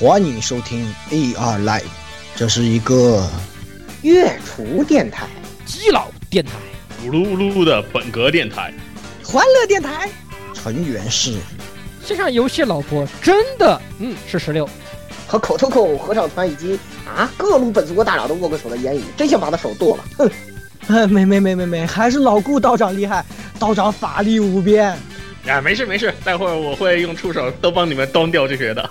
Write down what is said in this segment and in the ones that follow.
欢迎收听 AR Live，这是一个月厨电台、基佬电台、咕噜咕噜的本格电台、欢乐电台，成员是线上游戏老婆真的嗯是十六，和口头口合唱团以及啊各路本族国大佬都握过手的言语，真想把他手剁了。哼！哎，没没没没没，还是老顾道长厉害，道长法力无边。啊，没事没事，待会儿我会用触手都帮你们端掉这些的。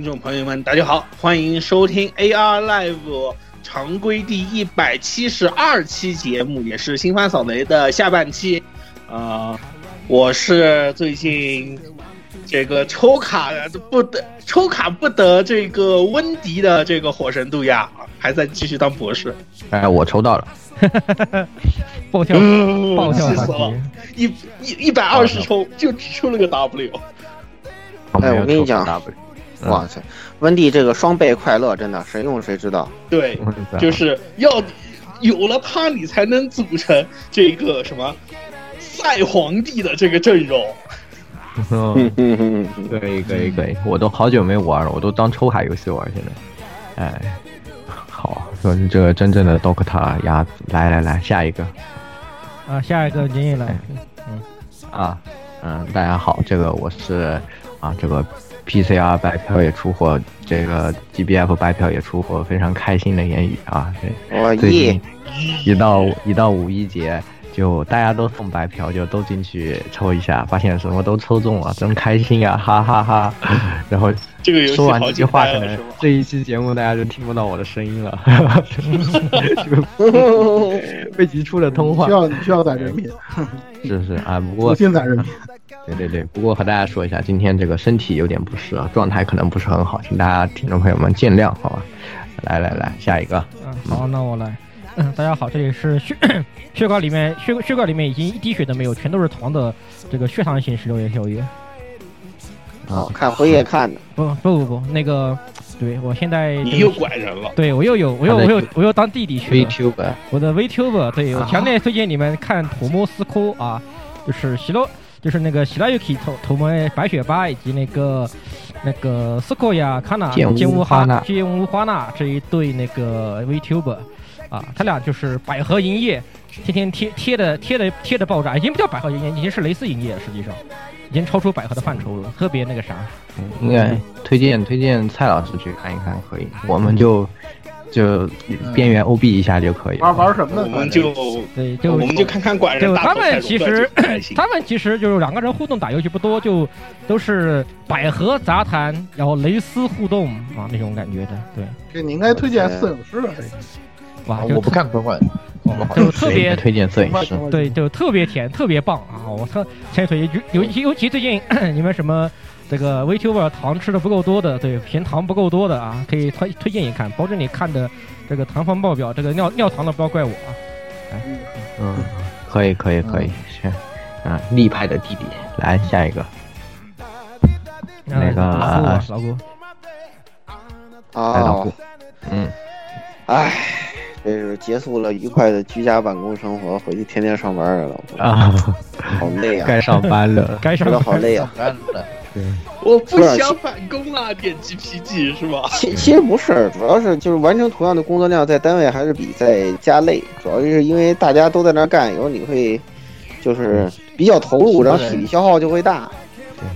听众朋友们，大家好，欢迎收听 AR Live 常规第一百七十二期节目，也是新番扫雷的下半期。啊，我是最近这个抽卡不得抽卡不得这个温迪的这个火神杜亚，还在继续当博士。哎，我抽到了，暴跳暴跳气死了！一一一百二十抽就只出了个 W。哎，我跟你讲。哇塞，温蒂这个双倍快乐真的谁用谁知道。对，就是要有了他，你才能组成这个什么赛皇帝的这个阵容。可以可以可以，我都好久没玩了，我都当抽卡游戏玩现在。哎，好，说是这个真正的 Doctor 鸭子，来来来，下一个。啊，下一个您也来。嗯。啊，嗯，大家好，这个我是啊，这个。PCR 白嫖也出货，这个 GBF 白嫖也出货，非常开心的言语啊！对，最近一到一到五一节，就大家都送白嫖，就都进去抽一下，发现什么都抽中了，真开心啊！哈哈哈。然后这个说完这句话，可能这一期节目大家就听不到我的声音了。被急出了通话，需要需要攒人品，是是啊，不过先攒人民。对对对，不过和大家说一下，今天这个身体有点不适啊，状态可能不是很好，请大家听众朋友们见谅，好吧？来来来，下一个。嗯，好，那我来。嗯，大家好，这里是血 血管里面血血管里面已经一滴血都没有，全都是糖的这个血糖型十六夜宵夜。哦，看辉夜看的。不不不不，那个，对我现在你又拐人了。对我又有我又我又我又当弟弟去了。VTuber，我的 VTuber，对我强烈推荐你们看土莫斯科啊，就是喜罗。就是那个喜拉尤 k 头头们白雪八以及那个那个斯科亚卡纳剑无花剑无花娜这一对那个 VTuber 啊，他俩就是百合营业，天天贴贴的贴的贴的爆炸，已经不叫百合营业，已经是蕾丝营业，实际上已经超出百合的范畴了，特别那个啥。应该推荐推荐蔡老师去看一看，可以，我们就。就边缘 OB 一下就可以。玩玩什么呢？我们就对，就我们就看看管人。就他们其实，他们其实就是两个人互动打游戏不多，就都是百合杂谈，然后蕾丝互动啊那种感觉的。对，这你应该推荐摄影师了。哇，我不看科幻，就特别推荐摄影师。对，就特别甜，特别棒啊！我特前腿尤尤尤其最近 你们什么。这个 VTuber 糖吃的不够多的，对，甜糖不够多的啊，可以推推荐一看，保证你看的这个糖分爆表，这个尿尿糖的不要怪我啊。来，嗯，可以可以可以，行，啊，立派的弟弟，来下一个，那个老顾，啊，老顾，嗯，哎，这是结束了愉快的居家办公生活，回去天天上班了，啊，好累啊，该上班了，该上班好累啊。我不想返工啊，点 GPG 是吧？其其实不是，主要是就是完成同样的工作量，在单位还是比在家累。主要就是因为大家都在那干，有时候你会就是比较投入，然后体力消耗就会大。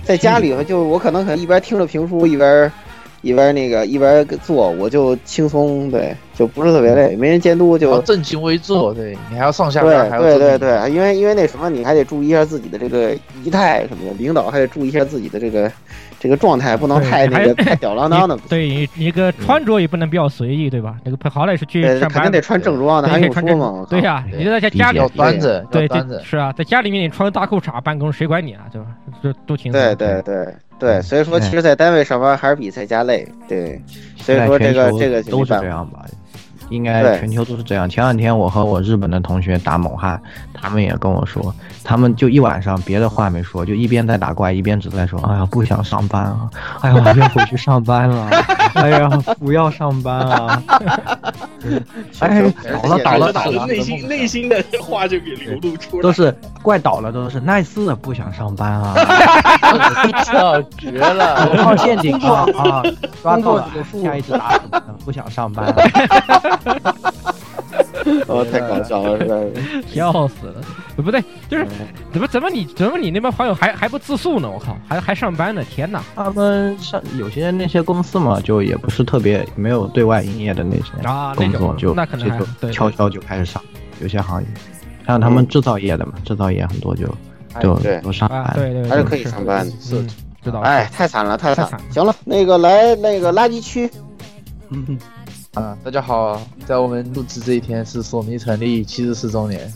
在家里头，就我可能可能一边听着评书，一边一边那个一边做，我就轻松，对，就不是特别累，没人监督就正襟危坐，对你还要上下班，对对对对，因为因为那什么，你还得注意一下自己的这个仪态什么的，领导还得注意一下自己的这个。这个状态不能太那个太吊郎当的，对你你个穿着也不能比较随意，对吧？那个好歹是去上班，肯定得穿正装的，还用说吗？对呀，你在家家里要端着，对对是啊，在家里面你穿个大裤衩办公，谁管你啊？对吧？就多轻松。对对对对，所以说，其实，在单位上班还是比在家累。对，所以说这个这个都是这样吧。应该全球都是这样。前两天我和我日本的同学打猛汉，他们也跟我说，他们就一晚上别的话没说，就一边在打怪，一边只在说：“哎呀，不想上班啊！哎呀，我要回去上班了！哎呀，不要上班啊！” 哎，倒了倒了倒了，内心 内心的话就给流露出来，都是怪倒了，都是奈斯不想上班啊！操，绝了！我靠陷阱啊啊！抓到了，下一只打不想上班。哦，太搞笑了，是吧？笑死了！不对，就是怎么怎么你怎么你那边好友还还不自诉呢？我靠，还还上班呢！天哪！他们上有些那些公司嘛，就也不是特别没有对外营业的那些工作，就那可能就悄悄就开始上。有些行业，像他们制造业的嘛，制造业很多就就都上班，对对，还是可以上班。是，知道。哎，太惨了，太惨！行了，那个来那个垃圾区。嗯。啊，大家好，在我们录制这一天是索尼成立七十四周年，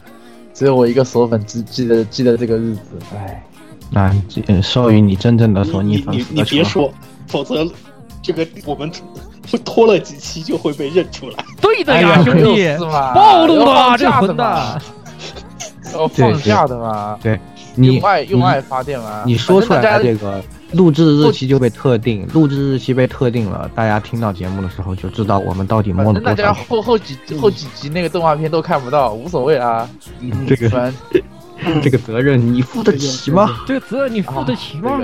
只有我一个索粉只记得记得这个日子，哎，那授予你真正的索尼粉丝你你别说，否则这个我们拖了几期就会被认出来。对的呀，兄弟，暴露了这混蛋，要放假的嘛？对，用爱用爱发电嘛？你说出来这个。录制日期就被特定，录制日期被特定了，大家听到节目的时候就知道我们到底摸了多少。大家后 后几后几集那个动画片都看不到，无所谓啊。这个 这个责任你负得起吗？这个责任你负得起吗？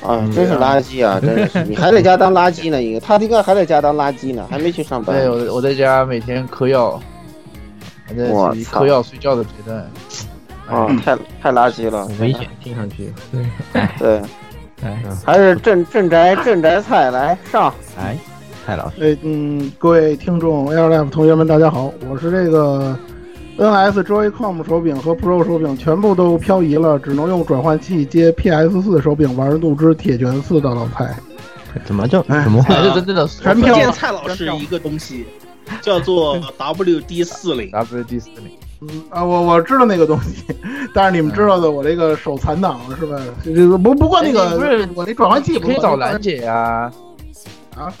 啊，真是垃圾啊！真是，你还在家当垃圾呢？应该他应该还在家当垃圾呢，还没去上班。对，我我在家每天嗑药，我嗑药睡觉的阶段。啊，太太垃圾了，危险，听上去。对对。哎，还是镇镇宅镇宅菜来上，哎，蔡老师。哎，嗯，各位听众，AirLife 同学们，大家好，我是这个 NS Joy.com 手柄和 Pro 手柄全部都漂移了，只能用转换器接 PS 四手柄玩《怒之铁拳四》的老蔡。怎么就怎么还是真正的全漂？蔡老师一个东西，叫做 WD 四零。WD 四零。嗯啊，我我知道那个东西，但是你们知道的，我这个手残党是吧？这个不不过那个不是我那转换器可以找兰姐呀，啊，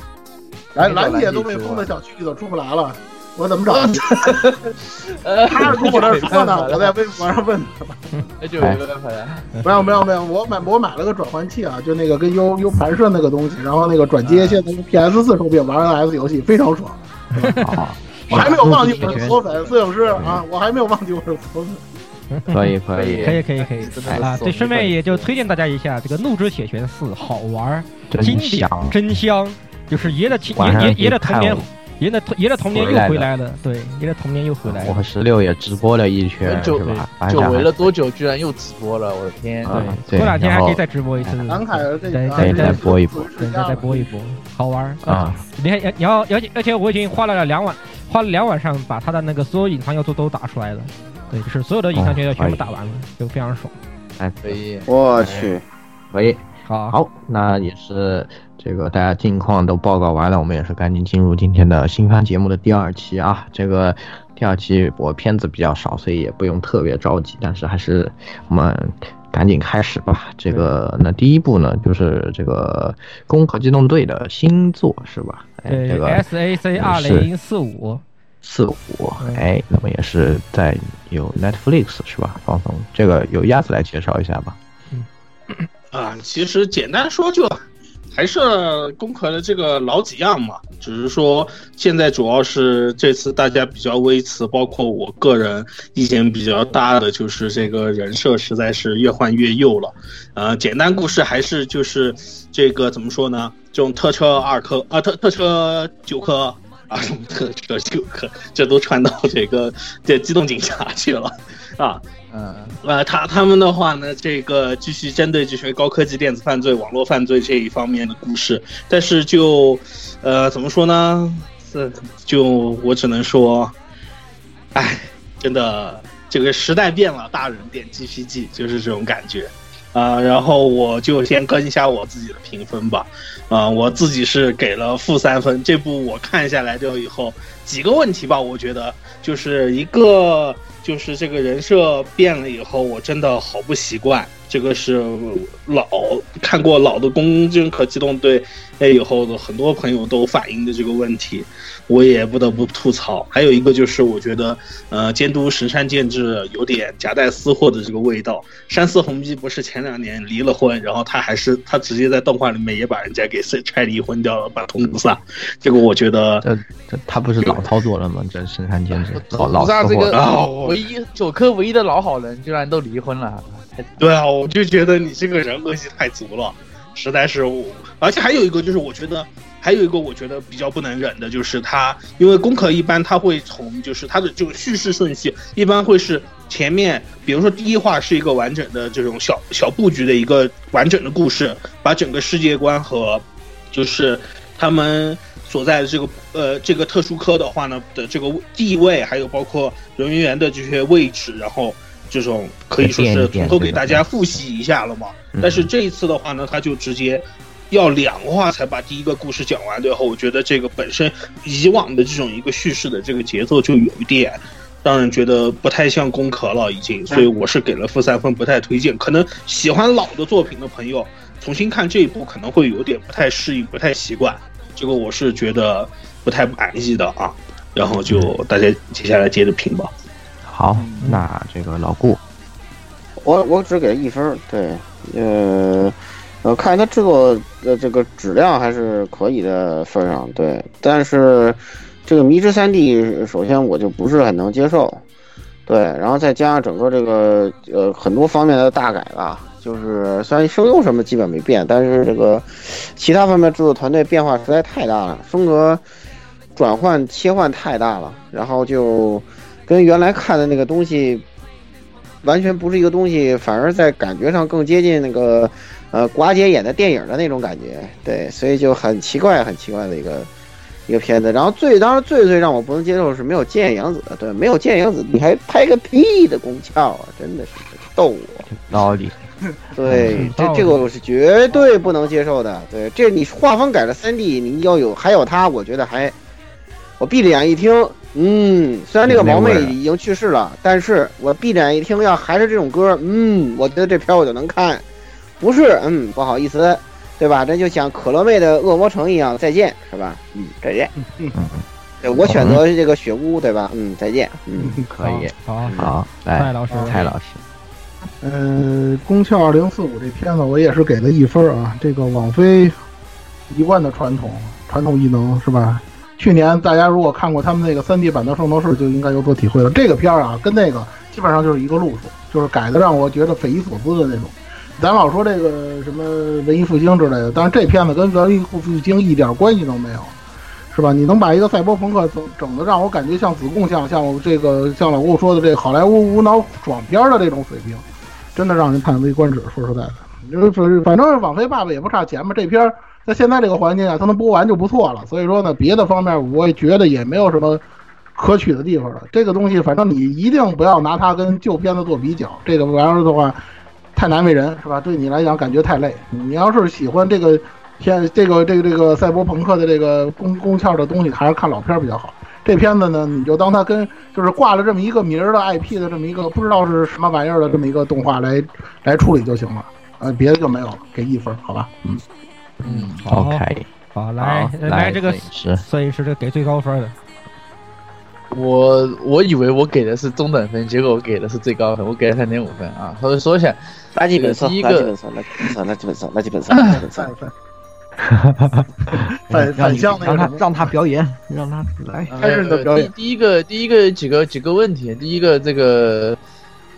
兰兰姐都被封在小区里头出不来了，我怎么找？他是跟我这说呢，我在微博上问他。那就有一个没有没有没有，我买我买了个转换器啊，就那个跟 U U 盘似的那个东西，然后那个转接现在用 PS 四手柄玩 NS 游戏非常爽。我还没有忘记我是锁粉摄影师啊！我还没有忘记我是锁粉。可以可以可以可以可以啊！对，顺便也就推荐大家一下这个《怒之铁拳四》，好玩，经典，真香！就是爷的爷爷爷的童年，爷的爷的童年又回来了。对，爷的童年又回来了。我和十六也直播了一圈，是吧？久违了多久，居然又直播了！我的天！对，过两天还可以再直播一次。南凯再再再播一播，再再播一播，好玩啊！你看，你要而且而且我已经花了两晚。花了两晚上把他的那个所有隐藏要素都打出来了，对，就是所有的隐藏角色全部打完了，就非常爽。哎，可以，我去，可以，好，好，那也是这个大家近况都报告完了，我们也是赶紧进入今天的新番节目的第二期啊。这个第二期我片子比较少，所以也不用特别着急，但是还是我们赶紧开始吧。这个那第一部呢，就是这个《攻壳机动队》的新作是吧？哎，这个 S A C 二零四五四五，哎，那么也是在有 Netflix 是吧？放松，这个由鸭子来介绍一下吧。嗯，啊，其实简单说就还是攻壳的这个老几样嘛，只是说现在主要是这次大家比较微词，包括我个人意见比较大的，就是这个人设实在是越换越幼了。呃，简单故事还是就是这个怎么说呢？这种特车二颗啊，特特车九颗，啊，什么特车九科这都传到这个这机动警察去了啊。嗯，呃，他他们的话呢，这个继续针对这些高科技电子犯罪、网络犯罪这一方面的故事，但是就，呃，怎么说呢？这就我只能说，哎，真的，这个时代变了，大人点 GPG 就是这种感觉。啊，然后我就先跟一下我自己的评分吧。啊，我自己是给了负三分。这部我看下来就以后几个问题吧，我觉得就是一个就是这个人设变了以后，我真的好不习惯。这个是老看过老的《攻坚可机动队》那以后的很多朋友都反映的这个问题。我也不得不吐槽，还有一个就是，我觉得，呃，监督神山健治有点夹带私货的这个味道。山寺弘基不是前两年离了婚，然后他还是他直接在动画里面也把人家给 拆离婚掉了，把通不萨。结果我觉得，这这他不是老操作了吗？这神山健治老老这个 唯一九科唯一的老好人居然都离婚了，对啊，我就觉得你这个人恶气太足了，实在是我。而且还有一个就是，我觉得。还有一个我觉得比较不能忍的就是他，因为功课一般他会从就是他的这个叙事顺序一般会是前面，比如说第一话是一个完整的这种小小布局的一个完整的故事，把整个世界观和就是他们所在的这个呃这个特殊科的话呢的这个地位，还有包括人员的这些位置，然后这种可以说是从头给大家复习一下了嘛。但是这一次的话呢，他就直接。要两话才把第一个故事讲完，最后我觉得这个本身以往的这种一个叙事的这个节奏就有一点让人觉得不太像工壳了，已经，所以我是给了负三分，不太推荐。可能喜欢老的作品的朋友重新看这一部可能会有点不太适应，不太习惯。这个我是觉得不太满意的啊。然后就大家接下来接着评吧。好，那这个老顾，我我只给一分，对，呃。呃，看它制作的这个质量还是可以的份上，对。但是这个迷之三 D，首先我就不是很能接受，对。然后再加上整个这个呃很多方面的大改吧，就是虽然声优什么基本没变，但是这个其他方面制作团队变化实在太大了，风格转换切换太大了，然后就跟原来看的那个东西完全不是一个东西，反而在感觉上更接近那个。呃，寡姐演的电影的那种感觉，对，所以就很奇怪，很奇怪的一个一个片子。然后最当时最最让我不能接受是没有剑阳子，对，没有剑阳子，你还拍个屁的宫壳啊！真的是逗我，道理。对，这这个我是绝对不能接受的。对，这你画风改了三 D，你要有还有他，我觉得还，我闭着眼一听，嗯，虽然这个毛妹已经去世了，但是我闭着眼一听，要还是这种歌，嗯，我觉得这片我就能看。不是，嗯，不好意思，对吧？这就像可乐妹的恶魔城一样，再见，是吧？嗯，再见。嗯对我选择这个雪屋，对吧？嗯，再见。嗯，可以。好，好，蔡老师，蔡老师。嗯，宫壳二零四五这片子我也是给了一分啊。这个网飞一贯的传统，传统异能是吧？去年大家如果看过他们那个三 D 版的圣斗士，就应该有所体会了。这个片儿啊，跟那个基本上就是一个路数，就是改的让我觉得匪夷所思的那种。咱老说这个什么文艺复兴之类的，但是这片子跟文艺复兴一点关系都没有，是吧？你能把一个赛博朋克整整的让我感觉像子贡像像我这个像老顾说的这好莱坞无脑爽片的这种水平，真的让人叹为观止。说实在的，就是反正网飞爸爸也不差钱嘛，这片在现在这个环境下，它能播完就不错了。所以说呢，别的方面我也觉得也没有什么可取的地方了。这个东西，反正你一定不要拿它跟旧片子做比较，这个玩意儿的话。太难为人是吧？对你来讲感觉太累。你要是喜欢这个片，这个这个这个赛博朋克的这个宫宫壳的东西，还是看老片比较好。这片子呢，你就当它跟就是挂了这么一个名儿的 IP 的这么一个不知道是什么玩意儿的这么一个动画来来处理就行了。呃，别的就没有了，给一分，好吧？嗯嗯，OK，好，来来这个摄影师这给最高分的。我我以为我给的是中等分，结果我给的是最高分，我给了三点五分啊。稍微说一下，垃圾本色，第一个垃圾本上，垃圾本上，垃圾本上，垃圾本色，反反向让他让他表演，让他来开始你的表演。第一个第一个几个几个问题，第一个这个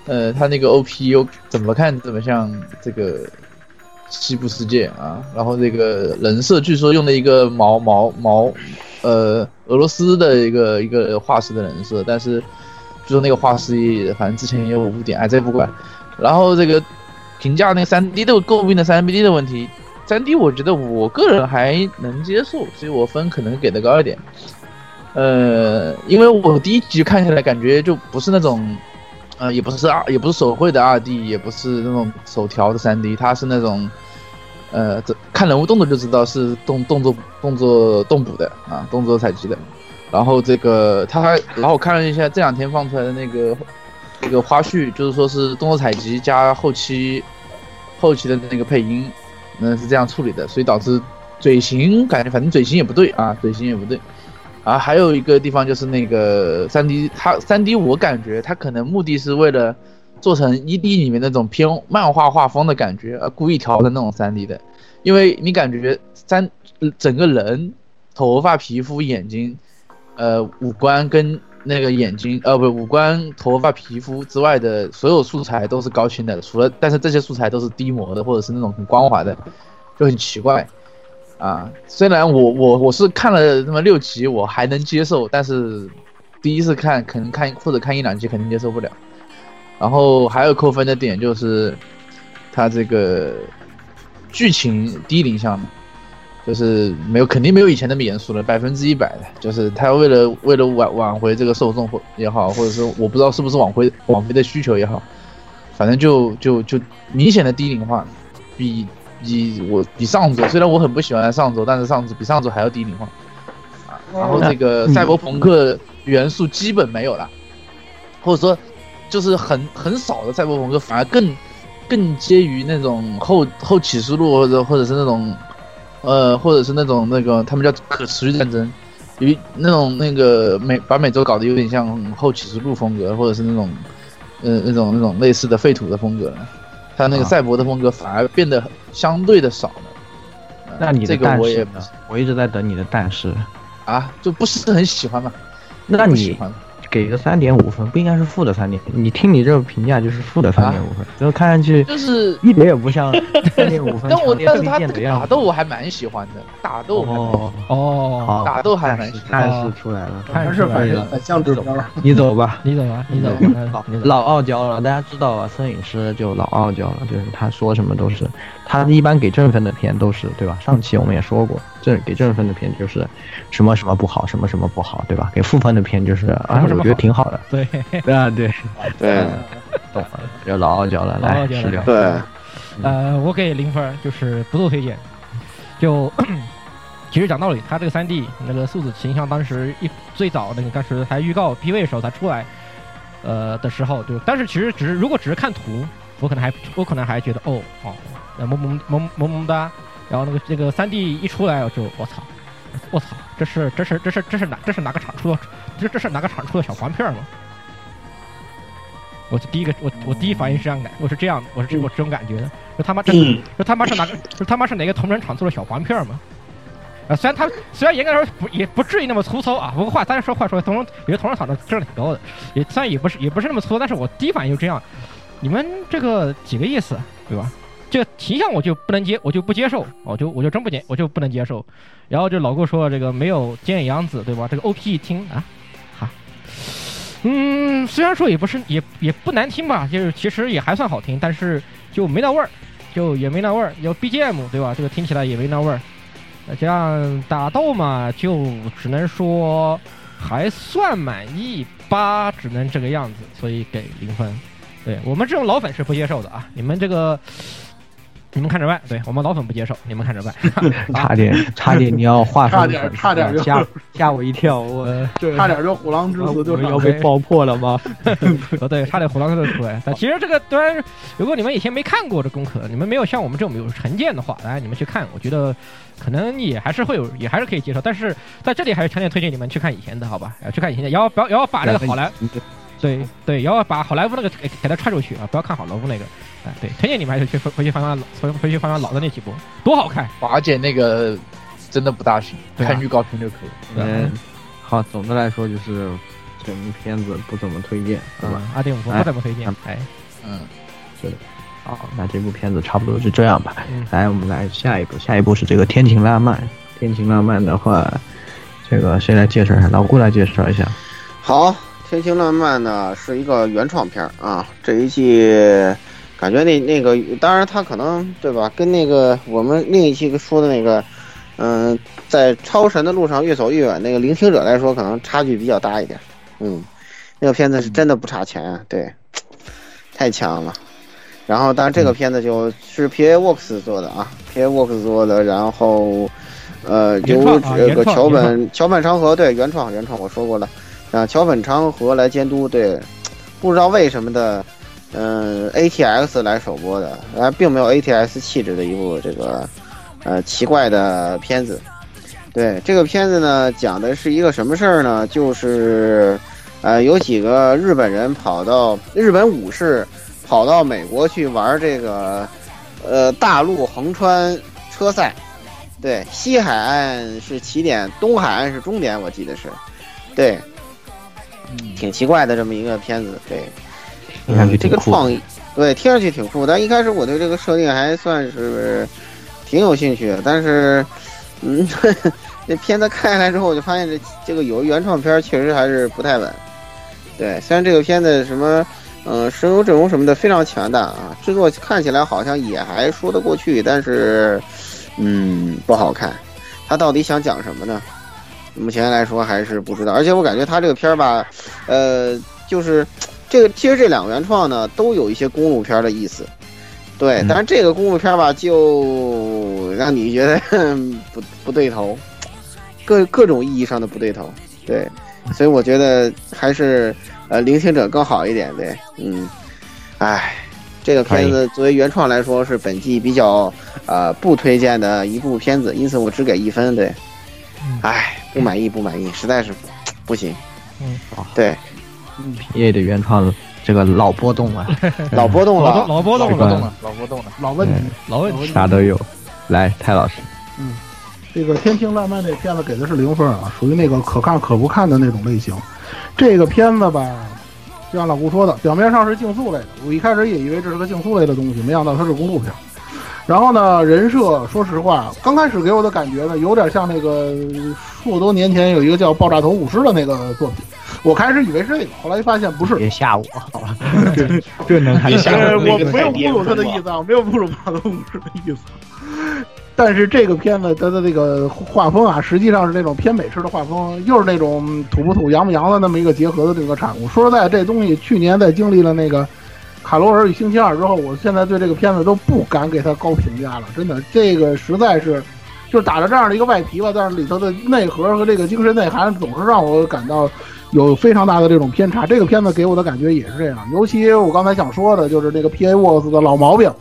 呃，他那个 O P U 怎么看怎么像这个西部世界啊？然后这个人设据说用的一个毛毛毛呃俄罗斯的一个一个画师的人设，但是就说那个画师反正之前也有污点，哎，这不管。然后这个评价那三 D 的诟病的三 D 的问题，三 D 我觉得我个人还能接受，所以我分可能给的高一点。呃，因为我第一集看下来感觉就不是那种，呃，也不是二，也不是手绘的二 D，也不是那种手调的三 D，它是那种，呃，这看人物动作就知道是动动作动作动捕的啊，动作采集的。然后这个他还，然后我看了一下这两天放出来的那个那个花絮，就是说是动作采集加后期后期的那个配音，嗯，是这样处理的，所以导致嘴型感觉反正嘴型也不对啊，嘴型也不对。啊，还有一个地方就是那个三 D，它三 D 我感觉它可能目的是为了做成 ED 里面那种偏漫画画风的感觉，而故意调的那种三 D 的，因为你感觉三整个人头发、皮肤、眼睛，呃，五官跟那个眼睛，呃，不，五官、头发、皮肤之外的所有素材都是高清的，除了，但是这些素材都是低模的或者是那种很光滑的，就很奇怪。啊，虽然我我我是看了那么六集，我还能接受，但是第一次看可能看或者看一两集肯定接受不了。然后还有扣分的点就是，他这个剧情低龄向，就是没有肯定没有以前那么严肃了，百分之一百的，就是他为了为了挽挽回这个受众或也好，或者说我不知道是不是挽回挽回的需求也好，反正就就就明显的低龄化，比。比我比上周，虽然我很不喜欢上周，但是上周比上周还要低龄化啊。然后这个赛博朋克元素基本没有了，或者说就是很很少的赛博朋克，反而更更接于那种后后启示录或者或者是那种呃或者是那种那个他们叫可持续战争，于那种那个美把美洲搞得有点像后启示录风格，或者是那种呃那种那种类似的废土的风格。他那个赛博的风格反而变得相对的少了。那你这个我也我一直在等你的但是啊，就不是很喜欢嘛？那你给个三点五分，不应该是负的三点？你听你这个评价就是负的三点五分，就看上去就是一点也不像 三点五分。但我但是他打斗我还蛮喜欢的，打斗哦哦，打斗还蛮喜欢。暗示出来了，还是反正像这种。你走吧，你走吧，你走。吧老傲娇了，大家知道啊，摄影师就老傲娇了，就是他说什么都是。他一般给正分的片都是对吧？上期我们也说过，正给正分的片就是什么什么不好，什么什么不好，对吧？给负分的片就是啊，我觉得挺好的。对对 啊，对对，懂了，要老傲娇了，来十六。对，呃，我给零分，就是不做推荐。就 其实讲道理，他这个三 D 那个素子形象，当时一最早那个当时还预告 PV 的时候才出来，呃的时候，就但是其实只是如果只是看图，我可能还我可能还觉得哦哦。萌萌萌萌萌哒，然后那个那个三 D 一出来，我就我操，我操，这是这是这是这是哪这是哪个厂出的？这这是哪个厂出的小黄片吗？我第一个我我第一反应是这样的，我是这样，我是这我这种感觉的。这他妈这这他妈是哪个？这他妈是哪个同人厂做的小黄片吗？啊，虽然他虽然严格来说不也不至于那么粗糙啊，不过话咱说话说同人有些同人厂的质量挺高的，也虽然也不是也不是那么粗，但是我第一反应就这样，你们这个几个意思，对吧？这个形象我就不能接，我就不接受，我就我就真不接，我就不能接受。然后就老顾说这个没有菅野洋子，对吧？这个 OP 一听啊，哈，嗯，虽然说也不是也也不难听吧，就是其实也还算好听，但是就没那味儿，就也没那味儿。有 BGM 对吧？这个听起来也没那味儿。这样打斗嘛，就只能说还算满意吧，只能这个样子，所以给零分。对我们这种老粉是不接受的啊，你们这个。你们看着办，对我们老粉不接受，你们看着办。差点，差点你要画差点，差点就吓吓我一跳，我差点就虎狼之死就要被爆破了吗？哦，对，差点虎狼之死出来。但其实这个当然，如果你们以前没看过这功课，你们没有像我们这种有成见的话，来你们去看，我觉得可能也还是会有，也还是可以接受。但是在这里还是强烈推荐你们去看以前的，好吧？要去看以前的，要不要要把这个好莱。对对，要把好莱坞那个给给他踹出去啊！不要看好莱坞那个，哎，对，推荐你们还是去回去翻翻回回去翻翻老的那几部，多好看！华姐那个真的不大行，看预告片就可以。嗯，好，总的来说就是整部片子不怎么推荐，是吧？阿丁，我不怎么推荐。哎，嗯，是的。好，那这部片子差不多就这样吧。来，我们来下一部，下一部是这个《天晴浪漫》。《天晴浪漫》的话。这个谁来介绍一下？老顾来介绍一下。好，《天晴浪漫》呢是一个原创片啊，这一季感觉那那个，当然他可能对吧，跟那个我们另一期说的那个，嗯，在超神的路上越走越远那个聆听者来说，可能差距比较大一点。嗯，那个片子是真的不差钱啊，对，太强了。然后，当然这个片子就是 P A Works 做的啊，P A Works 做的，然后，呃，由这个桥本桥本长和对原创原创我说过了，啊，桥本长和来监督，对，不知道为什么的，嗯，A T X 来首播的，啊，并没有 A T X 气质的一部这个，呃，奇怪的片子。对这个片子呢，讲的是一个什么事儿呢？就是，呃，有几个日本人跑到日本武士。跑到美国去玩这个，呃，大陆横穿车赛，对，西海岸是起点，东海岸是终点，我记得是，对，挺奇怪的这么一个片子，对，嗯，这个创意，对，听上去挺酷，但一开始我对这个设定还算是挺有兴趣的，但是，嗯，这片子看下来之后，我就发现这这个有原创片确实还是不太稳，对，虽然这个片子什么。嗯，声优阵容什么的非常强大啊，制作看起来好像也还说得过去，但是，嗯，不好看。他到底想讲什么呢？目前来说还是不知道。而且我感觉他这个片儿吧，呃，就是这个其实这两个原创呢都有一些公路片的意思，对。但是这个公路片吧，就让你觉得 不不对头，各各种意义上的不对头，对。所以我觉得还是。呃，聆听者更好一点，对，嗯，哎，这个片子作为原创来说是本季比较呃不推荐的一部片子，因此我只给一分，对，哎，不满意，不满意，实在是不行，嗯，对，P A 的原创这个老波动了，老波动了，老波动了，老波动了，老问题，老问题，啥都有，来，泰老师，嗯，这个《天庭烂漫》这片子给的是零分啊，属于那个可看可不看的那种类型。这个片子吧，就像老顾说的，表面上是竞速类的，我一开始也以为这是个竞速类的东西，没想到它是公路片。然后呢，人设说实话，刚开始给我的感觉呢，有点像那个数多年前有一个叫《爆炸头武士》的那个作品，我开始以为是那个，后来发现不是。别吓我，好吧？这能还吓我？我没有侮辱他的意思啊，我没有侮辱《爆炸头武士》的意思。但是这个片子它的这个画风啊，实际上是那种偏美式的画风，又是那种土不土、洋不洋的那么一个结合的这个产物。说实在，这东西去年在经历了那个《卡罗尔与星期二》之后，我现在对这个片子都不敢给它高评价了。真的，这个实在是，就打着这样的一个外皮吧，但是里头的内核和这个精神内涵总是让我感到有非常大的这种偏差。这个片子给我的感觉也是这样，尤其我刚才想说的就是这个 P A Works 的老毛病。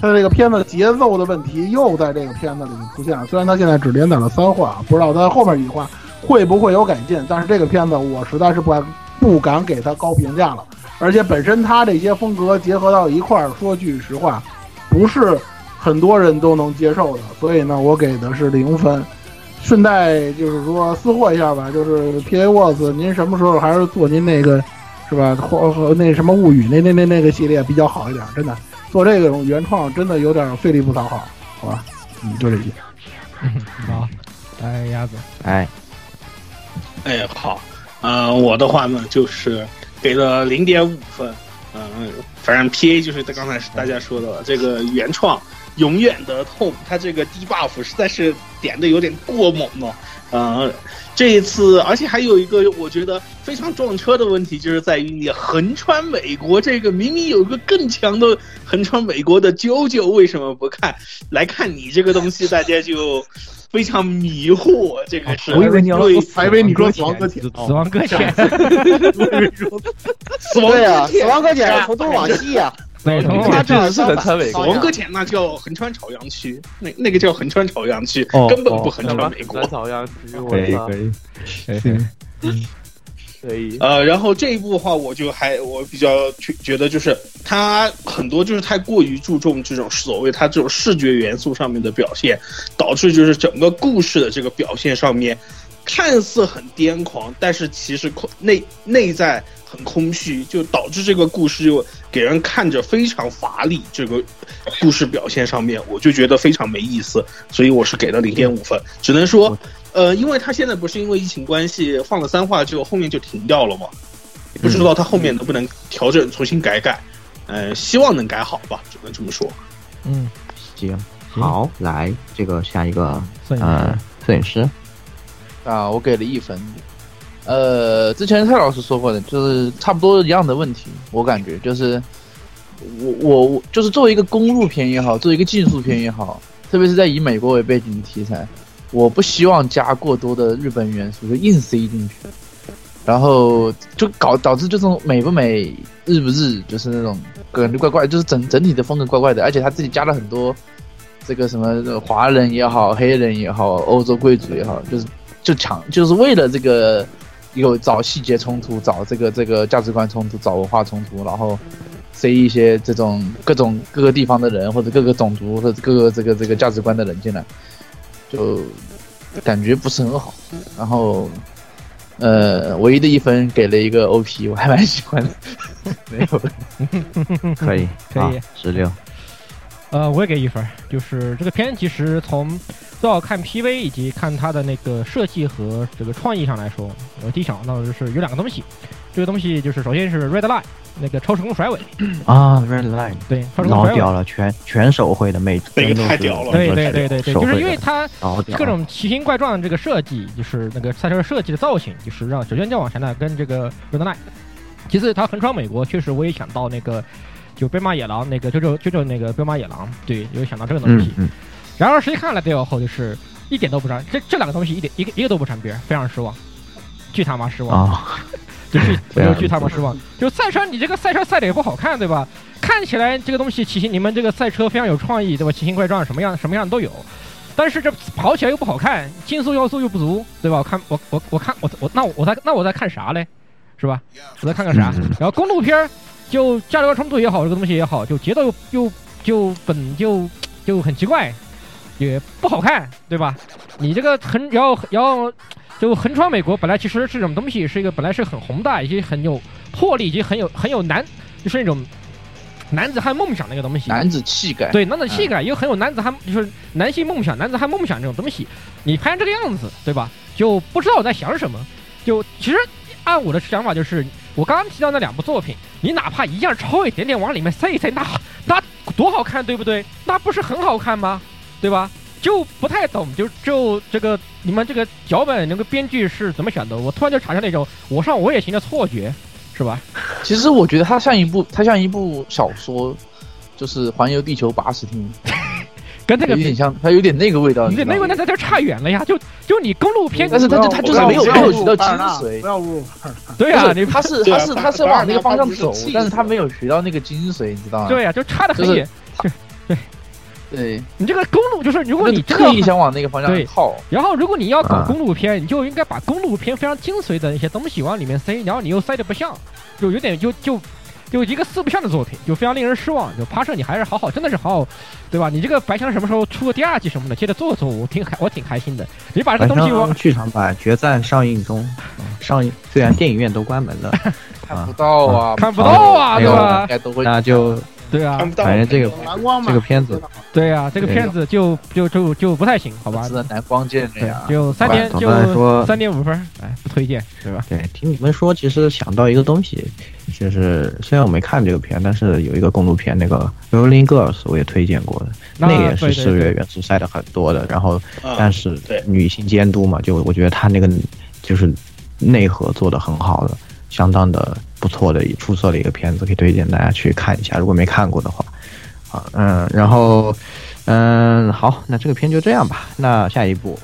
他这个片子节奏的问题又在这个片子里面出现了。虽然他现在只连载了三话，不知道他后面几话会不会有改进。但是这个片子我实在是不敢不敢给他高评价了。而且本身他这些风格结合到一块儿，说句实话，不是很多人都能接受的。所以呢，我给的是零分。顺带就是说私货一下吧，就是 P A Works，您什么时候还是做您那个是吧？或和那什么物语那那那那个系列比较好一点，真的。做这种原创真的有点费力不讨好，好吧？嗯，就这些。好，来鸭子，哎，哎，好，呃，我的话呢就是给了零点五分，嗯，反正 P A 就是刚才大家说的了，这个原创永远的痛，它这个低 buff 实在是点的有点过猛了，嗯。这一次，而且还有一个我觉得非常撞车的问题，就是在于你横穿美国这个明明有个更强的横穿美国的啾啾，为什么不看？来看你这个东西，大家就非常迷惑。这个是，我以为你要说，还以为你说死亡搁浅，死亡搁浅，死亡呀，死亡搁浅从东往西呀。美从 他这是横穿美国，王哥前那叫横穿朝阳区，那那个叫横穿朝阳区，根本不横穿美国。朝阳区，可以可以，可以。呃，然后这一部的话，我就还我比较觉觉得就是他很多就是太过于注重这种所谓他这种视觉元素上面的表现，导致就是整个故事的这个表现上面看似很癫狂，但是其实内内在。很空虚，就导致这个故事就给人看着非常乏力。这个故事表现上面，我就觉得非常没意思，所以我是给了零点五分。只能说，呃，因为他现在不是因为疫情关系放了三话之后后面就停掉了嘛，不知道他后面能不能调整重新改改，呃，希望能改好吧，只能这么说。嗯，行，好，来这个下一个摄影呃摄影师，啊，我给了一分。呃，之前蔡老师说过的，就是差不多一样的问题，我感觉就是我我我就是作为一个公路片也好，作为一个竞速片也好，特别是在以美国为背景的题材，我不希望加过多的日本元素，就硬塞进去，然后就搞导致这种美不美、日不日，就是那种感觉怪怪，就是整整体的风格怪怪的，而且他自己加了很多这个什么华人也好、黑人也好、欧洲贵族也好，就是就强就是为了这个。有找细节冲突，找这个这个价值观冲突，找文化冲突，然后塞一些这种各种各个地方的人或者各个种族或者各个这个这个价值观的人进来，就感觉不是很好。然后，呃，唯一的一分给了一个 OP，我还蛮喜欢的。没有，可以可以十六。呃，我也给一分，就是这个片其实从最好看 PV 以及看它的那个设计和这个创意上来说，我第一想到的就是有两个东西，这个东西就是首先是 Red Line 那个超时空甩尾啊，Red Line 对，超时空甩尾。老屌了，全全手绘的，每那个太屌了，对对对对对，就是因为它各种奇形怪状的这个设计，就是那个赛车设计的造型，就是让首先就往前呢跟这个 Red Line，其次它横穿美国，确实我也想到那个。就彪马野狼那个，就就就就那个彪马野狼，对，有想到这个东西。然而实际看了最后，就是一点都不沾，这这两个东西一点一个一个都不沾边，非常失望，巨他妈失望，就巨就巨他妈失望。就赛车，你这个赛车赛的也不好看，对吧？看起来这个东西奇形，你们这个赛车非常有创意，对吧？奇形怪状，什么样什么样都有，但是这跑起来又不好看，竞速要素又不足，对吧？我看我我我看我我那我在那我在看啥嘞？是吧？我在看看啥？然后公路片儿。就价值观冲突也好，这个东西也好，就节奏又又就本就就很奇怪，也不好看，对吧？你这个横要要就横穿美国，本来其实这种东西是一个本来是很宏大以及很有魄力以及很有很有男就是那种男子汉梦想那个东西，男子气概，对男子气概又很有男子汉就是男性梦想男子汉梦想这种东西，你拍成这个样子，对吧？就不知道我在想什么。就其实按我的想法就是。我刚刚提到那两部作品，你哪怕一样抄一点点往里面塞一塞，那那多好看，对不对？那不是很好看吗？对吧？就不太懂，就就这个你们这个脚本那个编剧是怎么想的？我突然就产生了一种我上我也行的错觉，是吧？其实我觉得它像一部，它像一部小说，就是环游地球八十天。跟那个有点像，它有点那个味道。那个那那就差远了呀！就就你公路片，但是它就它就是没有没有学到精髓。不要入。对啊，你它是它是它是往那个方向走，但是它没有学到那个精髓，你知道吗？对呀，就差的很远。对对，你这个公路就是如果你特意想往那个方向靠，然后如果你要搞公路片，你就应该把公路片非常精髓的那些东西往里面塞，然后你又塞的不像，就有点就就。就一个四不像的作品，就非常令人失望。就趴设你还是好好，真的是好好，对吧？你这个白箱什么时候出个第二季什么的，接着做做，我挺开，我挺开心的。你把这个东西往剧场版决战上映中，上映虽然电影院都关门了，看不到啊，看不到啊，对吧？那就。对啊，反正这个这个片子，对啊，这个片子就就就就不太行，好吧？是蓝光剑的呀，就三点就三点五分，哎，不推荐，对吧？对，听你们说，其实想到一个东西，就是虽然我没看这个片，但是有一个公路片，那个《Rolling Girls》，我也推荐过的，那个也是四月元素塞的很多的，然后但是女性监督嘛，就我觉得他那个就是内核做的很好的。相当的不错的、出色的一个片子，可以推荐大家去看一下。如果没看过的话，啊，嗯，然后，嗯，好，那这个片就这样吧。那下一步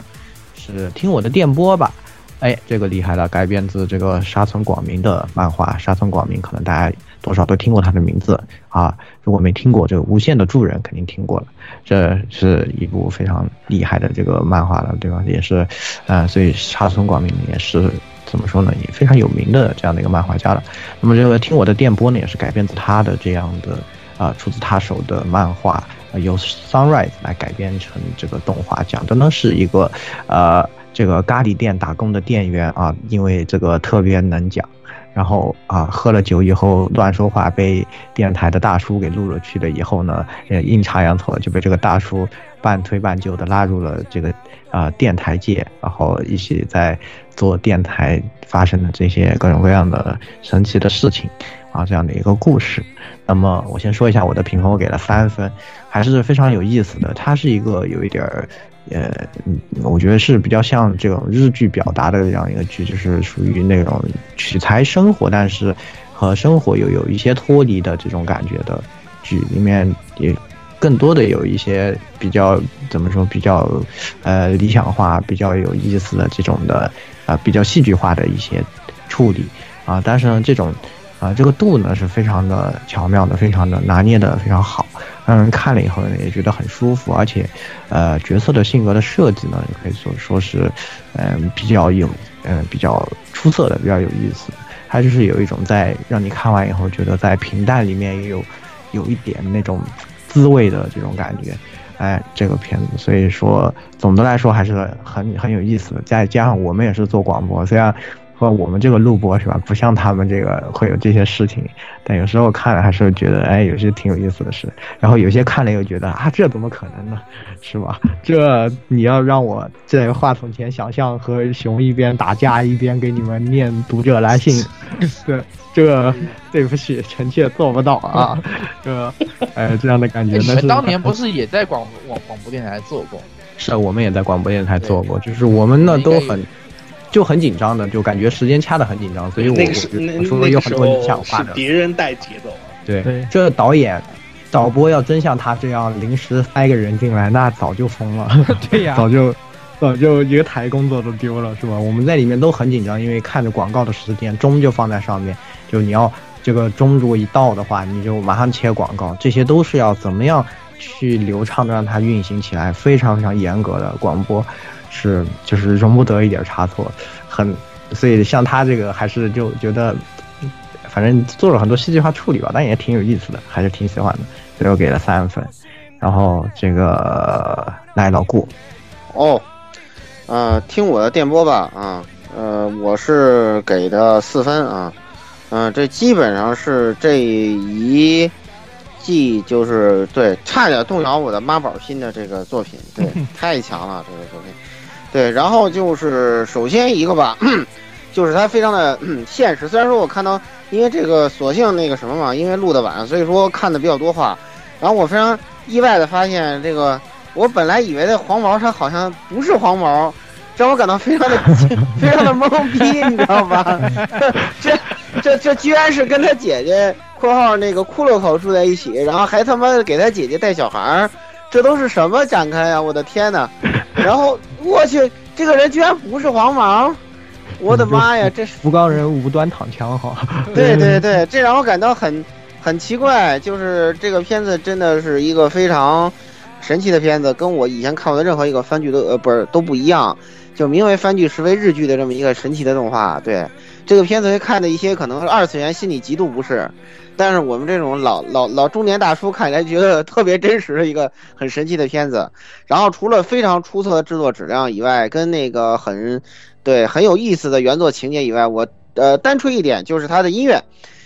是听我的电波吧。哎，这个厉害了，改编自这个沙村广明的漫画。沙村广明可能大家多少都听过他的名字啊。如果没听过这个《无限的助人》，肯定听过了。这是一部非常厉害的这个漫画了，对吧？也是，呃，所以沙村广明也是。怎么说呢？也非常有名的这样的一个漫画家了。那么这个听我的电波呢，也是改编自他的这样的啊，出自他手的漫画，由 Sunrise 来改编成这个动画，讲的呢是一个呃这个咖喱店打工的店员啊，因为这个特别能讲，然后啊喝了酒以后乱说话，被电台的大叔给录了去了以后呢，呃阴差阳错就被这个大叔半推半就的拉入了这个啊电台界，然后一起在做电台发生的这些各种各样的神奇的事情。啊，这样的一个故事，那么我先说一下我的评分，我给了三分，还是非常有意思的。它是一个有一点儿，呃，我觉得是比较像这种日剧表达的这样一个剧，就是属于那种取材生活，但是和生活又有一些脱离的这种感觉的剧，里面也更多的有一些比较怎么说，比较呃理想化、比较有意思的这种的啊，比较戏剧化的一些处理啊，但是呢，这种。啊，这个度呢是非常的巧妙的，非常的拿捏的非常好，让人看了以后呢也觉得很舒服，而且，呃，角色的性格的设计呢，也可以说说是，嗯，比较有，嗯，比较出色的，比较有意思。它就是有一种在让你看完以后觉得在平淡里面也有，有一点那种滋味的这种感觉。哎，这个片子，所以说总的来说还是很很有意思的。再加上我们也是做广播，虽然。和我们这个录播是吧？不像他们这个会有这些事情，但有时候看了还是觉得，哎，有些挺有意思的事。然后有些看了又觉得啊，这怎么可能呢？是吧？这你要让我在话筒前想象和熊一边打架一边给你们念读者来信，这这对不起，臣妾做不到啊。这哎，这样的感觉。你们当年不是也在广广广播电台做过？是，我们也在广播电台做过，就是我们呢都很。就很紧张的，就感觉时间掐的很紧张，所以我我说了有很多理想化的。别人带节奏。对，这导演、导播要真像他这样临时塞个人进来，那早就疯了。对呀，早就早就一个台工作都丢了，是吧？我们在里面都很紧张，因为看着广告的时间钟就放在上面，就你要这个钟如果一到的话，你就马上切广告，这些都是要怎么样去流畅的让它运行起来，非常非常严格的广播。是，就是容不得一点差错，很，所以像他这个还是就觉得，反正做了很多戏剧化处理吧，但也挺有意思的，还是挺喜欢的，所以我给了三分。然后这个来老顾，哦，呃，听我的电波吧，啊，呃，我是给的四分啊，嗯，这基本上是这一季就是对，差点动摇我的妈宝心的这个作品，对，太强了这个作品。对，然后就是首先一个吧，就是它非常的现实。虽然说我看到，因为这个索性那个什么嘛，因为录的晚，所以说看的比较多话。然后我非常意外的发现，这个我本来以为的黄毛，它好像不是黄毛，让我感到非常的 非常的懵逼，你知道吧？这这这居然是跟他姐姐（括号那个骷髅口）住在一起，然后还他妈给他姐姐带小孩儿。这都是什么展开呀！我的天哪！然后我去，这个人居然不是黄毛！我的妈呀，这是福冈人无端躺枪哈！对对对，这让我感到很很奇怪。就是这个片子真的是一个非常神奇的片子，跟我以前看过的任何一个番剧都呃不是都不一样。就名为番剧实为日剧的这么一个神奇的动画。对这个片子会看的一些可能是二次元，心里极度不适。但是我们这种老老老中年大叔看起来觉得特别真实的一个很神奇的片子，然后除了非常出色的制作质量以外，跟那个很对很有意思的原作情节以外，我呃单吹一点就是它的音乐，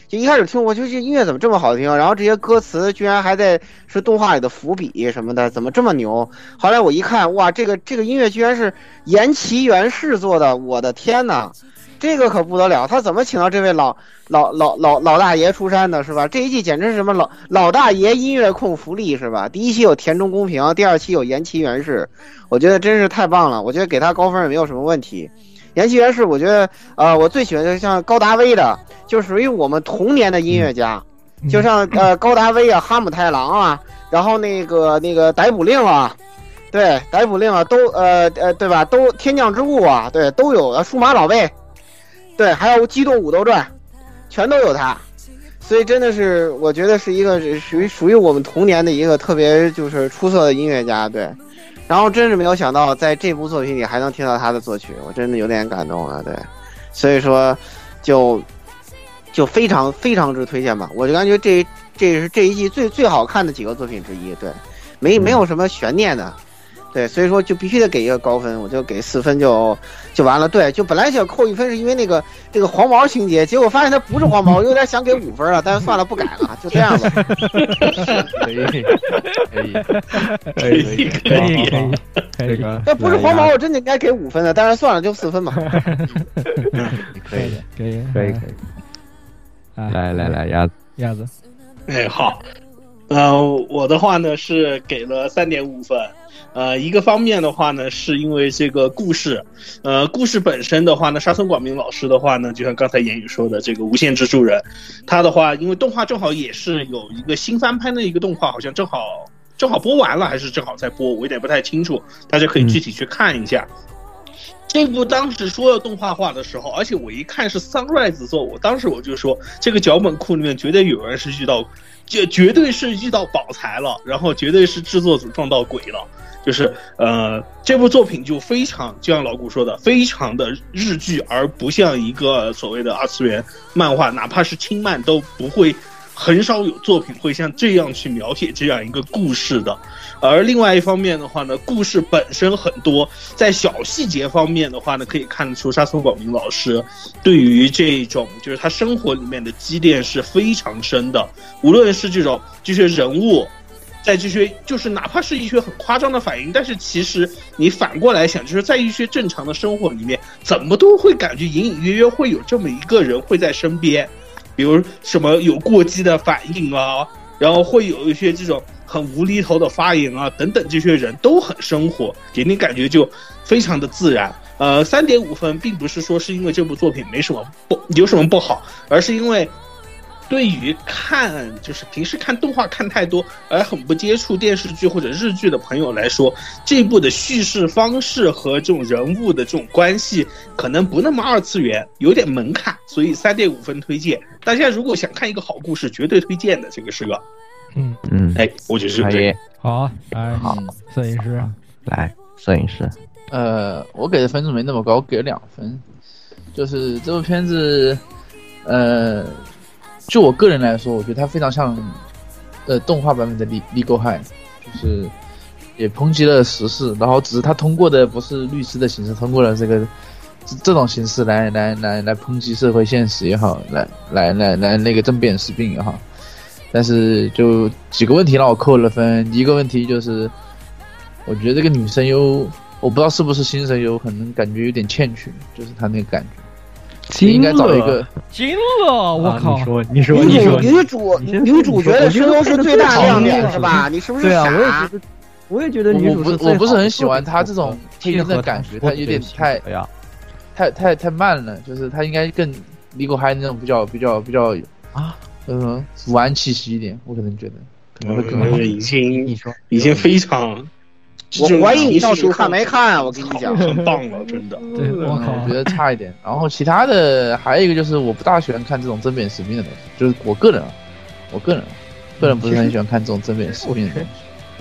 就一开始听我就这音乐怎么这么好听，然后这些歌词居然还在是动画里的伏笔什么的，怎么这么牛？后来我一看，哇，这个这个音乐居然是岩崎原氏做的，我的天呐！这个可不得了，他怎么请到这位老老老老老大爷出山的，是吧？这一季简直是什么老老大爷音乐控福利，是吧？第一期有田中公平，第二期有岩崎源氏，我觉得真是太棒了。我觉得给他高分也没有什么问题。岩崎源氏，我觉得呃，我最喜欢的像高达威的，就属于我们童年的音乐家，就像呃高达威啊、哈姆太郎啊，然后那个那个逮捕令啊，对逮捕令啊，都呃呃对吧？都天降之物啊，对都有数码宝贝。对，还有《机动武斗传》，全都有他，所以真的是我觉得是一个属于属于我们童年的一个特别就是出色的音乐家。对，然后真是没有想到在这部作品里还能听到他的作曲，我真的有点感动了。对，所以说就就非常非常之推荐吧。我就感觉这这是这一季最最好看的几个作品之一。对，没没有什么悬念的。对，所以说就必须得给一个高分，我就给四分就就完了。对，就本来想扣一分，是因为那个这个黄毛情节，结果发现他不是黄毛，我有点想给五分了，但是算了，不改了，就这样吧。可以，可以，可以，可以，可以，可以。那不是黄毛，我真的应该给五分的，但是算了，就四分吧。可以，可以，可以，可以。来来来，鸭子，鸭子。哎，好。呃，我的话呢是给了三点五分。呃，一个方面的话呢，是因为这个故事，呃，故事本身的话呢，沙村广明老师的话呢，就像刚才言语说的，这个无限蜘蛛人，他的话，因为动画正好也是有一个新翻拍的一个动画，好像正好正好播完了，还是正好在播，我有点不太清楚，大家可以具体去看一下。这部当时说要动画化的时候，而且我一看是 Sunrise 做，我当时我就说，这个脚本库里面绝对有人是遇到，这绝对是遇到宝财了，然后绝对是制作组撞到鬼了。就是呃，这部作品就非常，就像老古说的，非常的日剧，而不像一个所谓的二次元漫画，哪怕是轻漫都不会，很少有作品会像这样去描写这样一个故事的。而另外一方面的话呢，故事本身很多，在小细节方面的话呢，可以看得出沙松广明老师对于这种就是他生活里面的积淀是非常深的，无论是这种这些人物。在这些就是哪怕是一些很夸张的反应，但是其实你反过来想，就是在一些正常的生活里面，怎么都会感觉隐隐约约会有这么一个人会在身边，比如什么有过激的反应啊，然后会有一些这种很无厘头的发言啊等等，这些人都很生活，给你感觉就非常的自然。呃，三点五分，并不是说是因为这部作品没什么不有什么不好，而是因为。对于看就是平时看动画看太多而很不接触电视剧或者日剧的朋友来说，这部的叙事方式和这种人物的这种关系可能不那么二次元，有点门槛，所以三点五分推荐。大家如果想看一个好故事，绝对推荐的。这个是个，嗯嗯，哎，我就是可以。好，哎，好，摄影师，来，摄影师，呃，我给的分数没那么高，给了两分，就是这部片子，呃。就我个人来说，我觉得它非常像，呃，动画版本的《利利勾嗨》，就是也抨击了时事，然后只是他通过的不是律师的形式，通过了这个这种形式来来来来抨击社会现实也好，来来来来那个政变时弊也好。但是就几个问题让我扣了分，一个问题就是，我觉得这个女声优，我不知道是不是新声优，可能感觉有点欠缺，就是她那个感觉。应该找一个惊了！我靠！你说，你说，女主女主女主角的声优是最大亮点是吧？你是不是对啊，我也觉得，我也觉得女主不，我不是很喜欢她这种听的感觉，她有点太太太太慢了，就是她应该更李狗嗨那种比较比较比较啊，嗯，武安气息一点，我可能觉得可能会更好。已经你说已经非常。我怀疑你到底看没看？我跟你讲，很棒了，真的。对，我靠，我觉得差一点。然后其他的还有一个就是，我不大喜欢看这种正面使命的东西。就是我个人，我个人，个人不是很喜欢看这种正面使命的东西。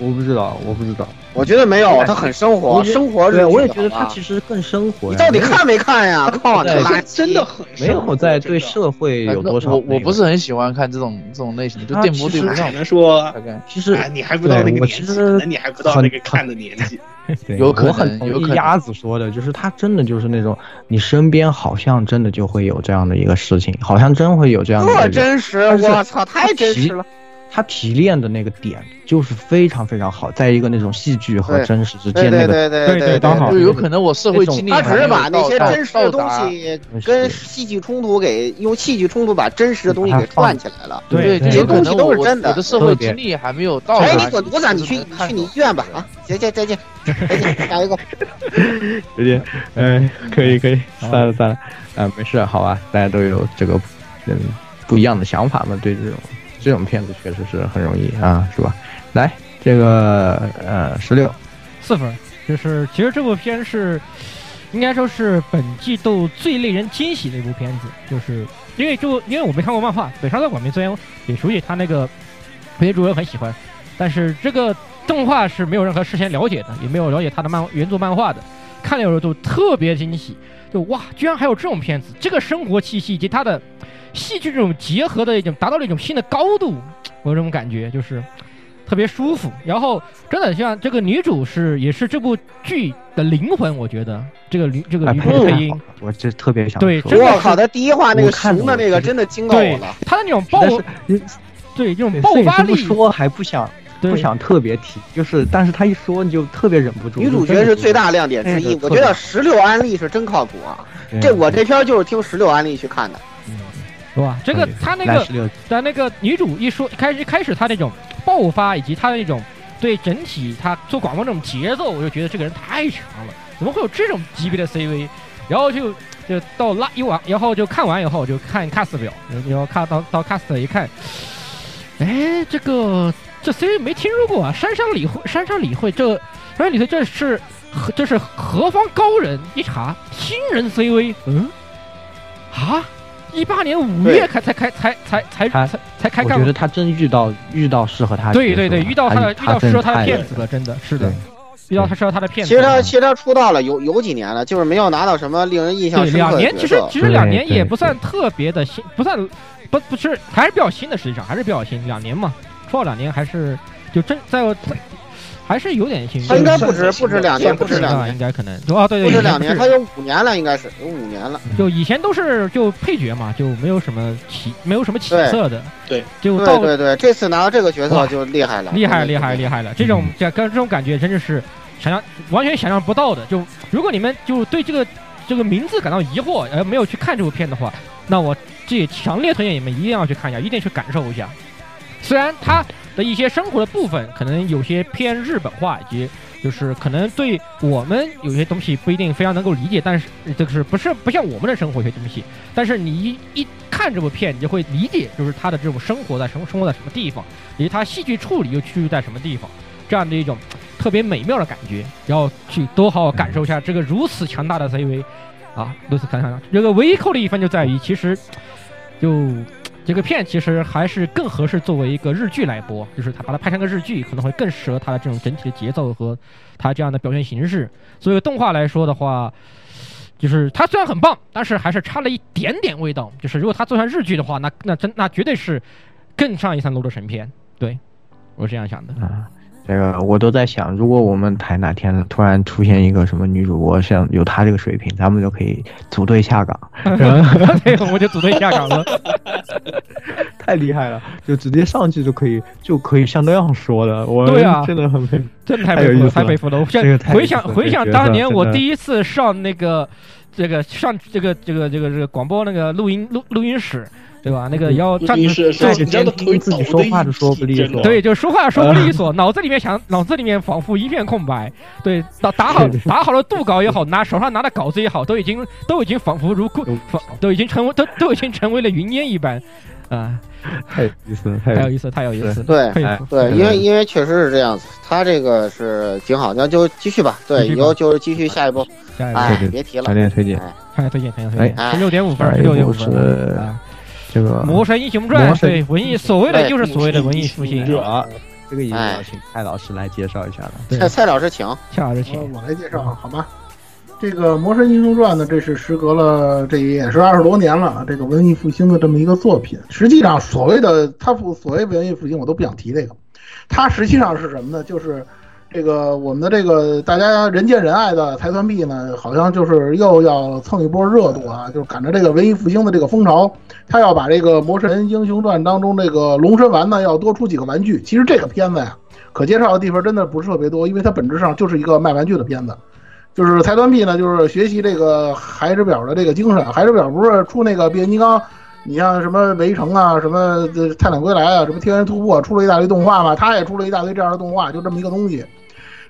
我不知道，我不知道。我觉得没有，他很生活，生活对，我也觉得他其实更生活。你到底看没看呀？靠，他真的很没有在对社会有多少。我我不是很喜欢看这种这种类型，就电波对不上。能说，其实你还不到那个年纪，可能你还不到那个看的年纪。有可能，有鸭子说的，就是他真的就是那种，你身边好像真的就会有这样的一个事情，好像真会有这样的。特真实，我操，太真实了。他提炼的那个点就是非常非常好，在一个那种戏剧和真实之间那个对对对，刚好就有可能我社会经历，他只是把那些真实的东西跟戏剧冲突给用戏剧冲突把真实的东西给串起来了。对，这些东西都是真的。我的社会经历还没有到。哎，你滚犊子！你去去你医院吧啊！再见再见再见，下一个。再见。嗯，可以可以，算了算了，啊，没事，好吧，大家都有这个嗯不一样的想法嘛，对这种。这种片子确实是很容易啊，是吧？来，这个呃，十六四分，就是其实这部片是应该说是本季度最令人惊喜的一部片子，就是因为就因为我没看过漫画，《北上广明》虽然也熟悉他那个女主人很喜欢，但是这个动画是没有任何事先了解的，也没有了解他的漫原作漫画的，看了以后就特别惊喜，就哇，居然还有这种片子，这个生活气息以及它的。戏剧这种结合的一种达到了一种新的高度，我有这种感觉，就是特别舒服。然后真的像这个女主是也是这部剧的灵魂，我觉得这个女这个女主配音，我这特别想对，我靠，她第一话那个熊的那个真的惊到我了，她的那种爆，对这种爆发力，说还不想。不想特别提，就是，但是他一说你就特别忍不住。女主角是最大亮点之一，我觉得十六安利是真靠谱啊！这我这篇就是听十六安利去看的，是吧？这个他那个，但那个女主一说开始开始她那种爆发以及她的那种对整体她做广播那种节奏，我就觉得这个人太强了，怎么会有这种级别的 CV？然后就就到拉一完，然后就看完以后就看 cast 表，然后看到到 cast 一看，哎，这个。这 CV 没听说过啊！山上理会，山上理会，这山上理会这是这是何方高人？一查新人 CV，嗯，啊，一八年五月开才开才才才才才开干。我觉得他真遇到遇到适合他。对对对，遇到他的遇到适合他的骗子了，真的是的，遇到他适合他的骗子。其实他其实他出道了有有几年了，就是没有拿到什么令人印象深刻的两年，其实其实两年也不算特别的新，不算不不是还是比较新的，实际上还是比较新，两年嘛。出道两年还是就真在我，还是有点新。他应该不止不止两年，不止两年，应该可能哦对对，不止两年，他有五年了，应该是有五年了。就以前都是就配角嘛，就没有什么起没有什么起色的。对，就对对对，这次拿到这个角色就厉害了，厉害厉害厉害了！这种这跟这种感觉真的是想象完全想象不到的。就如果你们就对这个这个名字感到疑惑，而没有去看这部片的话，那我这也强烈推荐你们一定要去看一下，一定去感受一下。虽然他的一些生活的部分可能有些偏日本化，以及就是可能对我们有些东西不一定非常能够理解，但是这个是不是不像我们的生活一些东西？但是你一一看这部片，你就会理解，就是他的这种生活在什么生活在什么地方，以及他戏剧处理又居住在什么地方，这样的一种特别美妙的感觉，然后去多好好感受一下这个如此强大的 CV 啊！如此看看，这个唯一扣的一分就在于，其实就。这个片其实还是更合适作为一个日剧来播，就是它把它拍成个日剧，可能会更适合它的这种整体的节奏和它这样的表现形式。作为动画来说的话，就是它虽然很棒，但是还是差了一点点味道。就是如果它做成日剧的话，那那真那绝对是更上一层楼的神片。对我是这样想的。这个我都在想，如果我们台哪天突然出现一个什么女主播，像有她这个水平，咱们就可以组队下岗。对，我就组队下岗了。太厉害了，就直接上去就可以，就可以像那样说的。我对啊，真的很佩服，真的太佩服，太佩服了。我现在回想回想当年我第一次上那个这个上这个这个这个这个广播那个录音录录音室。对吧？那个要站着站着监听自己说话都说不利索。对，就说话说不利索，脑子里面想，脑子里面仿佛一片空白。对，打打好打好了度稿也好，拿手上拿的稿子也好，都已经都已经仿佛如故，都已经成为都都已经成为了云烟一般。啊，太有意思，太有意思，太有意思。对，对，因为因为确实是这样子，他这个是挺好，那就继续吧。对，以后就是继续下一步。哎，别提了。强烈推荐，强烈推荐，强烈推荐。十六点五分，十六点五分。这个《魔神英雄传》对文艺所谓的就是所谓的文艺复兴者，这个也要请蔡老师来介绍一下了。蔡蔡老师请，蔡老师请，我来介绍好吧？这个《魔神英雄传》呢，这是时隔了这也是二十多年了，这个文艺复兴的这么一个作品。实际上，所谓的它所谓文艺复兴，我都不想提这个。它实际上是什么呢？就是。这个我们的这个大家人见人爱的财团币呢，好像就是又要蹭一波热度啊，就是赶着这个文艺复兴的这个风潮，他要把这个《魔神英雄传》当中这个龙神丸呢，要多出几个玩具。其实这个片子呀，可介绍的地方真的不是特别多，因为它本质上就是一个卖玩具的片子。就是财团币呢，就是学习这个海之表的这个精神。海之表不是出那个变形金刚，你像什么围城啊，什么泰坦归来啊，什么天元突破，出了一大堆动画嘛，他也出了一大堆这样的动画，就这么一个东西。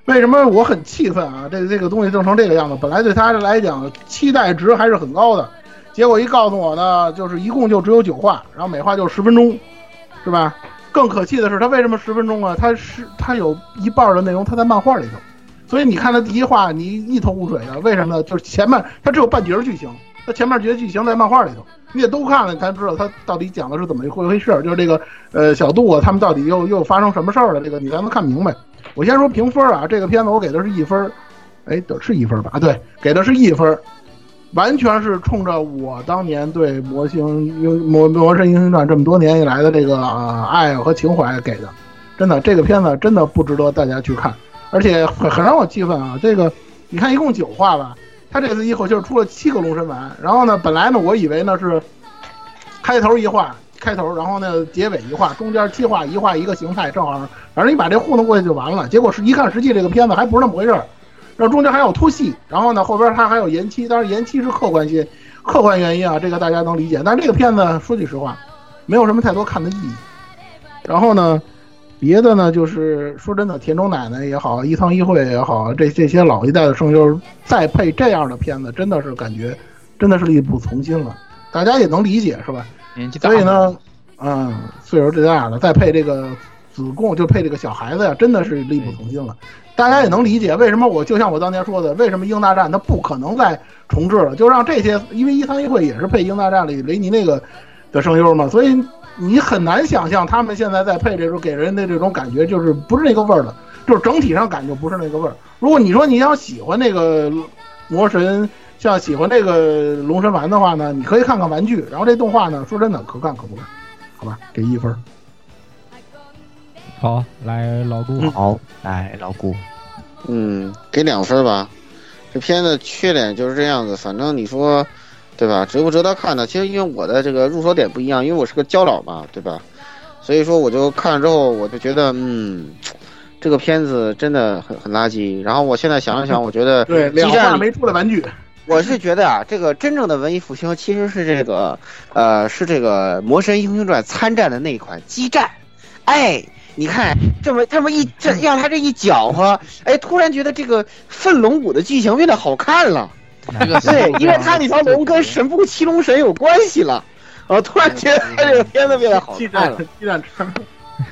为什么我很气愤啊？这这个东西弄成这个样子，本来对他来讲期待值还是很高的，结果一告诉我呢，就是一共就只有九话，然后每话就十分钟，是吧？更可气的是，他为什么十分钟啊？他是他有一半的内容他在漫画里头，所以你看他第一话你一头雾水的，为什么呢？就是前面他只有半截剧情，他前面节剧情在漫画里头，你得都看了你才知道他到底讲的是怎么一回事儿，就是这个呃小杜啊他们到底又又发生什么事儿了，这个你才能看明白。我先说评分啊，这个片子我给的是一分，哎，是一分吧？啊，对，给的是一分，完全是冲着我当年对《魔星英魔魔神英雄传》这么多年以来的这个爱和情怀给的。真的这个片子真的不值得大家去看，而且很很让我气愤啊！这个你看一共九话吧，他这次一口气出了七个龙神丸，然后呢，本来呢我以为呢是开头一话。开头，然后呢，结尾一画，中间七画一画一个形态，正好，反正你把这糊弄过去就完了。结果是一看，实际这个片子还不是那么回事儿，然后中间还有突戏，然后呢，后边他还有延期，当然延期是客观些，客观原因啊，这个大家能理解。但是这个片子说句实话，没有什么太多看的意义。然后呢，别的呢，就是说真的，田中奶奶也好，伊仓一惠也好，这这些老一代的声优再配这样的片子，真的是感觉真的是力不从心了。大家也能理解是吧？所以呢，嗯，岁数最大的，再配这个子贡，就配这个小孩子呀，真的是力不从心了。大家也能理解为什么我就像我当年说的，为什么《英大战》它不可能再重置了，就让这些，因为伊藤一会也是配《英大战》里雷尼那个的声优嘛，所以你很难想象他们现在在配这种给人的这种感觉，就是不是那个味儿了，就是整体上感觉不是那个味儿。如果你说你要喜欢那个魔神。像喜欢这个龙神丸的话呢，你可以看看玩具。然后这动画呢，说真的可看可不看，好吧，给一分。好，来老顾。好，来老顾。嗯，给两分吧。这片子缺点就是这样子，反正你说，对吧？值不值得看呢？其实因为我的这个入手点不一样，因为我是个胶佬嘛，对吧？所以说我就看了之后，我就觉得，嗯，这个片子真的很很垃圾。然后我现在想了想，我觉得对，两画没出的玩具。我是觉得啊，这个真正的文艺复兴其实是这个，呃，是这个《魔神英雄传》参战的那一款激战。哎，你看这么这么一这让他这一搅和，哎，突然觉得这个奋龙五的剧情变得好看了。对，因为他那条龙跟神部七龙神有关系了。我突然觉得他这个片子变得好看了。激战车。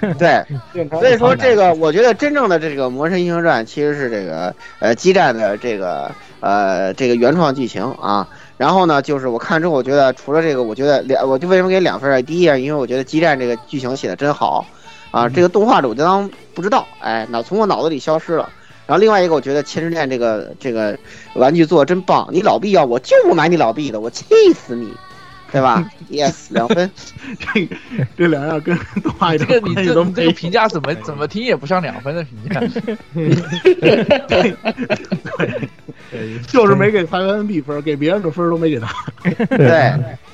对，所以说这个，我觉得真正的这个《魔神英雄传》其实是这个呃激战的这个呃这个原创剧情啊。然后呢，就是我看之后，我觉得除了这个，我觉得两，我就为什么给两分啊？第一啊，因为我觉得激战这个剧情写的真好啊，这个动画我就当不知道，哎，脑从我脑子里消失了。然后另外一个，我觉得千之恋这个这个玩具做的真棒，你老毕要我就不买你老毕的，我气死你！对吧？Yes，两分。这这两样跟动画这个你这这个评价怎么怎么听也不像两分的评价。对，就是没给蔡文 B 分，给别人的分都没给他。对，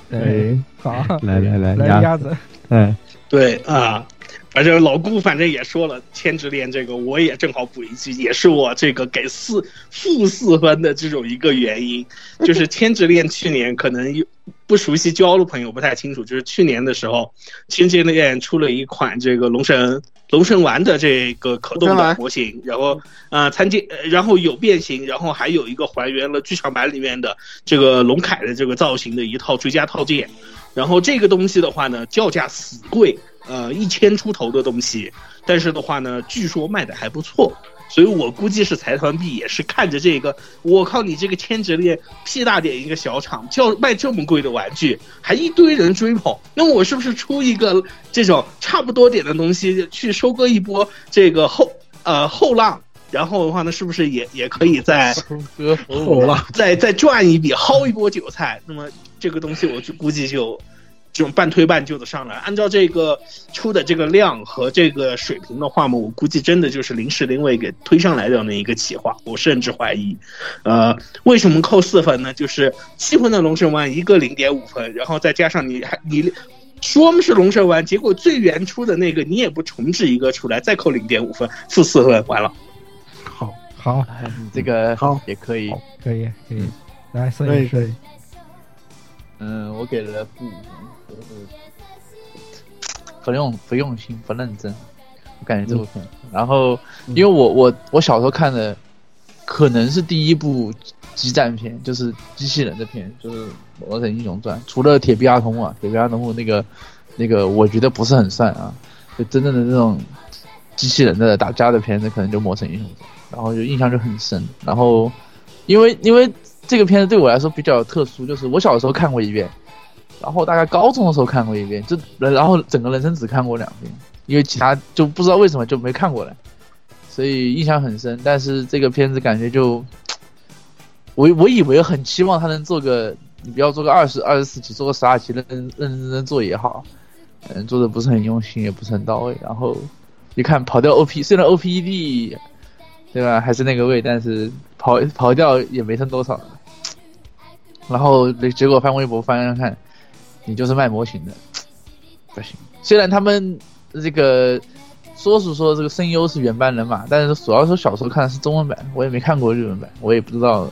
对，好，来来来，来鸭子，嗯，对啊。反正老顾反正也说了，《千之恋》这个我也正好补一句，也是我这个给四负四分的这种一个原因，就是 《千之恋》去年可能不熟悉交的朋友不太清楚，就是去年的时候，《千之恋》出了一款这个龙神龙神丸的这个可动的模型，然后啊参见，然后有变形，然后还有一个还原了剧场版里面的这个龙凯的这个造型的一套追加套件，然后这个东西的话呢，叫价死贵。呃，一千出头的东西，但是的话呢，据说卖的还不错，所以我估计是财团币也是看着这个，我靠，你这个千纸链屁大点一个小厂，叫卖这么贵的玩具，还一堆人追捧，那我是不是出一个这种差不多点的东西去收割一波这个后呃后浪，然后的话呢，是不是也也可以再收割后浪，再再赚一笔薅一波韭菜？那么这个东西我就估计就。这种半推半就的上来，按照这个出的这个量和这个水平的话嘛，我估计真的就是临时临危给推上来的那一个企划，我甚至怀疑，呃，为什么扣四分呢？就是七分的龙神丸一个零点五分，然后再加上你还你说是龙神丸，结果最原初的那个你也不重置一个出来，再扣零点五分，负四分，完了。好，好，这个好。也可以，可以，可以，来，摄影师，嗯，我给了负五分。不用不用心不认真，我感觉这部片。然后，因为我我我小时候看的，可能是第一部激战片，就是机器人的片，就是《魔神英雄传》。除了铁臂阿童木啊，铁臂阿童木那个那个，我觉得不是很算啊。就真正的那种机器人的打架的片子，可能就《魔神英雄传》，然后就印象就很深。然后，因为因为这个片子对我来说比较特殊，就是我小时候看过一遍。然后大概高中的时候看过一遍，就然后整个人生只看过两遍，因为其他就不知道为什么就没看过了，所以印象很深。但是这个片子感觉就，我我以为很期望他能做个，你不要做个二十二十四集，做个十二集，认认认真真做也好，嗯，做的不是很用心，也不是很到位。然后一看跑掉 OP，虽然 OPED，对吧？还是那个位，但是跑跑掉也没剩多少。然后结果翻微博翻翻看，你就是卖模型的，不行。虽然他们这个说是说这个声优是原班人马，但是主要是小时候看的是中文版，我也没看过日文版，我也不知道。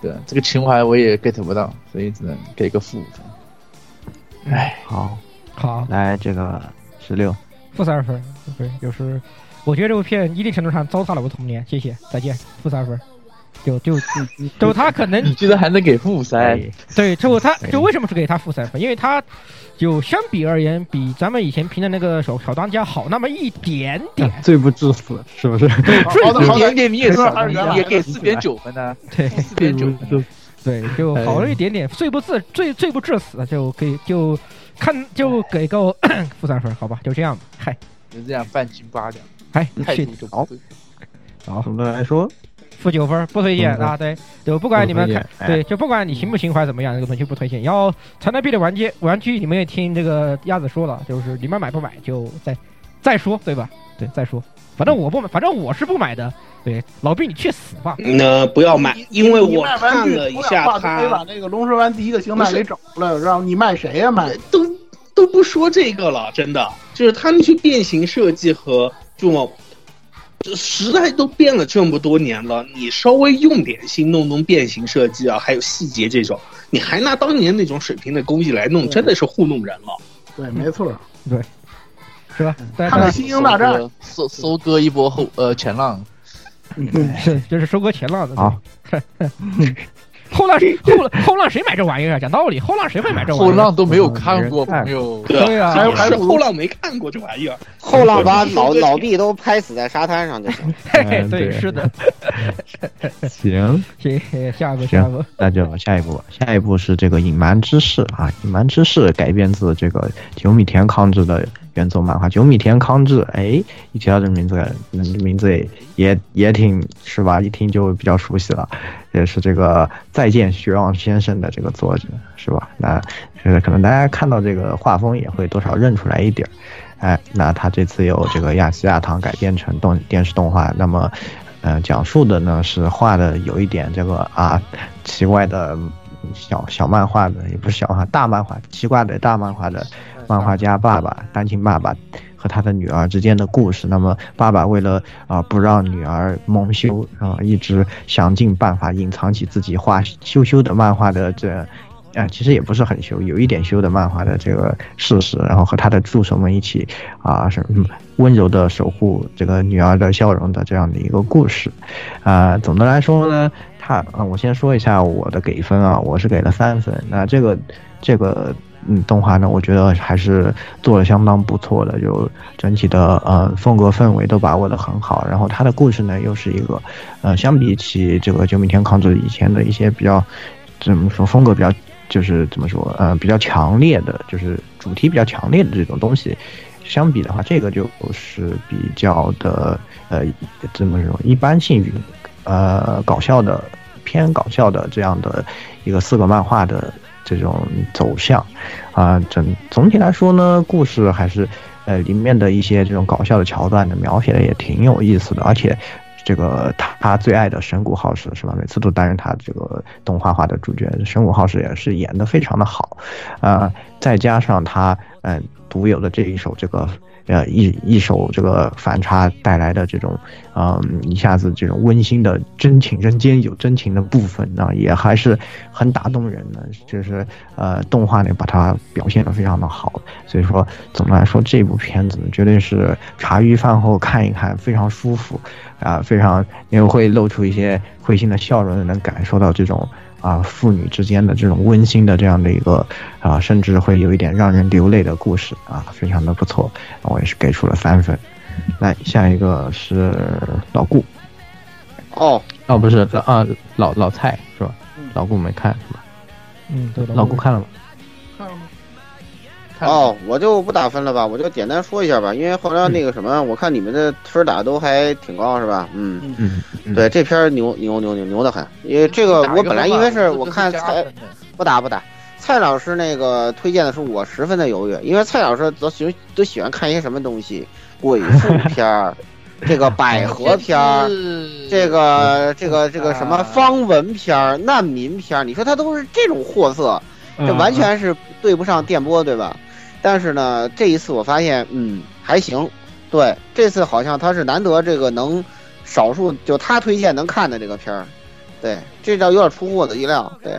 对，这个情怀我也 get 不到，所以只能给个负分。哎，好，好，来这个十六，负三分。对，就是我觉得这部片一定程度上糟蹋了我童年。谢谢，再见，负三分。就就 就他可能你居然还能给负三？对，就他就为什么是给他负三分？因为他就相比而言，比咱们以前评的那个小小当家好那么一点点。罪不至死，是不是？对，好一点点，你也是也给四点九分呢。对，四点九分。对，就好了一点点，罪不至罪罪不至死，就可以就看就给个负三分，好吧？就这样吧。嗨，就这样半斤八两。嗨，态度就好。好，总的来说。负九分，不推荐啊！对，就不管你们看，对，就不管你情不情怀怎么样，这个东西不推荐。然后才能币的玩具，玩具你们也听这个鸭子说了，就是你们买不买就再再说，对吧？对，再说。反正我不买，反正我是不买的。对，老毕你去死吧！那不要买，因为我看了一下，他把那个龙蛇湾第一个星脉给整出来，让你卖谁呀？卖都都不说这个了，真的，就是他们去变形设计和这种。这时代都变了这么多年了，你稍微用点心弄弄变形设计啊，还有细节这种，你还拿当年那种水平的工艺来弄，真的是糊弄人了。对，没错，对，是吧？看看《星星大战》，收收割一波后呃前浪，是就是收割前浪的啊。后浪后浪后浪谁买这玩意儿啊？讲道理，后浪谁会买这玩意儿？后浪都没有看过，朋友。对啊，还还后浪没看过这玩意儿。后浪把 老老毕都拍死在沙滩上就行。对，是的。行行，下一步下一步，那就下一步，下一步是这个隐瞒之事啊。隐瞒之事改编自这个九米田康治的原作漫画。九米田康治，哎，一提到这名字，名字也也也挺是吧？一听就比较熟悉了。也是这个再见徐望先生的这个作者是吧？那就是可能大家看到这个画风也会多少认出来一点儿。哎，那他这次有这个亚细亚堂改编成动电视动画，那么，嗯，讲述的呢是画的有一点这个啊奇怪的小小漫画的，也不是小画，大漫画，奇怪的大漫画的漫画家爸爸，单亲爸爸。和他的女儿之间的故事。那么，爸爸为了啊不让女儿蒙羞啊，一直想尽办法隐藏起自己画羞羞的漫画的这，啊，其实也不是很羞，有一点羞的漫画的这个事实。然后和他的助手们一起啊，是温柔的守护这个女儿的笑容的这样的一个故事。啊，总的来说呢，他啊，我先说一下我的给分啊，我是给了三分。那这个这个。嗯，动画呢，我觉得还是做的相当不错的，就整体的呃风格氛围都把握的很好。然后它的故事呢，又是一个，呃，相比起这个九米天康子以前的一些比较，怎么说风格比较，就是怎么说，呃，比较强烈的，就是主题比较强烈的这种东西，相比的话，这个就是比较的，呃，怎么说，一般性，呃，搞笑的偏搞笑的这样的一个四个漫画的。这种走向，啊，整总体来说呢，故事还是，呃，里面的一些这种搞笑的桥段的，描写的也挺有意思的，而且，这个他他最爱的神谷浩史是吧？每次都担任他这个动画化的主角，神谷浩史也是演的非常的好，啊，再加上他嗯独有的这一首这个。呃，一一首这个反差带来的这种，嗯，一下子这种温馨的真情，人间有真情的部分呢，也还是很打动人的。就是呃，动画里把它表现的非常的好，所以说总的来说，这部片子绝对是茶余饭后看一看，非常舒服，啊，非常也会露出一些会心的笑容，能感受到这种。啊，父女之间的这种温馨的这样的一个啊，甚至会有一点让人流泪的故事啊，非常的不错，我也是给出了三分。来，下一个是老顾。哦，哦，不是老啊，老老蔡是吧？老顾没看是吧？嗯，对老顾看了吗？哦，我就不打分了吧，我就简单说一下吧，因为后来那个什么，我看你们的分打都还挺高，是吧？嗯嗯，对，这片牛牛牛牛牛的很，因为这个我本来因为是我看蔡不打不打，蔡老师那个推荐的时候，我十分的犹豫，因为蔡老师都喜都喜欢看一些什么东西，鬼 畜片儿，这个百合片儿，这个这个这个什么方文片儿、难民片儿，你说他都是这种货色，这完全是对不上电波，对吧？但是呢，这一次我发现，嗯，还行。对，这次好像他是难得这个能少数就他推荐能看的这个片儿，对，这倒有点出乎我的意料。对，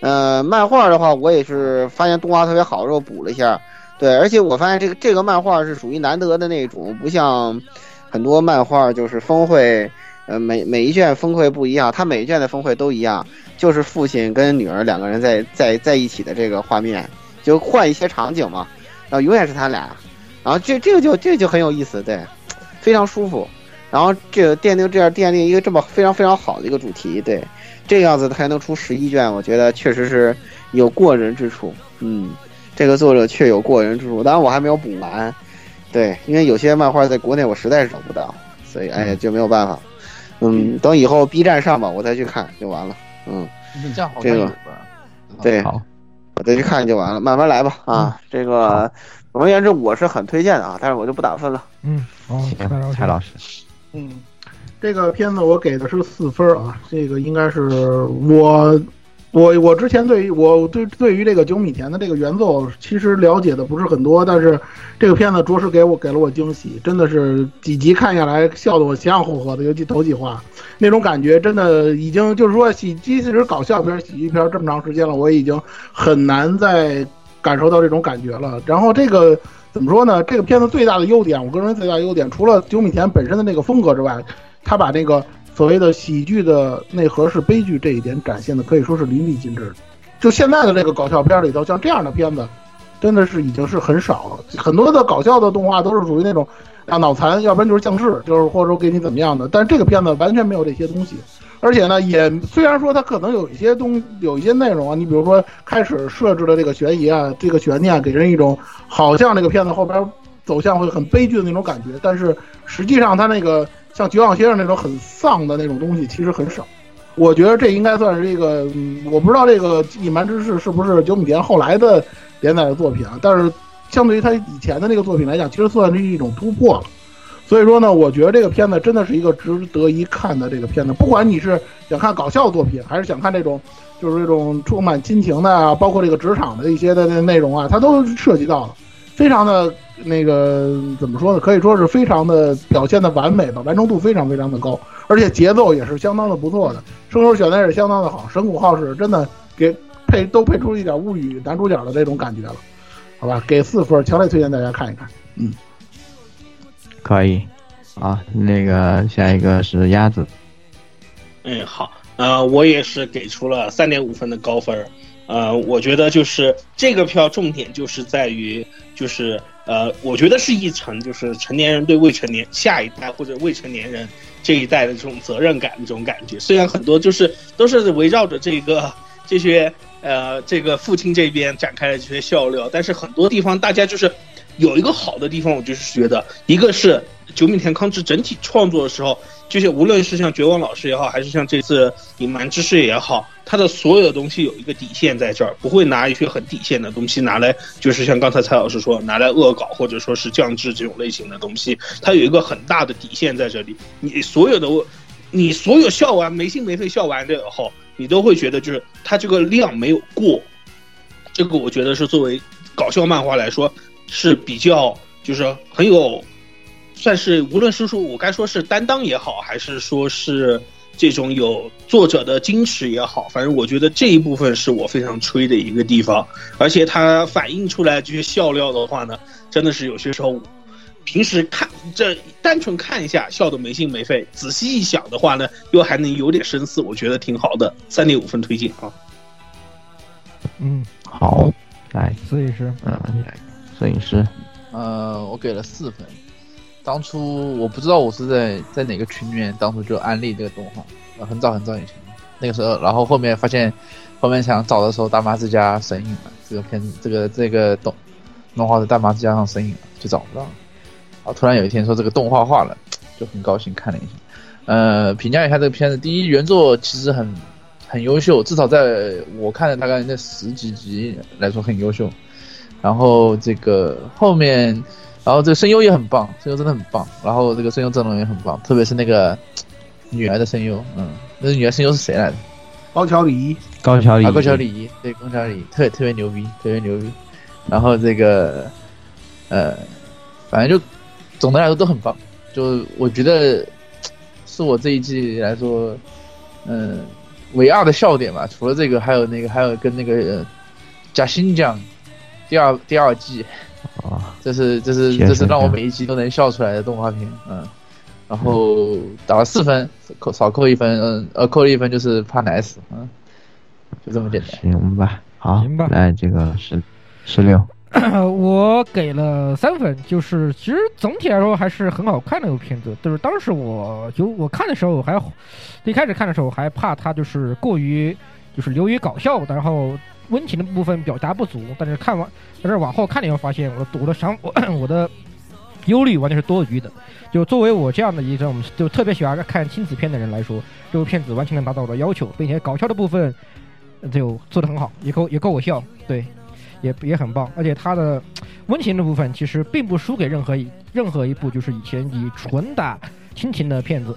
呃，漫画的话，我也是发现动画特别好之后补了一下。对，而且我发现这个这个漫画是属于难得的那种，不像很多漫画就是峰会，呃，每每一卷峰会不一样，它每一卷的峰会都一样，就是父亲跟女儿两个人在在在一起的这个画面，就换一些场景嘛，然后永远是他俩。然后这这个就这个就很有意思，对，非常舒服。然后这个奠定这样奠定一个这么非常非常好的一个主题，对，这样子还能出十一卷，我觉得确实是有过人之处。嗯，这个作者确有过人之处。当然我还没有补完，对，因为有些漫画在国内我实在是找不到，所以哎呀就没有办法。嗯，等以后 B 站上吧，我再去看就完了。嗯，这个对，我再去看就完了，慢慢来吧。啊，这个。总而言之，我是很推荐的啊，但是我就不打分了。嗯，哦，蔡老师，嗯，这个片子我给的是四分啊，这个应该是我，我我之前对于我对对于这个九米田的这个原作其实了解的不是很多，但是这个片子着实给我给了我惊喜，真的是几集看下来笑得我前仰后合的，尤其头几话那种感觉，真的已经就是说喜即使是搞笑片、喜剧片这么长时间了，我已经很难再。感受到这种感觉了，然后这个怎么说呢？这个片子最大的优点，我个人最大的优点，除了九米田本身的那个风格之外，他把那个所谓的喜剧的内核是悲剧这一点展现的可以说是淋漓尽致。就现在的这个搞笑片里头，像这样的片子，真的是已经是很少了。很多的搞笑的动画都是属于那种啊脑残，要不然就是降智，就是或者说给你怎么样的。但是这个片子完全没有这些东西。而且呢，也虽然说它可能有一些东有一些内容啊，你比如说开始设置的这个悬疑啊，这个悬念给人一种好像这个片子后边走向会很悲剧的那种感觉，但是实际上它那个像绝望先生那种很丧的那种东西其实很少。我觉得这应该算是一个，嗯我不知道这个《隐瞒之事》是不是九米田后来的连载的作品啊，但是相对于他以前的那个作品来讲，其实算是一种突破了。所以说呢，我觉得这个片子真的是一个值得一看的这个片子。不管你是想看搞笑作品，还是想看这种就是这种充满亲情的啊，包括这个职场的一些的内容啊，它都涉及到了，非常的那个怎么说呢？可以说是非常的表现的完美吧，完成度非常非常的高，而且节奏也是相当的不错的，声优选的也是相当的好。神谷浩史真的给配都配出一点物语男主角的这种感觉了，好吧？给四分，强烈推荐大家看一看，嗯。可以，啊，那个下一个是鸭子。嗯，好，呃，我也是给出了三点五分的高分呃，我觉得就是这个票重点就是在于，就是呃，我觉得是一层，就是成年人对未成年下一代或者未成年人这一代的这种责任感这种感觉。虽然很多就是都是围绕着这个 这些呃这个父亲这边展开的这些笑料，但是很多地方大家就是。有一个好的地方，我就是觉得，一个是九米田康之整体创作的时候，就是无论是像绝望老师也好，还是像这次隐瞒之事也好，他的所有的东西有一个底线在这儿，不会拿一些很底线的东西拿来，就是像刚才蔡老师说，拿来恶搞或者说是降智这种类型的东西，他有一个很大的底线在这里。你所有的，你所有笑完没心没肺笑完了以后，你都会觉得就是他这个量没有过，这个我觉得是作为搞笑漫画来说。是比较，就是很有，算是无论是说我该说是担当也好，还是说是这种有作者的矜持也好，反正我觉得这一部分是我非常吹的一个地方。而且它反映出来这些笑料的话呢，真的是有些时候，平时看这单纯看一下笑的没心没肺，仔细一想的话呢，又还能有点深思，我觉得挺好的，三点五分推荐啊。嗯，好，来，摄影师，嗯，来。摄影师，呃，我给了四分。当初我不知道我是在在哪个群里面，当初就安利这个动画，呃，很早很早以前，那个时候，然后后面发现，后面想找的时候，大妈之家神隐了，这个片子，这个这个动动画在大妈之家上神隐了，就找不到了。然后突然有一天说这个动画化了，就很高兴看了一下。呃，评价一下这个片子，第一，原作其实很很优秀，至少在我看的大概那十几集来说很优秀。然后这个后面，然后这个声优也很棒，声优真的很棒。然后这个声优阵容也很棒，特别是那个女儿的声优，嗯，那个女儿声优是谁来着？高桥李依，高桥李依，高桥李依，对，高桥李依，特特别牛逼，特别牛逼。然后这个，呃，反正就总的来说都很棒。就我觉得是我这一季来说，嗯，唯二的笑点吧。除了这个，还有那个，还有跟那个贾新讲第二第二季啊，这是这是这是让我每一集都能笑出来的动画片，嗯。然后打了四分，扣少扣一分，嗯，呃，扣了一分就是怕奶死，嗯，就这么简单。行吧，好，行吧，来这个十十六，我给了三分，就是其实总体来说还是很好看的一部片子。就是当时我就我看的时候还一开始看的时候还怕它就是过于就是流于搞笑，然后温情的部分表达不足。但是看完，但是往后看了以后发现，我的我的想我我的忧虑完全是多余的。就作为我这样的一种就特别喜欢看亲子片的人来说，这部片子完全能达到我的要求，并且搞笑的部分就做得很好，也够也够我笑，对，也也很棒。而且它的温情的部分其实并不输给任何一任何一部就是以前以纯打亲情的片子，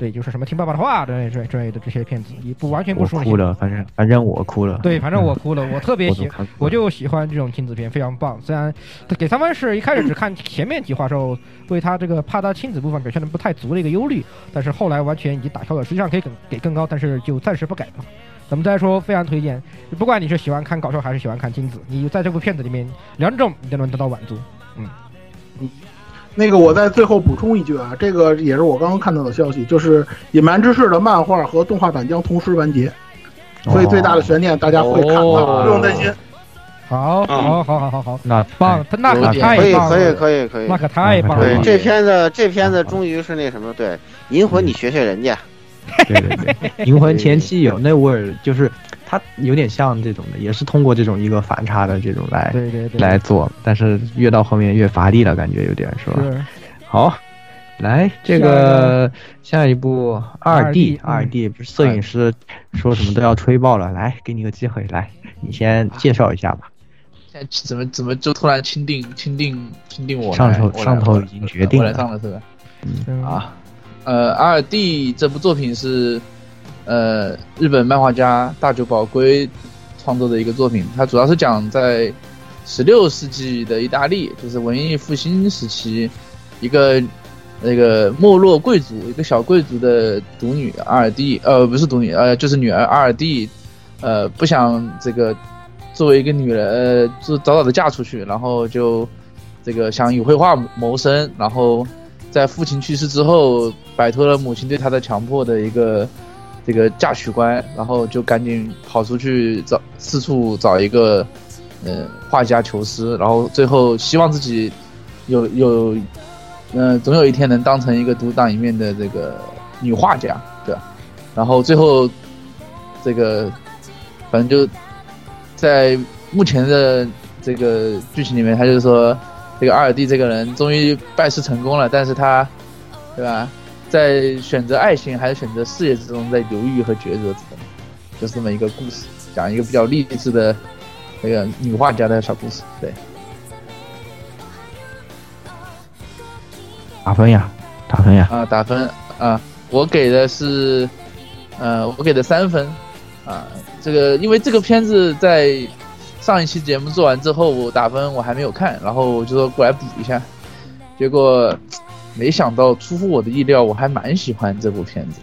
对，就是什么听爸爸的话之类之类的这些片子，也不完全不说。哭了，反正反正我哭了。对，反正我哭了，我特别喜，我就喜欢这种亲子片，非常棒。虽然给三分是一开始只看前面几话时候。为他这个怕他亲子部分表现的不太足的一个忧虑，但是后来完全已经打消了，实际上可以给给更高，但是就暂时不改吧。咱们再说，非常推荐，不管你是喜欢看搞笑还是喜欢看亲子，你在这部片子里面两种你都能得到满足。那个我在最后补充一句啊，这个也是我刚刚看到的消息，就是《隐瞒之事》的漫画和动画版将同时完结，所以最大的悬念大家会看到，不用担心。好，好，好，好，好，好，那棒，那可太棒了，可以，可以，可以，可以，那可太棒了。对，这片子，这片子终于是那什么，对，银魂，你学学人家。对对对，银魂前期有那味儿，就是它有点像这种的，也是通过这种一个反差的这种来，对对对，来做，但是越到后面越乏力了，感觉有点是吧？好，来这个下一步二 D，二 D 不是摄影师说什么都要吹爆了，来，给你个机会，来，你先介绍一下吧。现在怎么怎么就突然钦定钦定钦定我上头上头已经决定了，我来上了是吧？嗯啊，呃二 D 这部作品是呃日本漫画家大久保圭创作的一个作品，它主要是讲在十六世纪的意大利，就是文艺复兴时期一个那个没落贵族，一个小贵族的独女阿尔蒂呃不是独女，呃就是女儿 R D，呃不想这个。作为一个女人，呃，就早早的嫁出去，然后就这个想以绘画谋生，然后在父亲去世之后，摆脱了母亲对她的强迫的一个这个嫁娶官，然后就赶紧跑出去找四处找一个呃画家求师，然后最后希望自己有有嗯总有一天能当成一个独当一面的这个女画家，对吧？然后最后这个反正就。在目前的这个剧情里面，他就说，这个阿尔蒂这个人终于拜师成功了，但是他，对吧，在选择爱情还是选择事业之中，在犹豫和抉择之中，就是这么一个故事，讲一个比较励志的那个女画家的小故事。对，打分呀，打分呀！啊，打分啊！我给的是，呃，我给的三分，啊。这个因为这个片子在上一期节目做完之后，我打分我还没有看，然后我就说过来补一下，结果没想到出乎我的意料，我还蛮喜欢这部片子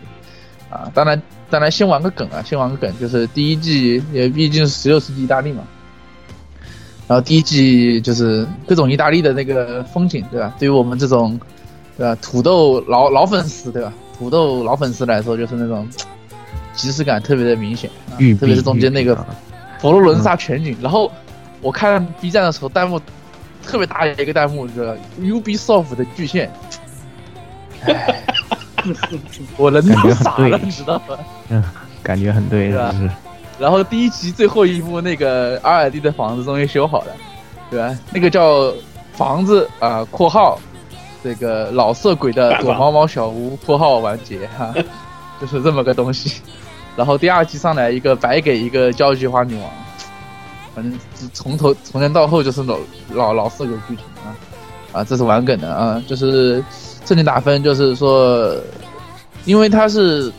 啊！当然，当然先玩个梗啊，先玩个梗，就是第一季也毕竟是十六世纪意大利嘛，然后第一季就是各种意大利的那个风景，对吧？对于我们这种对吧土豆老老粉丝，对吧？土豆老粉丝来说，就是那种。即视感特别的明显，特别是中间那个佛罗伦萨全景。然后我看 B 站的时候，弹幕特别大一个弹幕，是 Ubisoft 的巨献。我人都傻了，你知道吗？嗯，感觉很对，是吧？然后第一集最后一幕，那个阿尔蒂的房子终于修好了，对吧？那个叫房子啊（括号）这个老色鬼的躲猫猫小屋（括号完结）哈，就是这么个东西。然后第二集上来一个白给一个交际花女王，反正从头从前到后就是老老老四个剧情啊啊，这是玩梗的啊，就是这里打分就是说，因为它是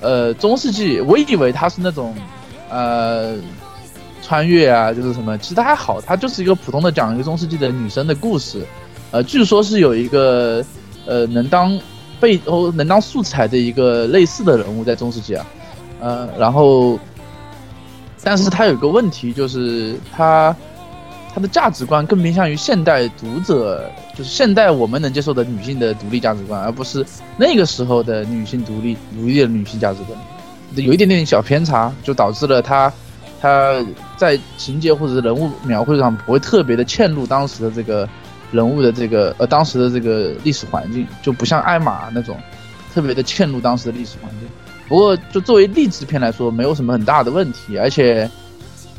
呃中世纪，我以为它是那种呃穿越啊，就是什么，其实它还好，它就是一个普通的讲一个中世纪的女生的故事，呃，据说是有一个呃能当背哦能当素材的一个类似的人物在中世纪啊。呃，然后，但是他有个问题，就是他他的价值观更偏向于现代读者，就是现代我们能接受的女性的独立价值观，而不是那个时候的女性独立独立的女性价值观，有一点点小偏差，就导致了他他在情节或者人物描绘上不会特别的嵌入当时的这个人物的这个呃当时的这个历史环境，就不像艾玛那种特别的嵌入当时的历史环境。不过，就作为励志片来说，没有什么很大的问题。而且，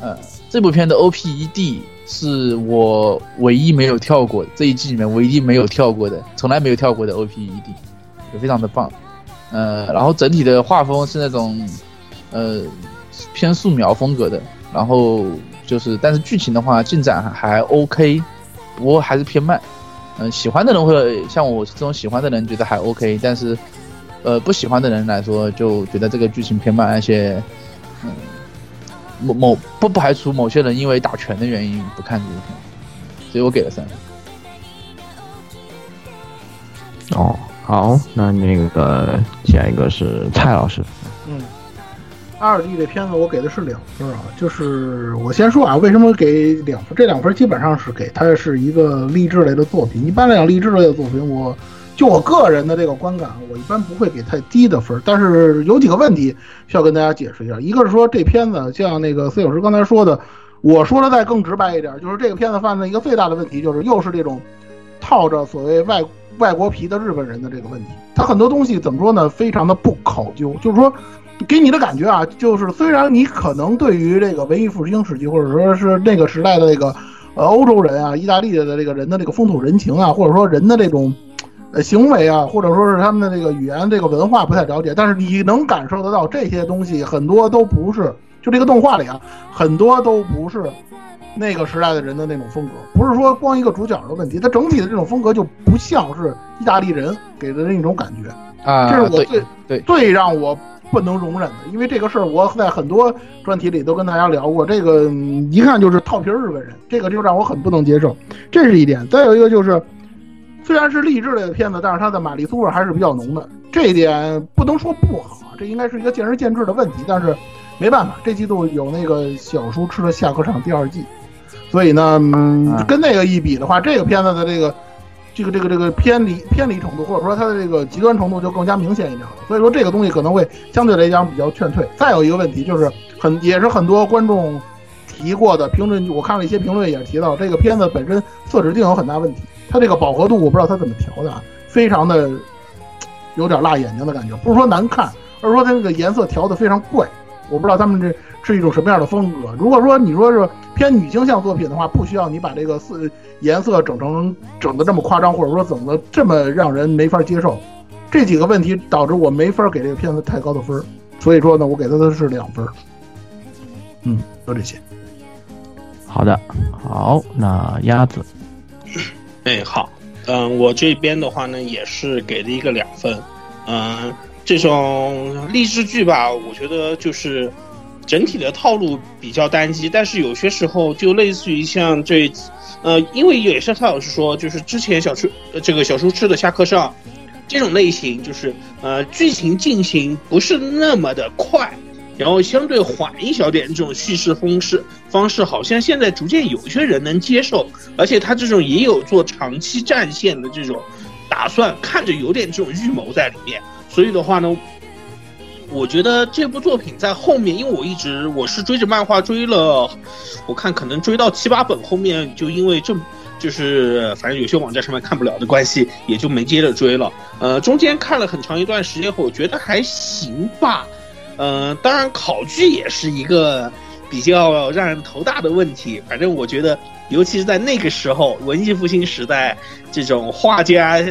呃，这部片的 O P E D 是我唯一没有跳过，这一季里面唯一没有跳过的，从来没有跳过的 O P E D，也非常的棒。呃，然后整体的画风是那种，呃，偏素描风格的。然后就是，但是剧情的话进展还 O K，不过还是偏慢。嗯，喜欢的人会像我这种喜欢的人觉得还 O K，但是。呃，不喜欢的人来说，就觉得这个剧情偏慢，而且，嗯，某某不排除某些人因为打拳的原因不看这部片，所以我给了三分。哦，好，那那个下一个是蔡老师。嗯，二 D 的片子我给的是两分啊，就是我先说啊，为什么给两分？这两分基本上是给它是一个励志类的作品。一般来讲，励志类的作品我。就我个人的这个观感，我一般不会给太低的分，但是有几个问题需要跟大家解释一下。一个是说这片子像那个孙老师刚才说的，我说的再更直白一点，就是这个片子犯的一个最大的问题，就是又是这种套着所谓外外国皮的日本人的这个问题。他很多东西怎么说呢？非常的不考究，就是说给你的感觉啊，就是虽然你可能对于这个文艺复兴时期或者说是那个时代的那个呃欧洲人啊、意大利的这个人的这个风土人情啊，或者说人的这种。呃，行为啊，或者说是他们的这个语言、这个文化不太了解，但是你能感受得到这些东西很多都不是，就这个动画里啊，很多都不是那个时代的人的那种风格，不是说光一个主角的问题，它整体的这种风格就不像是意大利人给的那种感觉啊，这是我最对最让我不能容忍的，因为这个事儿我在很多专题里都跟大家聊过，这个一看就是套皮日本人，这个就让我很不能接受，这是一点。再有一个就是。虽然是励志类的片子，但是它的玛丽苏味还是比较浓的，这一点不能说不好，这应该是一个见仁见智的问题。但是没办法，这季度有那个小叔吃了下课上第二季，所以呢，跟那个一比的话，这个片子的这个这个这个这个偏离偏离程度，或者说它的这个极端程度就更加明显一点了。所以说这个东西可能会相对来讲比较劝退。再有一个问题就是很也是很多观众提过的评论，我看了一些评论也提到这个片子本身色指定有很大问题。它这个饱和度我不知道它怎么调的啊，非常的有点辣眼睛的感觉，不是说难看，而是说它那个颜色调的非常怪，我不知道他们这是一种什么样的风格。如果说你说是偏女性向作品的话，不需要你把这个色颜色整成整的这么夸张，或者说整的这么让人没法接受。这几个问题导致我没法给这个片子太高的分，所以说呢，我给它的是两分。嗯，就这些。好的，好，那鸭子。哎，好，嗯，我这边的话呢，也是给了一个两分，嗯，这种励志剧吧，我觉得就是整体的套路比较单机，但是有些时候就类似于像这，呃，因为也是蔡老师说，就是之前小吃这个小书吃的下课上，这种类型就是呃剧情进行不是那么的快。然后相对缓一小点，这种叙事方式方式好像现在逐渐有些人能接受，而且他这种也有做长期战线的这种打算，看着有点这种预谋在里面。所以的话呢，我觉得这部作品在后面，因为我一直我是追着漫画追了，我看可能追到七八本后面，就因为这就是反正有些网站上面看不了的关系，也就没接着追了。呃，中间看了很长一段时间后，我觉得还行吧。嗯，当然考据也是一个比较让人头大的问题。反正我觉得，尤其是在那个时候，文艺复兴时代，这种画家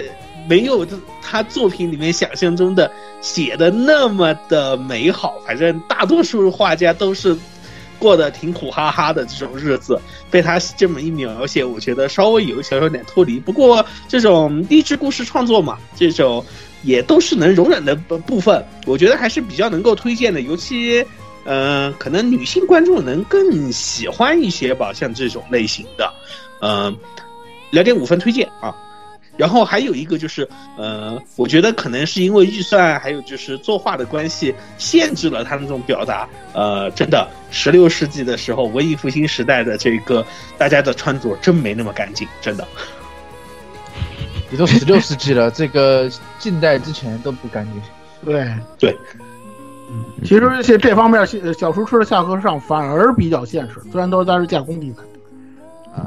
没有他作品里面想象中的写的那么的美好。反正大多数画家都是过得挺苦哈哈的这种日子，被他这么一描写，我觉得稍微有小小点脱离。不过这种励志故事创作嘛，这种也都是能容忍的部分，我觉得还是比较能够推荐的，尤其。嗯，可能女性观众能更喜欢一些吧，像这种类型的，嗯，两点五分推荐啊。然后还有一个就是，呃，我觉得可能是因为预算还有就是作画的关系，限制了他们这种表达。呃，真的，十六世纪的时候，文艺复兴时代的这个大家的穿着真没那么干净，真的。你都十六世纪了，这个近代之前都不干净。对对。嗯其实这这方面小小厨师的下和上反而比较现实，虽然都是在是加工题材。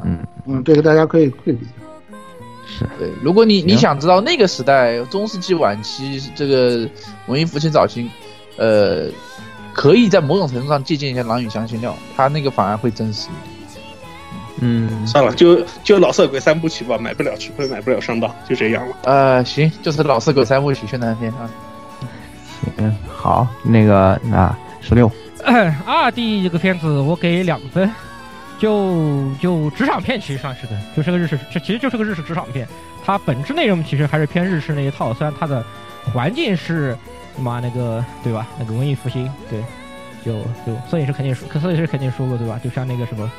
嗯嗯，这个大家可以对比。是对，如果你你想知道那个时代中世纪晚期这个文艺复兴早期，呃，可以在某种程度上借鉴一下《狼与香辛料》，它那个反而会真实一点。嗯，算了，就就老色鬼三部曲吧，买不了吃亏，买不了上当，就这样了。呃，行，就是老色鬼三部曲宣传片啊。嗯，好，那个那十六，二 D 这个片子我给两分，就就职场片其实上是的，就是个日式，这其实就是个日式职场片，它本质内容其实还是偏日式那一套，虽然它的环境是妈那个对吧？那个文艺复兴，对，就就摄影师肯定说，摄影师肯定说过对吧？就像那个什么，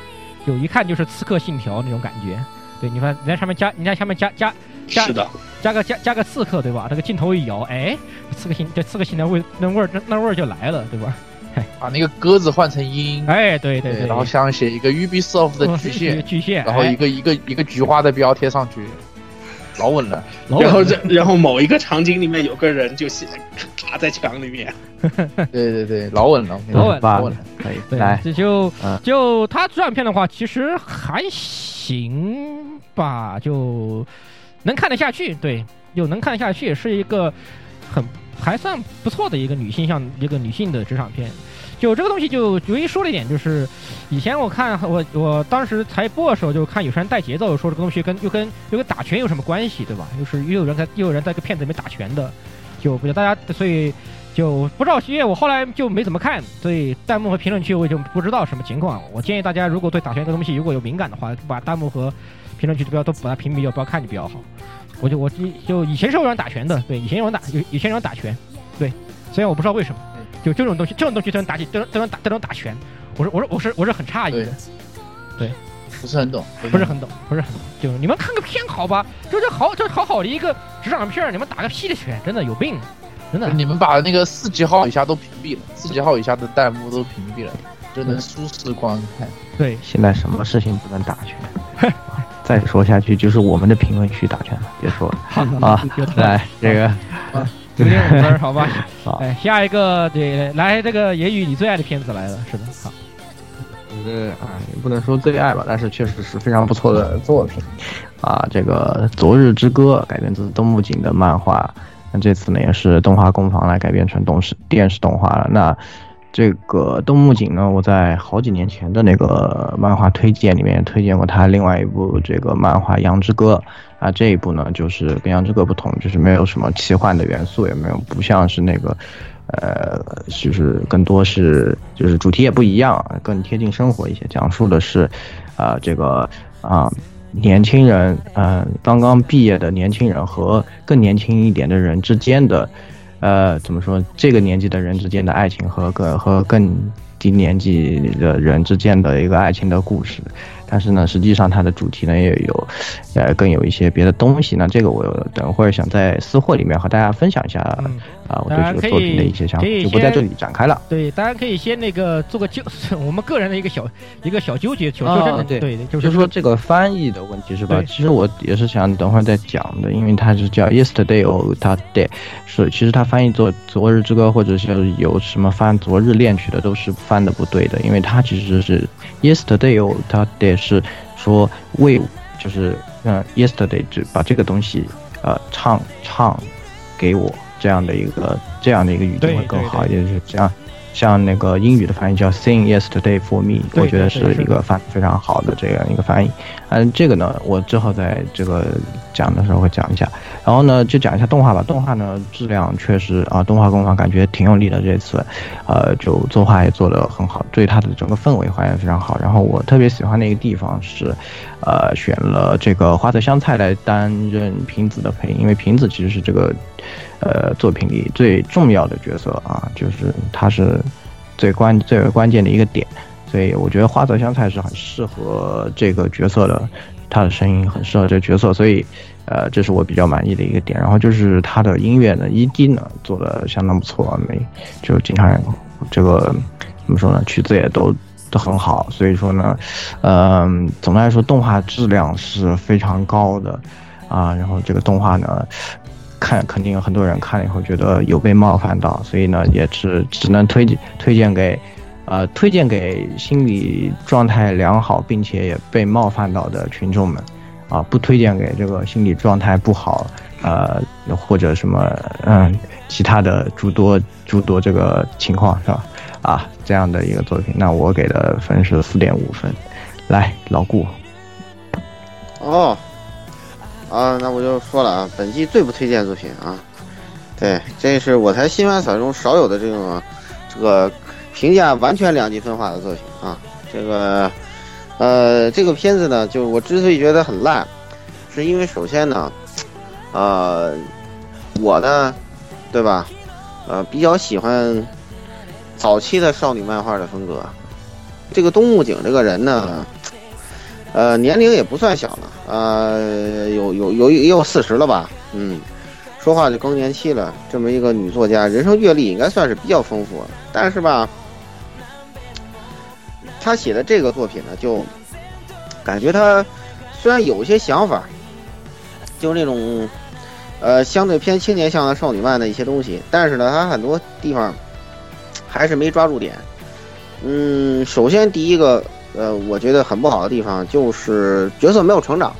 就一看就是刺客信条那种感觉，对，你看你在上面加，你在下面加加加。是的，加个加加个刺客，对吧？这个镜头一摇，哎，刺客信这刺客信条味那味儿那那味儿就来了，对吧？把那个鸽子换成鹰，哎，对对对，然后想写一个 Ubisoft 的 巨蟹，巨蟹，然后一个一个一个菊花的标贴上去，老稳了。然后这然后某一个场景里面有个人就卡在墙里面，对对对，老稳了，老稳老稳了，可以。来，这就就他这样片的话，其实还行吧，就。能看得下去，对，又能看得下去，是一个很还算不错的一个女性向一个女性的职场片。就这个东西，就唯一说了一点，就是以前我看我我当时才播的时候，就看有些人带节奏，说这个东西跟又跟又跟打拳有什么关系，对吧？又是又有人在又有人在个片子里面打拳的，就不知道大家，所以就不知道，因为我后来就没怎么看，所以弹幕和评论区我就不知道什么情况。我建议大家，如果对打拳这个东西如果有敏感的话，把弹幕和评论区不要都把它屏蔽掉，不要看就比较好。我就我就以前是有人打拳的，对，以前有人打有以前有人打拳，对，虽然我不知道为什么，就这种东西这种东西都能打起都能都能打都能打拳，我说我说我是我是很诧异的，对，不是很懂，不是很懂，不是很懂，就你们看个片好吧，就这好这好好的一个职场片，你们打个屁的拳，真的有病，真的。你们把那个四级号以下都屏蔽了，四级号以下的弹幕都屏蔽了，就能舒适观看。对，现在什么事情不能打拳？再说下去就是我们的评论区打拳了，别说了。啊！来这个九点五分，好吧？好哎，下一个对，来这个言语你最爱的片子来了，是的，好。是啊，也不能说最爱吧，但是确实是非常不错的作品啊。这个《昨日之歌》改编自东木井的漫画，那这次呢也是动画工坊来改编成动视电视动画了。那这个东木景呢，我在好几年前的那个漫画推荐里面推荐过他另外一部这个漫画《羊之歌》啊，这一部呢就是跟《羊之歌》不同，就是没有什么奇幻的元素，也没有不像是那个，呃，就是更多是就是主题也不一样，更贴近生活一些，讲述的是，啊，这个啊年轻人，嗯，刚刚毕业的年轻人和更年轻一点的人之间的。呃，怎么说？这个年纪的人之间的爱情和更和更低年纪的人之间的一个爱情的故事，但是呢，实际上它的主题呢也有，呃，更有一些别的东西。那这个我等会儿想在私货里面和大家分享一下啊，我对这个作品的一些想法，就不在这里展开了。对，大家可以先那个做个纠，我们个人的一个小一个小纠结，小纠正。对对，就是说这个翻译的问题是吧？其实我也是想等会儿再讲的，因为它是叫 Yesterday or Today。是，其实它翻译作《昨日之歌》或者是有什么翻《昨日恋曲》的，都是翻的不对的，因为它其实是 yesterday，or t o Day 是说为，就是嗯，yesterday 就把这个东西呃唱唱给我这样的一个这样的一个语境会更好，也就是这样像那个英语的翻译叫 Sing Yesterday for Me，我觉得是一个翻非常好的这样一个翻译。嗯，这个呢，我之后在这个讲的时候会讲一下。然后呢，就讲一下动画吧。动画呢，质量确实啊，动画工坊感觉挺用力的。这次，呃，就作画也做得很好，对它的整个氛围还原非常好。然后我特别喜欢的一个地方是，呃，选了这个花泽香菜来担任瓶子的配音，因为瓶子其实是这个。呃，作品里最重要的角色啊，就是他是最关最为关键的一个点，所以我觉得花泽香菜是很适合这个角色的，他的声音很适合这个角色，所以呃，这是我比较满意的一个点。然后就是他的音乐呢，ED 呢做的相当不错，没就经常这个怎么说呢，曲子也都都很好，所以说呢，嗯，总的来说动画质量是非常高的啊，然后这个动画呢。看，肯定有很多人看了以后觉得有被冒犯到，所以呢，也是只能推荐推荐给，呃，推荐给心理状态良好并且也被冒犯到的群众们，啊，不推荐给这个心理状态不好，呃，或者什么，嗯，其他的诸多诸多这个情况是吧？啊，这样的一个作品，那我给的分是四点五分，来，老顾，哦。啊，那我就说了啊，本季最不推荐作品啊，对，这是我台新番扫中少有的这种，这个评价完全两极分化的作品啊。这个，呃，这个片子呢，就是我之所以觉得很烂，是因为首先呢，呃，我呢，对吧，呃，比较喜欢早期的少女漫画的风格。这个东木井这个人呢。呃，年龄也不算小了，呃，有有有也有四十了吧，嗯，说话就更年期了。这么一个女作家，人生阅历应该算是比较丰富，但是吧，她写的这个作品呢，就感觉她虽然有些想法，就那种呃相对偏青年向的少女漫的一些东西，但是呢，她很多地方还是没抓住点。嗯，首先第一个。呃，我觉得很不好的地方就是角色没有成长，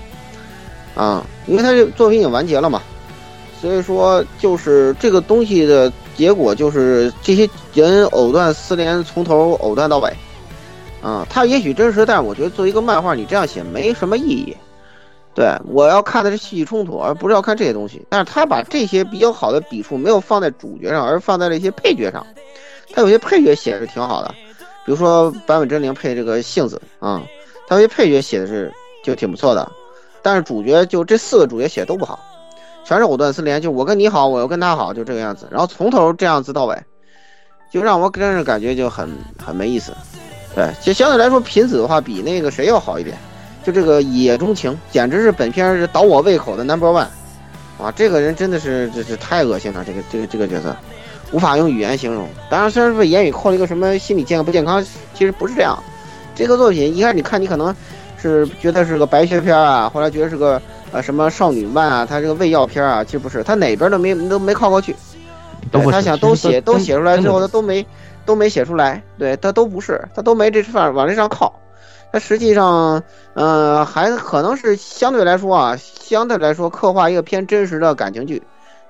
啊，因为他这作品已经完结了嘛，所以说就是这个东西的结果就是这些人藕断丝连，从头藕断到尾，啊，他也许真实，但是我觉得作为一个漫画，你这样写没什么意义。对我要看的是戏剧冲突，而不是要看这些东西。但是他把这些比较好的笔触没有放在主角上，而放在了一些配角上，他有些配角写的挺好的。比如说坂本真绫配这个杏子啊，他这配角写的是就挺不错的，但是主角就这四个主角写的都不好，全是藕断丝连，就我跟你好，我又跟他好，就这个样子，然后从头这样子到尾，就让我真是感觉就很很没意思。对，就相对来说品子的话比那个谁要好一点，就这个野中情简直是本片是倒我胃口的 number one，啊，这个人真的是这是太恶心了，这个这个这个角色。无法用语言形容。当然，虽然说言语扣了一个什么心理健康不健康，其实不是这样。这个作品一开始你看，你可能是觉得是个白学片啊，后来觉得是个呃什么少女漫啊，它这个胃药片啊，其实不是，它哪边都没都没靠过去。对他想都写都写出来之后，他都没都没写出来。对他都不是，他都没这范往这上靠。他实际上，嗯，还可能是相对来说啊，相对来说刻画一个偏真实的感情剧。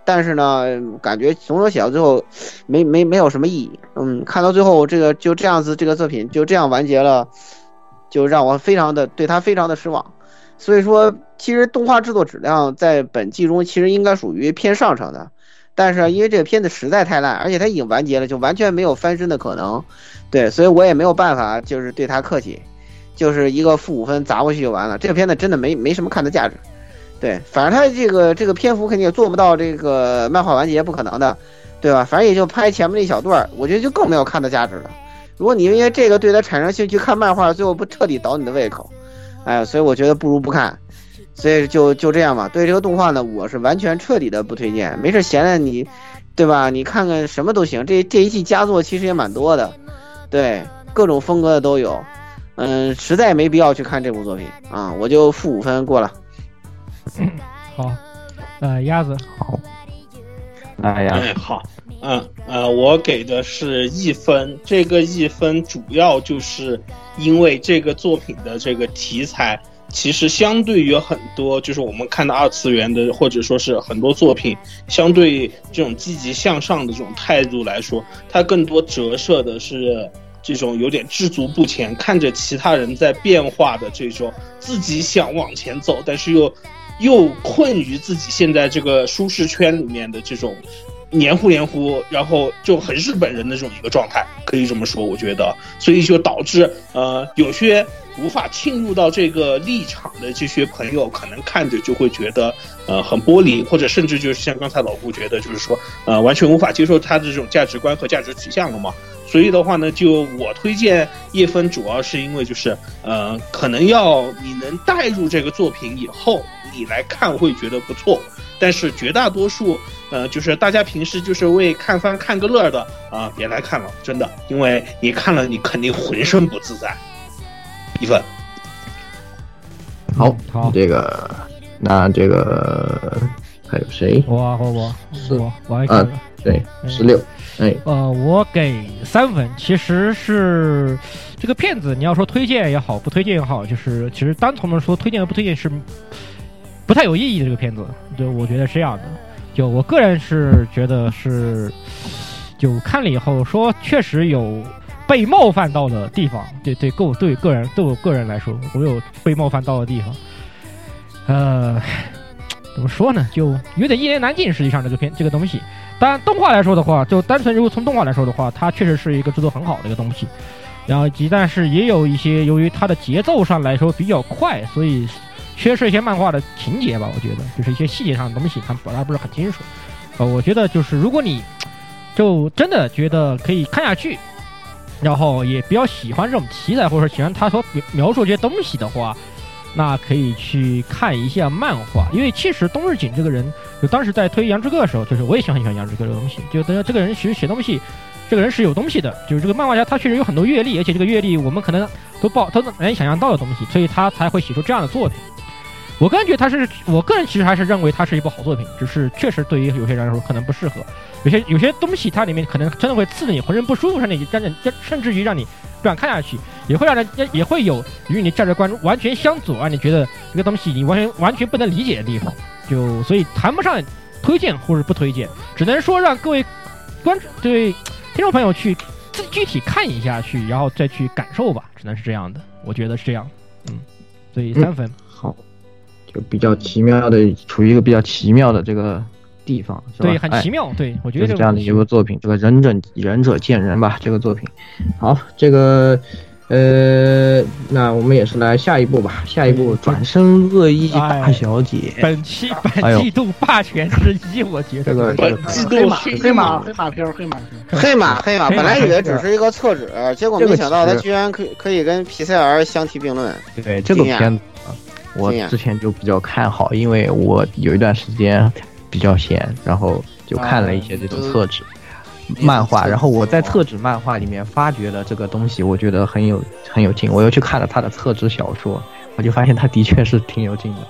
但是呢，感觉从头写到最后，没没没有什么意义。嗯，看到最后这个就这样子，这个作品就这样完结了，就让我非常的对他非常的失望。所以说，其实动画制作质量在本季中其实应该属于偏上乘的，但是因为这个片子实在太烂，而且它已经完结了，就完全没有翻身的可能。对，所以我也没有办法，就是对他客气，就是一个负五分砸过去就完了。这个片子真的没没什么看的价值。对，反正他这个这个篇幅肯定也做不到这个漫画完结，不可能的，对吧？反正也就拍前面那一小段我觉得就更没有看的价值了。如果你因为这个对他产生兴趣看漫画，最后不彻底倒你的胃口，哎，所以我觉得不如不看。所以就就这样吧。对这个动画呢，我是完全彻底的不推荐。没事闲着你，对吧？你看看什么都行。这这一季佳作其实也蛮多的，对，各种风格的都有。嗯，实在没必要去看这部作品啊，我就负五分过了。好，呃，鸭子。好，哎呀，哎好，嗯呃，我给的是一分，这个一分主要就是因为这个作品的这个题材其实相对于很多就是我们看到二次元的，或者说是很多作品，相对这种积极向上的这种态度来说，它更多折射的是这种有点知足不前，看着其他人在变化的这种，自己想往前走，但是又又困于自己现在这个舒适圈里面的这种。黏糊黏糊，然后就很日本人的这种一个状态，可以这么说，我觉得，所以就导致呃有些无法进入到这个立场的这些朋友，可能看着就会觉得呃很玻璃，或者甚至就是像刚才老顾觉得，就是说呃完全无法接受他的这种价值观和价值取向了嘛。所以的话呢，就我推荐叶枫，主要是因为就是呃可能要你能带入这个作品以后，你来看会觉得不错。但是绝大多数，呃，就是大家平时就是为看番看个乐的啊，别来看了，真的，因为你看了，你肯定浑身不自在。一份，好，好，这个，那这个还有谁？我，我，我，我，我还看了，对，十六，哎，呃，我给三分，其实是这个片子，你要说推荐也好，不推荐也好，就是其实单从的说推荐和不推荐是。不太有意义的这个片子，对我觉得是这样的。就我个人是觉得是，就看了以后说确实有被冒犯到的地方。对对，够对个人对我个人来说，我有被冒犯到的地方。呃，怎么说呢？就有点一言难尽。实际上这个片这个东西，当然动画来说的话，就单纯如果从动画来说的话，它确实是一个制作很好的一个东西。然后，但是也有一些由于它的节奏上来说比较快，所以。缺失一些漫画的情节吧，我觉得就是一些细节上的东西，他表达不是很清楚。呃，我觉得就是如果你就真的觉得可以看下去，然后也比较喜欢这种题材，或者说喜欢他所描描述这些东西的话，那可以去看一下漫画。因为其实东日景这个人，就当时在推《杨之歌》的时候，就是我也喜欢喜欢《杨之歌》这个东西，就等于这个人其实写东西，这个人是有东西的，就是这个漫画家他确实有很多阅历，而且这个阅历我们可能都不都难以想象到的东西，所以他才会写出这样的作品。我个人觉得他是，我个人其实还是认为它是一部好作品，只是确实对于有些人来说可能不适合，有些有些东西它里面可能真的会刺得你浑身不舒服，甚至让让甚至于让你不想看下去，也会让人也会有与你价值观完全相左，让你觉得这个东西你完全完全不能理解的地方，就所以谈不上推荐或者不推荐，只能说让各位观对听众朋友去自具体看一下去，然后再去感受吧，只能是这样的，我觉得是这样，嗯，所以三分。就比较奇妙的，处于一个比较奇妙的这个地方，是吧？对，很奇妙。对，我觉得是这样的一部作品。这个仁者仁者见仁吧，这个作品。好，这个呃，那我们也是来下一步吧。下一步，转身恶意大小姐。本期本季度霸权之一，我觉得这个本季度黑马黑马片黑马片黑马黑马。本来以为只是一个厕纸，结果没想到它居然可以可以跟皮塞尔相提并论。对，这个片子。我之前就比较看好，因为我有一段时间比较闲，然后就看了一些这种厕纸漫画，然后我在厕纸漫画里面发掘了这个东西，我觉得很有很有劲，我又去看了他的厕纸小说，我就发现他的确是挺有劲的。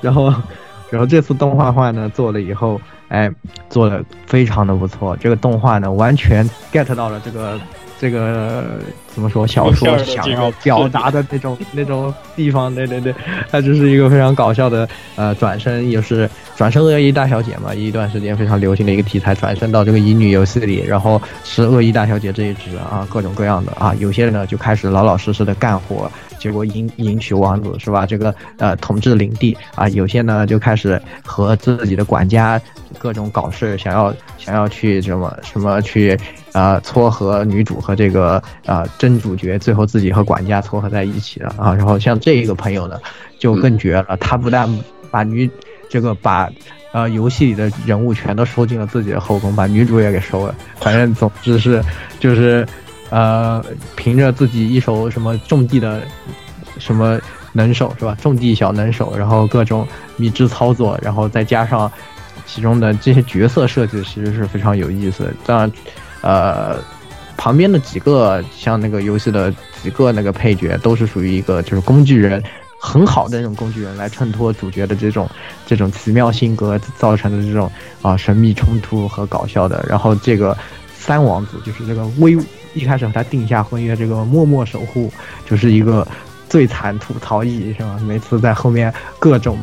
然后，然后这次动画化呢做了以后，哎，做的非常的不错，这个动画呢完全 get 到了这个。这个怎么说？小说想要表达的那种 那种地方，对对对，它就是一个非常搞笑的呃转身，也是转身恶意大小姐嘛，一段时间非常流行的一个题材，转身到这个乙女游戏里，然后是恶意大小姐这一支啊，各种各样的啊，有些人呢就开始老老实实的干活，结果迎迎娶王子是吧？这个呃统治领地啊，有些呢就开始和自己的管家各种搞事，想要想要去什么什么去。啊，撮合女主和这个啊真主角，最后自己和管家撮合在一起了啊。然后像这一个朋友呢，就更绝了。他不但把女这个把呃游戏里的人物全都收进了自己的后宫，把女主也给收了。反正总之是就是呃凭着自己一手什么种地的什么能手是吧？种地小能手，然后各种迷之操作，然后再加上其中的这些角色设计，其实是非常有意思。当然。呃，旁边的几个像那个游戏的几个那个配角，都是属于一个就是工具人，很好的那种工具人来衬托主角的这种这种奇妙性格造成的这种啊神秘冲突和搞笑的。然后这个三王子就是这个微一开始和他定下婚约这个默默守护，就是一个最惨吐槽役是吧？每次在后面各种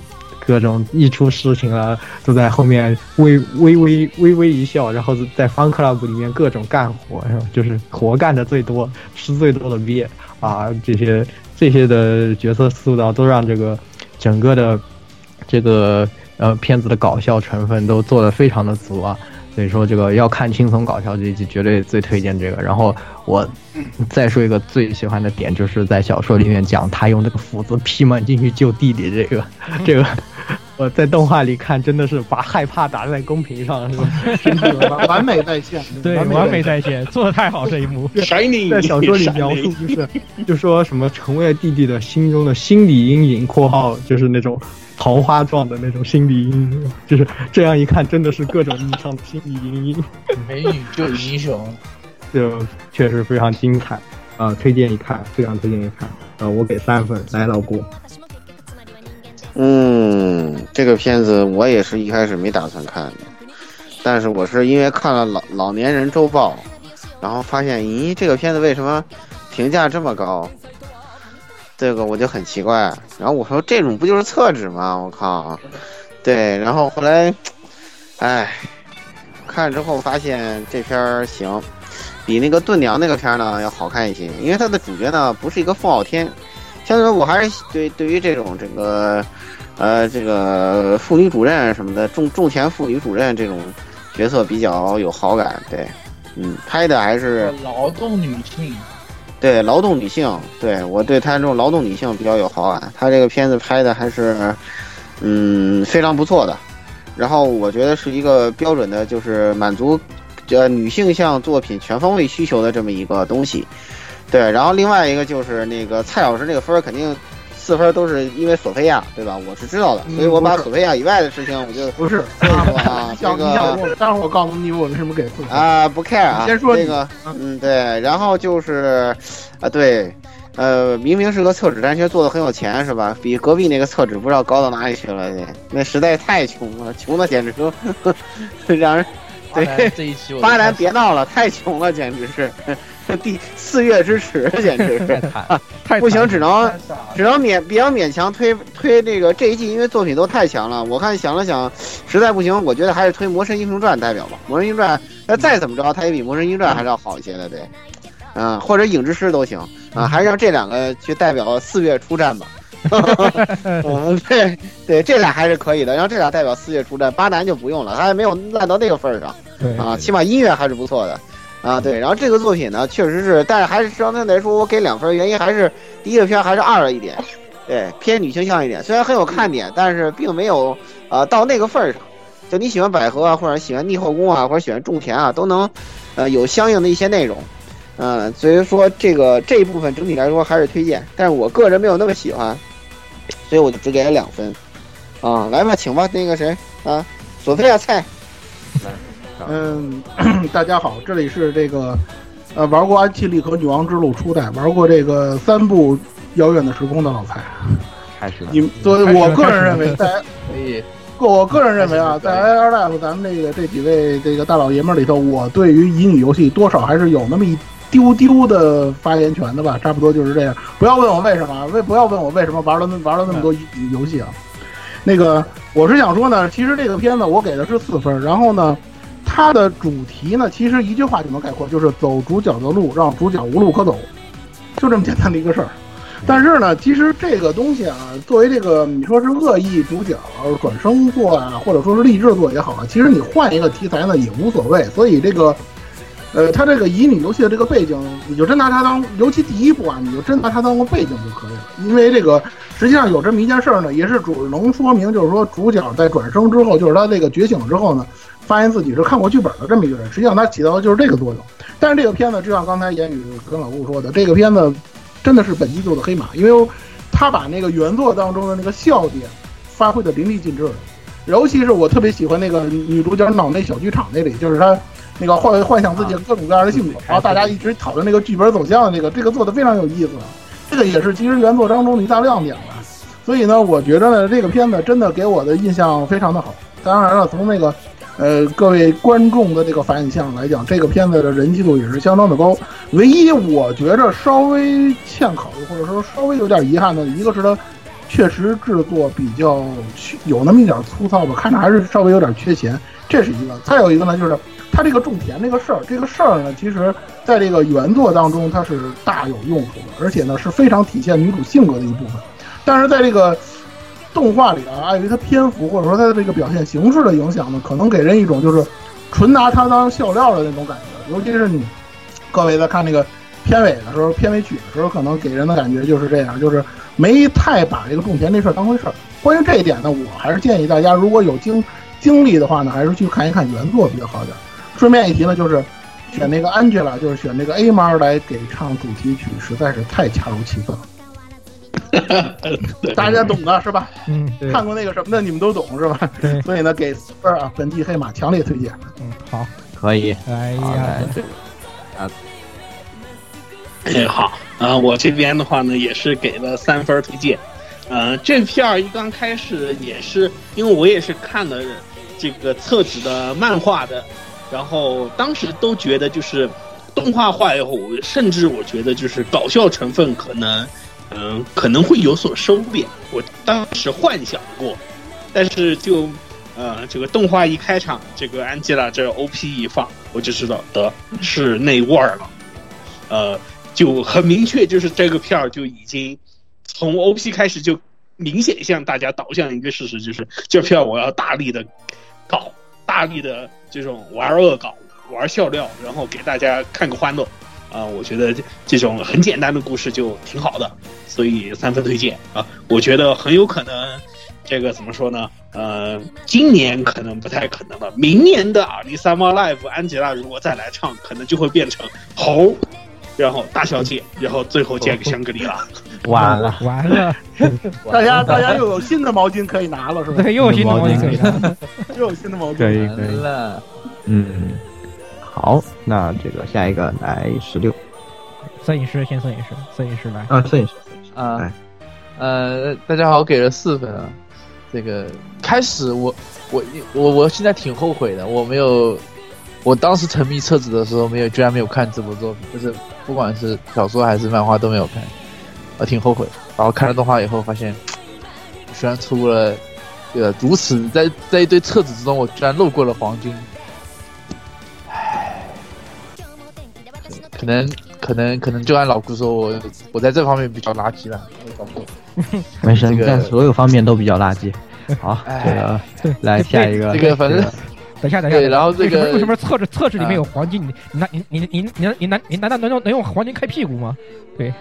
各种一出事情了，都在后面微 微微微微一笑，然后在 Fun Club 里面各种干活是吧？就是活干的最多，吃最多的鳖啊！这些这些的角色塑造都让这个整个的这个呃片子的搞笑成分都做得非常的足啊。所以说这个要看轻松搞笑这一集，绝对最推荐这个。然后我再说一个最喜欢的点，就是在小说里面讲他用这个斧子劈门进去救弟弟这个，这个 我在动画里看真的是把害怕打在公屏上，是吧？真的完美在线，对，完美在线，做的太好这一幕。在小说里描述就是，就说什么成为了弟弟的心中的心理阴影（括号就是那种）。桃花状的那种心理阴影，就是这样一看，真的是各种意义上的心理阴影。美女救英雄，就确实非常精彩啊！推荐一看，非常推荐一看啊！我给三分，来老郭。嗯，这个片子我也是一开始没打算看的，但是我是因为看了老老年人周报，然后发现，咦，这个片子为什么评价这么高？这个我就很奇怪，然后我说这种不就是厕纸吗？我靠，对，然后后来，哎，看之后发现这片儿行，比那个盾娘那个片儿呢要好看一些，因为它的主角呢不是一个凤傲天，相对来说我还是对对于这种这个，呃，这个妇女主任什么的种种田妇女主任这种角色比较有好感，对，嗯，拍的还是劳动女性。对劳动女性，对我对她这种劳动女性比较有好感。她这个片子拍的还是，嗯，非常不错的。然后我觉得是一个标准的，就是满足，呃，女性向作品全方位需求的这么一个东西。对，然后另外一个就是那个蔡老师那个分肯定。四分都是因为索菲亚，对吧？我是知道的，所以我把索菲亚以外的事情我就不是啊。这个，待会儿我告诉你我为什么给四分啊，不 care 啊。先说这个，嗯，对，然后就是啊，对，呃，明明是个厕纸，但却做的很有钱，是吧？比隔壁那个厕纸不知道高到哪里去了，那实在太穷了，穷的简直都 让人对这一期，巴兰别闹了，太穷了，简直是。第四月之耻，简直是太不行，只能只能勉比较勉强推推这个这一季，因为作品都太强了。我看想了想，实在不行，我觉得还是推《魔神英雄传》代表吧，《魔神英雄传》那再怎么着，它也比《魔神英雄传》还是要好一些的，对，嗯，或者《影之师》都行啊，还是让这两个去代表四月出战吧。嗯，对对，这俩还是可以的，然后这俩代表四月出战，巴南就不用了，他还没有烂到那个份儿上，啊，起码音乐还是不错的。啊，对，然后这个作品呢，确实是，但是还是相对来说，我给两分，原因还是第一个片还是二了一点，对，偏女性向一点，虽然很有看点，但是并没有呃到那个份儿上。就你喜欢百合啊，或者喜欢逆后宫啊，或者喜欢种田啊，都能呃有相应的一些内容，嗯，所以说这个这一部分整体来说还是推荐，但是我个人没有那么喜欢，所以我就只给了两分。啊，来吧，请吧，那个谁啊，索菲亚菜。嗯，大家好，这里是这个，呃，玩过《安琪丽和女王之路》初代，玩过这个三部《遥远的时空》的老蔡。开始了。你作为我个人认为，在可以，我个人认为啊，在 Air Life 咱们这个这几位这个大老爷们里头，我对于乙女游戏多少还是有那么一丢丢的发言权的吧，差不多就是这样。不要问我为什么，为不要问我为什么玩了那玩了那么多游戏啊。那个，我是想说呢，其实这个片子我给的是四分，然后呢。它的主题呢，其实一句话就能概括，就是走主角的路，让主角无路可走，就这么简单的一个事儿。但是呢，其实这个东西啊，作为这个你说是恶意主角转生做啊，或者说是励志做也好啊，其实你换一个题材呢也无所谓。所以这个，呃，它这个乙女游戏的这个背景，你就真拿它当，尤其第一部啊，你就真拿它当个背景就可以了。因为这个实际上有这么一件事儿呢，也是主能说明，就是说主角在转生之后，就是他这个觉醒之后呢。发现自己是看过剧本的这么一个人，实际上他起到的就是这个作用。但是这个片子，就像刚才言语跟老顾说的，这个片子真的是本季度的黑马，因为他把那个原作当中的那个笑点发挥的淋漓尽致。尤其是我特别喜欢那个女主角脑内小剧场那里，就是她那个幻幻想自己各种各样的性格，然后大家一直讨论那个剧本走向的这个，这个做的非常有意思。这个也是其实原作当中的一大亮点吧。所以呢，我觉得呢，这个片子真的给我的印象非常的好。当然了，从那个。呃，各位观众的这个反响来讲，这个片子的人气度也是相当的高。唯一我觉着稍微欠考虑，或者说稍微有点遗憾的，一个是它确实制作比较有那么一点粗糙吧，看着还是稍微有点缺钱，这是一个。再有一个呢，就是它这个种田这个事儿，这个事儿呢，其实在这个原作当中它是大有用处的，而且呢是非常体现女主性格的一部分。但是在这个动画里啊，碍于它篇幅或者说它的这个表现形式的影响呢，可能给人一种就是纯拿它当笑料的那种感觉。尤其是你各位在看那个片尾的时候，片尾曲的时候，可能给人的感觉就是这样，就是没太把这个种田这事儿当回事儿。关于这一点呢，我还是建议大家如果有经经历的话呢，还是去看一看原作比较好点。顺便一提呢，就是选那个 Angela，就是选那个 A 妈来给唱主题曲，实在是太恰如其分了。大家懂的是吧？嗯，看过那个什么的，你们都懂是吧？对，所以呢，给四分啊，本地黑马强烈推荐。嗯，好，可以。哎呀，啊，哎，好啊，我这边的话呢，也是给了三分推荐。呃，这片儿一刚开始也是，因为我也是看了这个册子的漫画的，然后当时都觉得就是动画化以后，甚至我觉得就是搞笑成分可能。嗯，可能会有所收敛。我当时幻想过，但是就，呃，这个动画一开场，这个安吉拉这 O P 一放，我就知道得是那味儿了。呃，就很明确，就是这个片儿就已经从 O P 开始就明显向大家导向一个事实，就是这片我要大力的搞，大力的这种玩恶搞、玩笑料，然后给大家看个欢乐。啊，我觉得这种很简单的故事就挺好的，所以三分推荐啊。我觉得很有可能，这个怎么说呢？呃，今年可能不太可能了。明年的《阿里萨摩 Live》，安吉拉如果再来唱，可能就会变成猴，然后大小姐，然后最后见个香格里拉。完了，完了，大家大家又有新的毛巾可以拿了，是吧？对，又有新的毛巾可以拿，又有新的毛巾。可以可以了，嗯。好，那这个下一个来十六，摄影师先，摄影师，摄影师来啊，摄影师啊，呃，大家好，给了四分啊。这个开始我我我我现在挺后悔的，我没有，我当时沉迷册子的时候没有，居然没有看这部作品，就是不管是小说还是漫画都没有看，我挺后悔。然后看了动画以后发现，居然出了，呃，如此在在一堆册子之中，我居然漏过了黄金。唉可能可能可能就按老顾说，我我在这方面比较垃圾了，没 事，你在所有方面都比较垃圾。好，这个来下一个，这个反正等一下等一下，然后这个为什么测试测试里面有黄金？你你拿你你你你你难你难道能用能用黄金开屁股吗？对，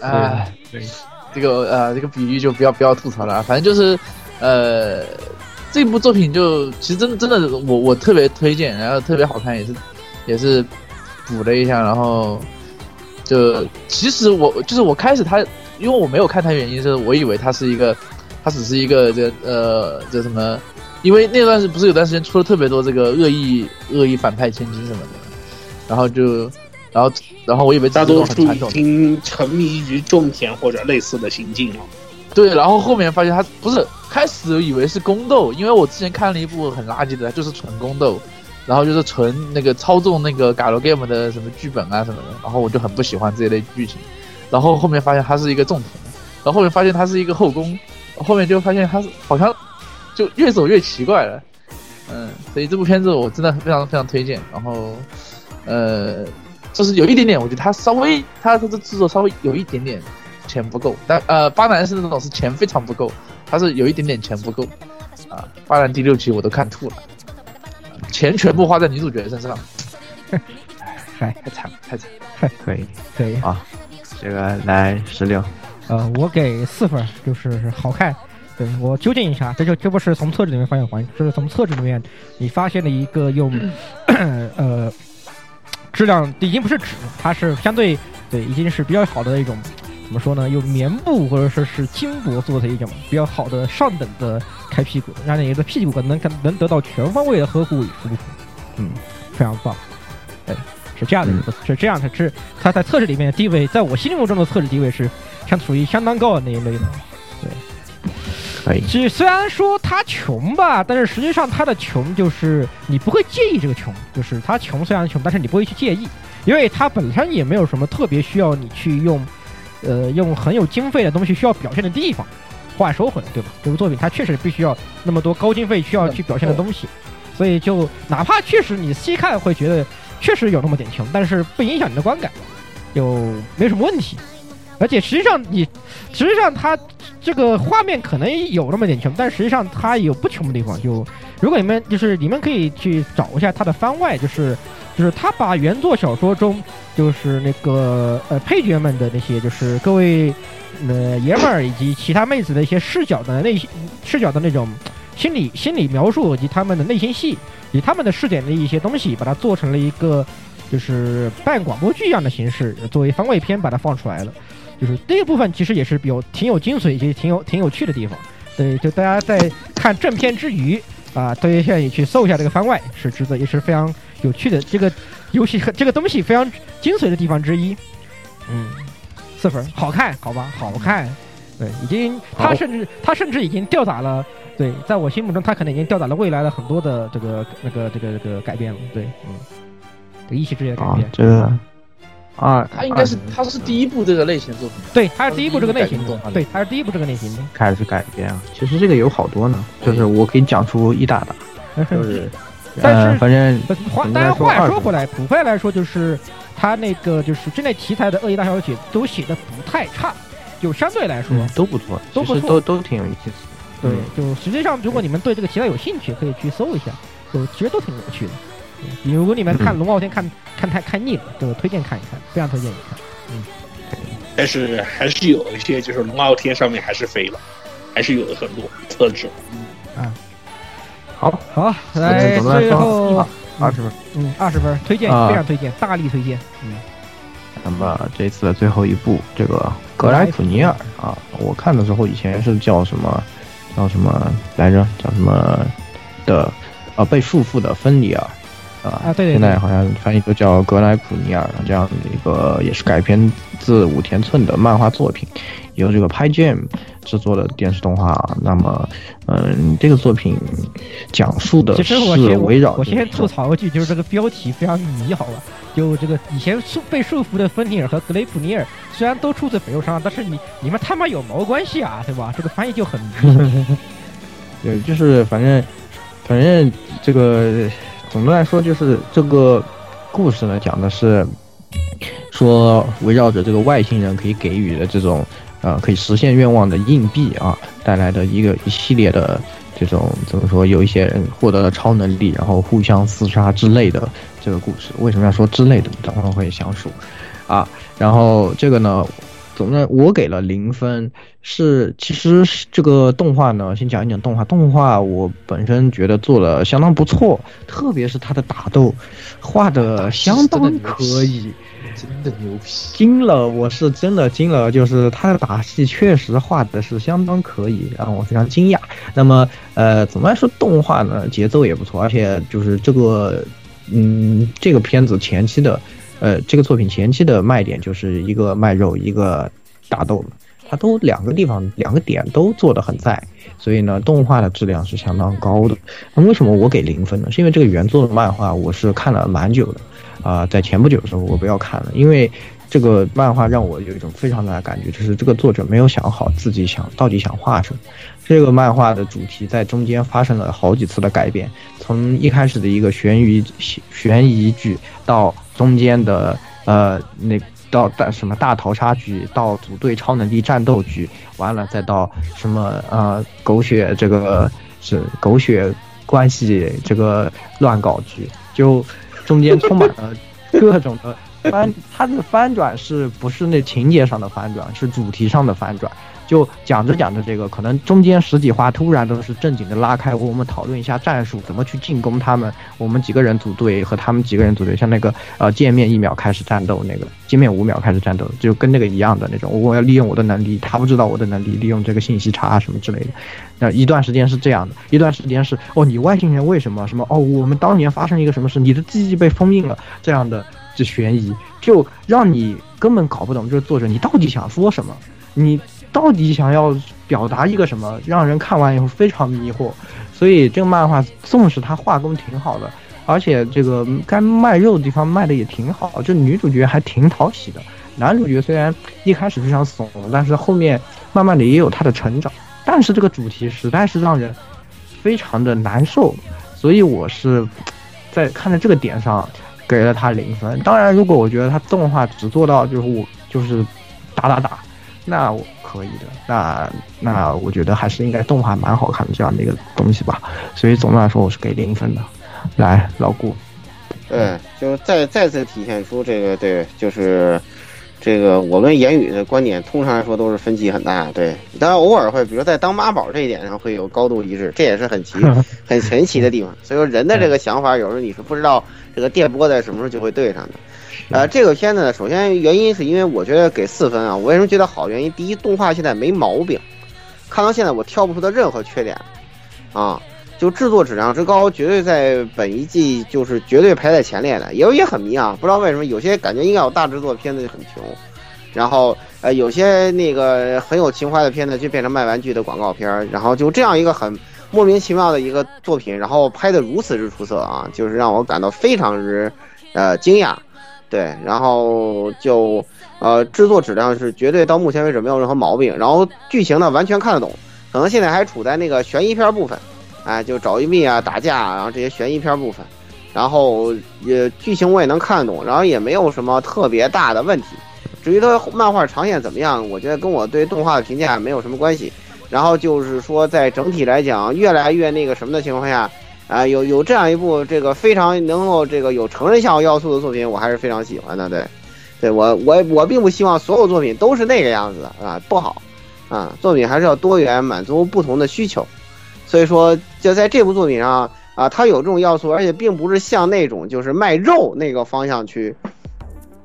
啊，对，这个呃这个比喻就不要不要吐槽了，反正就是呃这部作品就其实真真的我我特别推荐，然后特别好看，也是也是。补了一下，然后就其实我就是我开始他，因为我没有看他原因是我以为他是一个，他只是一个这呃这什么，因为那段时不是有段时间出了特别多这个恶意恶意反派千金什么的，然后就然后然后我以为大多数已经沉迷于种田或者类似的行径了，对，然后后面发现他不是开始以为是宫斗，因为我之前看了一部很垃圾的，就是纯宫斗。然后就是纯那个操纵那个 galgame 的什么剧本啊什么的，然后我就很不喜欢这一类剧情。然后后面发现他是一个种田，然后后面发现他是一个后宫，后面就发现他是好像就越走越奇怪了。嗯，所以这部片子我真的非常非常推荐。然后，呃，就是有一点点，我觉得他稍微他这个制作稍微有一点点钱不够，但呃，巴南是那种是钱非常不够，他是有一点点钱不够啊。巴南第六集我都看吐了。钱全部花在女主角身上，嗨，太惨了，太惨了，可以，可以啊。这个来十六，呃，我给四分，就是好看。对我纠正一下，这就这不是从厕纸里面发现黄，这是从厕纸里面你发现了一个用 呃质量已经不是纸，它是相对对已经是比较好的一种。怎么说呢？用棉布或者说是金箔做的一种比较好的上等的开屁股，让你的屁股能能得到全方位的呵护与舒服。嗯，非常棒。对，是这样的，是这样的，是它在测试里面的地位，在我心目中的测试地位是相属于相当高的那一类的。对，可以。其实虽然说他穷吧，但是实际上他的穷就是你不会介意这个穷，就是他穷虽然穷，但是你不会去介意，因为他本身也没有什么特别需要你去用，呃，用很有经费的东西需要表现的地方。话说回来，对吧？这部作品它确实必须要那么多高经费需要去表现的东西，所以就哪怕确实你细看会觉得确实有那么点穷，但是不影响你的观感，就没什么问题。而且实际上你，实际上它这个画面可能有那么点穷，但实际上它有不穷的地方。就如果你们就是你们可以去找一下它的番外，就是就是他把原作小说中就是那个呃配角们的那些就是各位。呃，爷们儿以及其他妹子的一些视角的内心视角的那种心理心理描述，以及他们的内心戏，以他们的视点的一些东西，把它做成了一个就是半广播剧一样的形式，作为番外篇把它放出来了。就是这个部分其实也是有挺有精髓以及挺有挺有趣的地方。对，就大家在看正片之余啊，都愿意去搜一下这个番外，是值得也是非常有趣的这个游戏和这个东西非常精髓的地方之一。嗯。四分，好看，好吧，好看，对，已经，他甚至他甚至已经吊打了，对，在我心目中，他可能已经吊打了未来的很多的这个那个这个这个改变了，对，嗯，这个一气之间改变，这个啊，他应该是他是第一部这个类型作品，对，他是第一部这个类型的，对，他是第一部这个类型的，开始改编啊，其实这个有好多呢，就是我可以讲出一大把，就是，但是反正话，但是话说回来，普遍来说就是。他那个就是这类题材的恶意大小姐都写的不太差，就相对来说都不错，都不错，都都挺有意思。对，就实际上如果你们对这个题材有兴趣，可以去搜一下，就其实都挺有趣的。如果你们看《龙傲天》看看太看腻了，就推荐看一看，非常推荐你看。嗯，但是还是有一些就是《龙傲天》上面还是飞了，还是有的很多特质。嗯啊，好，好，来最后。二十分，嗯，二十分，推荐，非常推荐，大力推荐，嗯。那么这次的最后一部，这个格莱普尼尔啊，我看的时候以前是叫什么，叫什么来着？叫什么的？呃，被束缚的芬里尔啊，对对。现在好像翻译都叫格莱普尼尔这样的一个，也是改编自武田寸的漫画作品。由这个拍 Jam 制作的电视动画，那么，嗯，这个作品讲述的是围绕。我先吐槽一句，就是这个标题非常迷，好吧？就这个以前束被束缚的芬尼尔和格雷普尼尔，虽然都出自北欧商，但是你你们他妈有毛关系啊，对吧？这个 翻译就很迷。对，就是反正反正这个总的来说，就是这个故事呢，讲的是说围绕着这个外星人可以给予的这种。啊，可以实现愿望的硬币啊，带来的一个一系列的这种怎么说？有一些人获得了超能力，然后互相厮杀之类的这个故事。为什么要说之类的？等会儿会详述。啊，然后这个呢，总的我给了零分。是，其实这个动画呢，先讲一讲动画。动画我本身觉得做的相当不错，特别是他的打斗，画的相当可以。真的牛逼，惊了！我是真的惊了，就是他的打戏确实画的是相当可以，让我非常惊讶。那么，呃，怎么来说动画呢？节奏也不错，而且就是这个，嗯，这个片子前期的，呃，这个作品前期的卖点就是一个卖肉，一个打斗，它都两个地方两个点都做的很在，所以呢，动画的质量是相当高的。那为什么我给零分呢？是因为这个原作的漫画我是看了蛮久的。啊，在前不久的时候，我不要看了，因为这个漫画让我有一种非常大的感觉，就是这个作者没有想好自己想到底想画什么。这个漫画的主题在中间发生了好几次的改变，从一开始的一个悬疑悬疑剧，到中间的呃那到大什么大逃杀局，到组队超能力战斗局，完了再到什么呃狗血这个是狗血关系这个乱搞局，就。中间充满了 各种的翻，它的翻转是不是那情节上的翻转，是主题上的翻转。就讲着讲着这个，可能中间十几话突然都是正经的拉开，我们讨论一下战术，怎么去进攻他们。我们几个人组队和他们几个人组队，像那个呃见面一秒开始战斗，那个见面五秒开始战斗，就跟那个一样的那种。我要利用我的能力，他不知道我的能力，利用这个信息差什么之类的。那一段时间是这样的，一段时间是哦，你外星人为什么什么哦？我们当年发生一个什么事，你的记忆被封印了，这样的这悬疑就让你根本搞不懂，就是作者你到底想说什么，你。到底想要表达一个什么，让人看完以后非常迷惑。所以这个漫画纵使它画工挺好的，而且这个该卖肉的地方卖的也挺好，这女主角还挺讨喜的。男主角虽然一开始非常怂，但是后面慢慢的也有他的成长。但是这个主题实在是让人非常的难受，所以我是在看在这个点上给了他零分。当然，如果我觉得他动画只做到就是我就是打打打，那我可以的。那那我觉得还是应该动画蛮好看的这样的一个东西吧。所以总的来说，我是给零分的。来，老顾，对，就是再再次体现出这个对，就是。这个我跟言语的观点，通常来说都是分歧很大。对，当然偶尔会，比如在当妈宝这一点上会有高度一致，这也是很奇、很神奇的地方。所以说，人的这个想法，有时候你是不知道这个电波在什么时候就会对上的。呃，这个片子呢，首先原因是因为我觉得给四分啊，我为什么觉得好？原因第一，动画现在没毛病，看到现在我挑不出它任何缺点，啊。就制作质量之高，绝对在本一季就是绝对排在前列的。也也很迷啊，不知道为什么有些感觉应该有大制作片子就很穷，然后呃有些那个很有情怀的片子就变成卖玩具的广告片然后就这样一个很莫名其妙的一个作品，然后拍的如此之出色啊，就是让我感到非常之呃惊讶。对，然后就呃制作质量是绝对到目前为止没有任何毛病，然后剧情呢完全看得懂，可能现在还处在那个悬疑片部分。哎，就找一密啊，打架，然后这些悬疑片部分，然后也剧情我也能看懂，然后也没有什么特别大的问题。至于它漫画长线怎么样，我觉得跟我对动画的评价没有什么关系。然后就是说，在整体来讲，越来越那个什么的情况下，啊，有有这样一部这个非常能够这个有成人向要素的作品，我还是非常喜欢的。对，对我我我并不希望所有作品都是那个样子的啊，不好啊，作品还是要多元，满足不同的需求。所以说，就在这部作品上啊，它有这种要素，而且并不是像那种就是卖肉那个方向去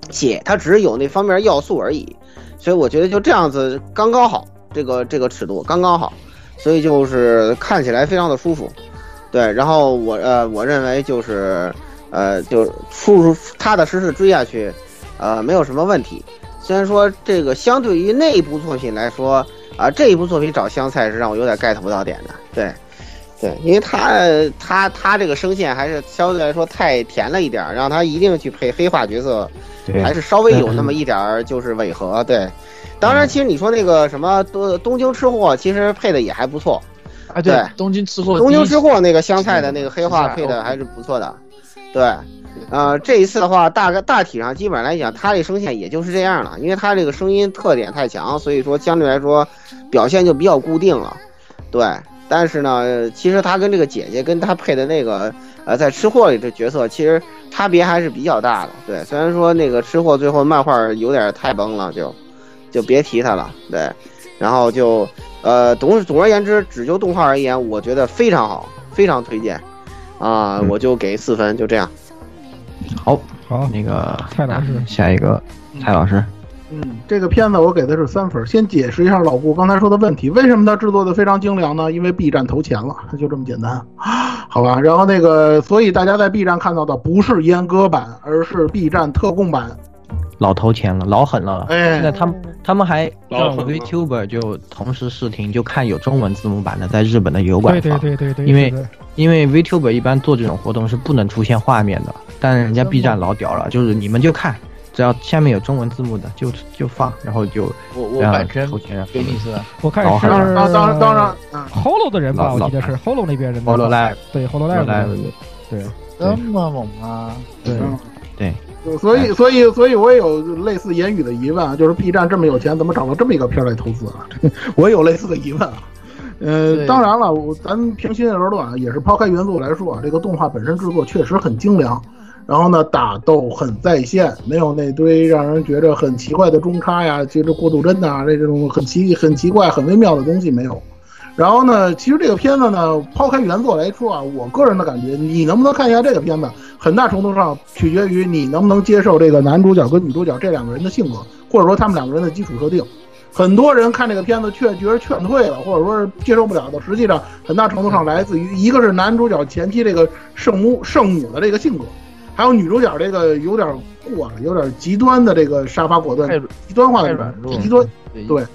写，它只是有那方面要素而已。所以我觉得就这样子刚刚好，这个这个尺度刚刚好，所以就是看起来非常的舒服。对，然后我呃，我认为就是呃，就踏踏踏实实追下去，呃，没有什么问题。虽然说这个相对于那一部作品来说。啊，这一部作品找香菜是让我有点 get 不到点的，对，对，因为他他他这个声线还是相对来说太甜了一点，让他一定去配黑化角色，还是稍微有那么一点儿就是违和，对。当然，其实你说那个什么东东京吃货，其实配的也还不错，啊，对，东京吃货，东京吃货那个香菜的那个黑化配的还是不错的，对。呃，这一次的话，大概大体上基本上来讲，他这声线也就是这样了，因为他这个声音特点太强，所以说相对来说表现就比较固定了。对，但是呢，其实他跟这个姐姐跟他配的那个呃，在吃货里的角色其实差别还是比较大的。对，虽然说那个吃货最后漫画有点太崩了，就就别提他了。对，然后就呃，总总而言之，只就动画而言，我觉得非常好，非常推荐啊，我就给四分，就这样。好好，那个蔡老师，下一个蔡老师。嗯，这个片子我给的是三分。先解释一下老顾刚才说的问题，为什么它制作的非常精良呢？因为 B 站投钱了，就这么简单，好吧？然后那个，所以大家在 B 站看到的不是阉割版，而是 B 站特供版。老投钱了，老狠了。哎，现在他们他们还让 VTuber 就同时试听，就看有中文字幕版的，在日本的油管放。对对对对对。因为因为 VTuber 一般做这种活动是不能出现画面的，但是人家 B 站老屌了，就是你们就看，只要下面有中文字幕的就就放，然后就我我版权投钱给你是。我看是当然当然，Holo 的人吧，我记得是 Holo 那边人。Holo Live 对 Holo Live 对。这么猛啊！对对。所以，所以，所以我也有类似言语的疑问啊，就是 B 站这么有钱，怎么找到这么一个片来投资啊？我也有类似的疑问啊。呃，当然了，我咱平心而论啊，也是抛开原作来说啊，这个动画本身制作确实很精良，然后呢，打斗很在线，没有那堆让人觉着很奇怪的中插呀，接着过渡帧呐，这这种很奇、很奇怪、很微妙的东西没有。然后呢，其实这个片子呢，抛开原作来说啊，我个人的感觉，你能不能看一下这个片子，很大程度上取决于你能不能接受这个男主角跟女主角这两个人的性格，或者说他们两个人的基础设定。很多人看这个片子却觉得劝退了，或者说是接受不了的，实际上很大程度上来自于一个是男主角前期这个圣母圣母的这个性格，还有女主角这个有点过了，有点极端的这个杀伐果断、极端化的软弱、极端对。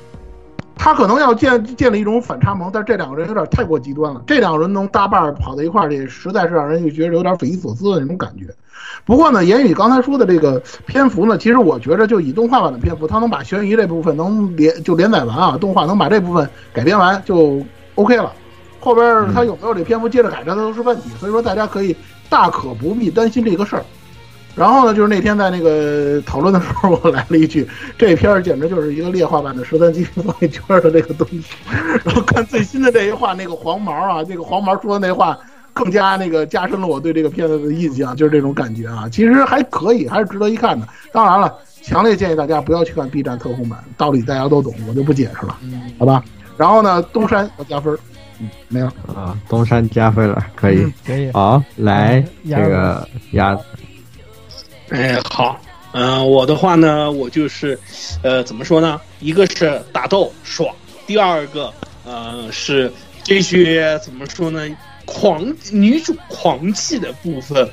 他可能要建建立一种反差萌，但是这两个人有点太过极端了。这两个人能搭伴跑到一块儿去，实在是让人就觉得有点匪夷所思的那种感觉。不过呢，言语刚才说的这个篇幅呢，其实我觉着就以动画版的篇幅，他能把悬疑这部分能连就连载完啊，动画能把这部分改编完就 OK 了。后边他有没有这篇幅接着改，这都是问题。所以说大家可以大可不必担心这个事儿。然后呢，就是那天在那个讨论的时候，我来了一句：“ 这片儿简直就是一个劣化版的十三机放一圈的这个东西。”然后看最新的这一话，那个黄毛啊，那个黄毛说的那话，更加那个加深了我对这个片子的印象，就是这种感觉啊。其实还可以，还是值得一看的。当然了，强烈建议大家不要去看 B 站特供版，道理大家都懂，我就不解释了，好吧？然后呢，东山要加分，嗯，没有啊，东山加分了，可以，可以。好，来这个鸭子。哎，好，嗯，我的话呢，我就是，呃，怎么说呢？一个是打斗爽，第二个，呃，是这些怎么说呢？狂女主狂气的部分，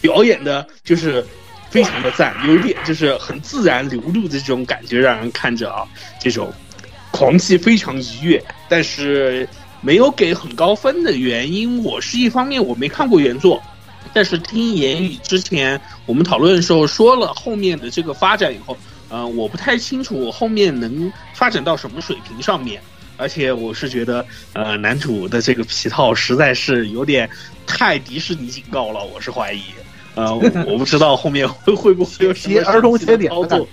表演的就是非常的赞，有一点就是很自然流露的这种感觉，让人看着啊，这种狂气非常愉悦。但是没有给很高分的原因，我是一方面我没看过原作。但是听言语之前我们讨论的时候说了后面的这个发展以后，呃，我不太清楚后面能发展到什么水平上面，而且我是觉得，呃，男主的这个皮套实在是有点太迪士尼警告了，我是怀疑，呃，我不知道后面会会不会有什么儿童写点操作，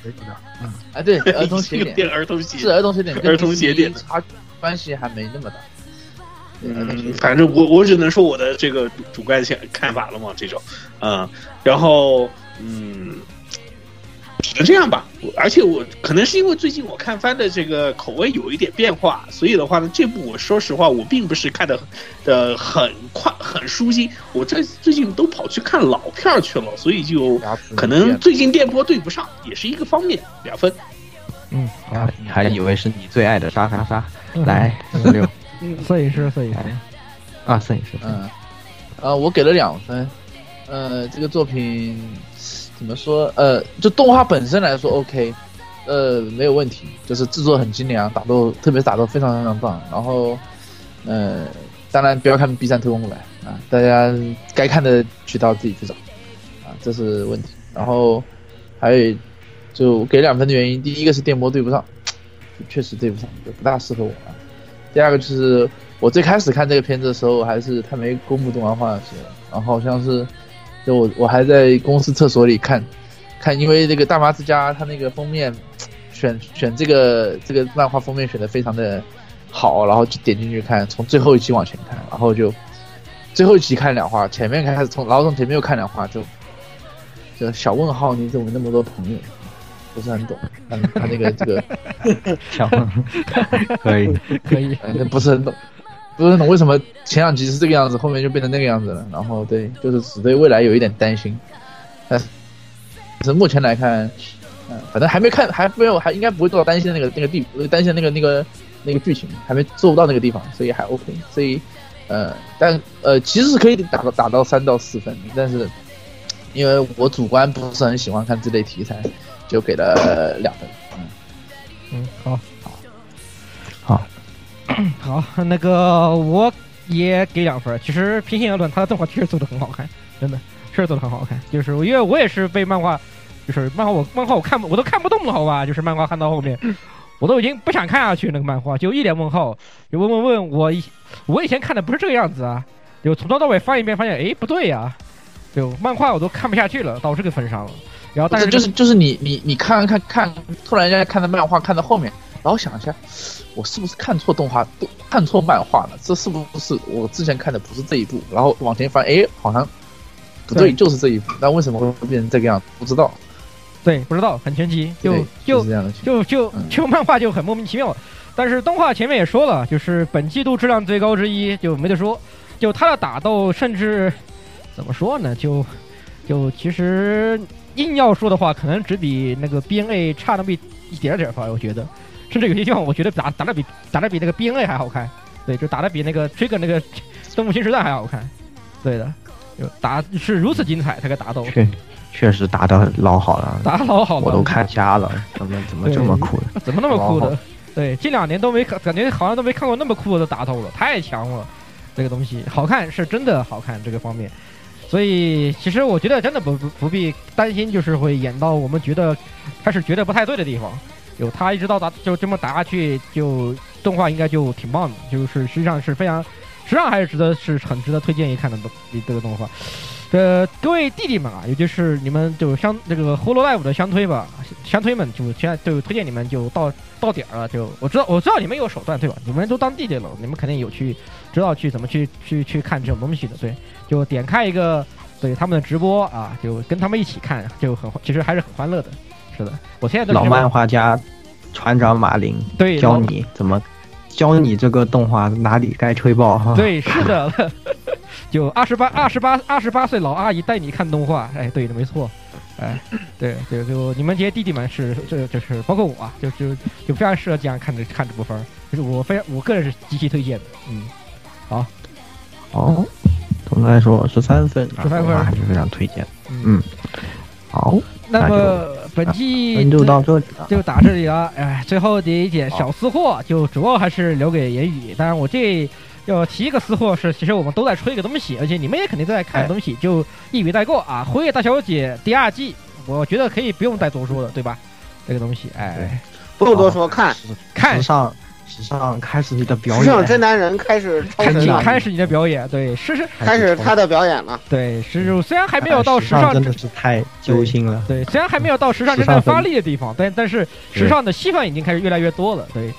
嗯，啊 对，儿童写点，儿童写是儿童写点，儿童写点。差关系还没那么大。嗯，反正我我只能说我的这个主观想看法了嘛，这种，嗯，然后嗯，只能这样吧。而且我可能是因为最近我看番的这个口味有一点变化，所以的话呢，这部我说实话我并不是看的的很快很舒心。我这最近都跑去看老片儿去了，所以就可能最近电波对不上，也是一个方面。两分。嗯，啊，你还以为是你最爱的杀杀杀，来十六。摄影师，摄影师，啊，摄影师，嗯，呃，我给了两分，呃，这个作品怎么说？呃，就动画本身来说，OK，呃，没有问题，就是制作很精良，打斗，特别打斗非常非常棒。然后，呃，当然不要看 B 站特工版啊，大家该看的渠道自己去找，啊，这是问题。然后还有就给两分的原因，第一个是电波对不上，确实对不上，就不大适合我啊。第二个就是我最开始看这个片子的时候，还是他没公布动画化的时候，然后好像是就我我还在公司厕所里看，看因为那个大妈之家它那个封面 选选这个这个漫画封面选的非常的好，然后就点进去看，从最后一期往前看，然后就最后一期看两话，前面开始从然后从前面又看两话，就就小问号，你怎么那么多朋友？不是很懂，他他那个这个 可以可以，不是很懂，不是很懂为什么前两集是这个样子，后面就变成那个样子了。然后对，就是只对未来有一点担心。但是目前来看，嗯，反正还没看，还没有，还应该不会做到担心的那个那个地，担心那个那个那个剧情，还没做不到那个地方，所以还 OK。所以，呃，但呃，其实是可以打到打到三到四分，但是因为我主观不是很喜欢看这类题材。就给了两分，嗯嗯，好，好，好，好，那个我也给两分。其实平心而论，他的动画确实做的很好看，真的，确实做的很好看。就是因为我也是被漫画，就是漫画我漫画我看我都看不动了，好吧？就是漫画看到后面，我都已经不想看下去那个漫画，就一脸问号，就问问问我以，我以前看的不是这个样子啊，就从头到尾翻一遍，发现哎不对呀，就漫画我都看不下去了，到这个份上了。然后，但是就是就是你你你看看看，突然间看到漫画看到后面，然后想一下，我是不是看错动画，看错漫画了？这是不是我之前看的不是这一部？然后往前翻，哎，好像不对，就是这一部。那为什么会变成这个样子？不知道。对，不知道，很神奇。就就就就就漫画就很莫名其妙。但是动画前面也说了，就是本季度质量最高之一，就没得说。就他的打斗，甚至怎么说呢？就就其实。硬要说的话，可能只比那个 B N A 差那么一一点点吧，我觉得，甚至有些地方我觉得打打的比打的比那个 B N A 还好看，对，就打的比那个 Trigger 那个动物新时代还好看，对的，就打是如此精彩，这个打斗确确实打的老好了，打老好了，我都看瞎了，怎么怎么这么酷的？怎么那么酷的？对，近两年都没看，感觉好像都没看过那么酷的打斗了，太强了，这个东西。好看是真的好看这个方面。所以其实我觉得真的不不不必担心，就是会演到我们觉得开始觉得不太对的地方。有他一直到达就这么打下去，就动画应该就挺棒的，就是实际上是非常，实际上还是值得是很值得推荐一看的这个动画。呃，各位弟弟们啊，尤其是你们就相这个《h o l o Live》的相推吧，相推们就现在就推荐你们就到到点了。就我知道我知道你们有手段对吧？你们都当弟弟了，你们肯定有去知道去怎么去去去看这种东西的。对，就点开一个对他们的直播啊，就跟他们一起看，就很其实还是很欢乐的。是的，我现在老漫画家船长马林对教你怎么教你这个动画哪里该吹爆哈。对，是的。就二十八、二十八、二十八岁老阿姨带你看动画，哎，对的，没错，哎，对，就就你们这些弟弟们是，这就是包括我，就就就非常适合这样看这看这部分，就是我非常我个人是极其推荐的，嗯，好，好，总的来说十三分，十三分还是非常推荐，嗯，好，那么本期就到这里了，就打这里了，哎，最后的一点小私货，就主要还是留给言语，当然我这。要提一个私货是，其实我们都在吹一个东西，而且你们也肯定都在看的东西，就一笔带过啊！《辉夜大小姐》第二季，我觉得可以不用再多说了，对。吧？这个东西，哎，不用多说，看，看。时尚，时尚开始你的表演，时尚真男人开始开始开始你的表演，对，是是开始他的表演了，对，是虽然还没有到时尚真的是太揪心了，对，虽然还没有到时尚真正发力的地方，但但是时尚的戏份已经开始越来越多了，对。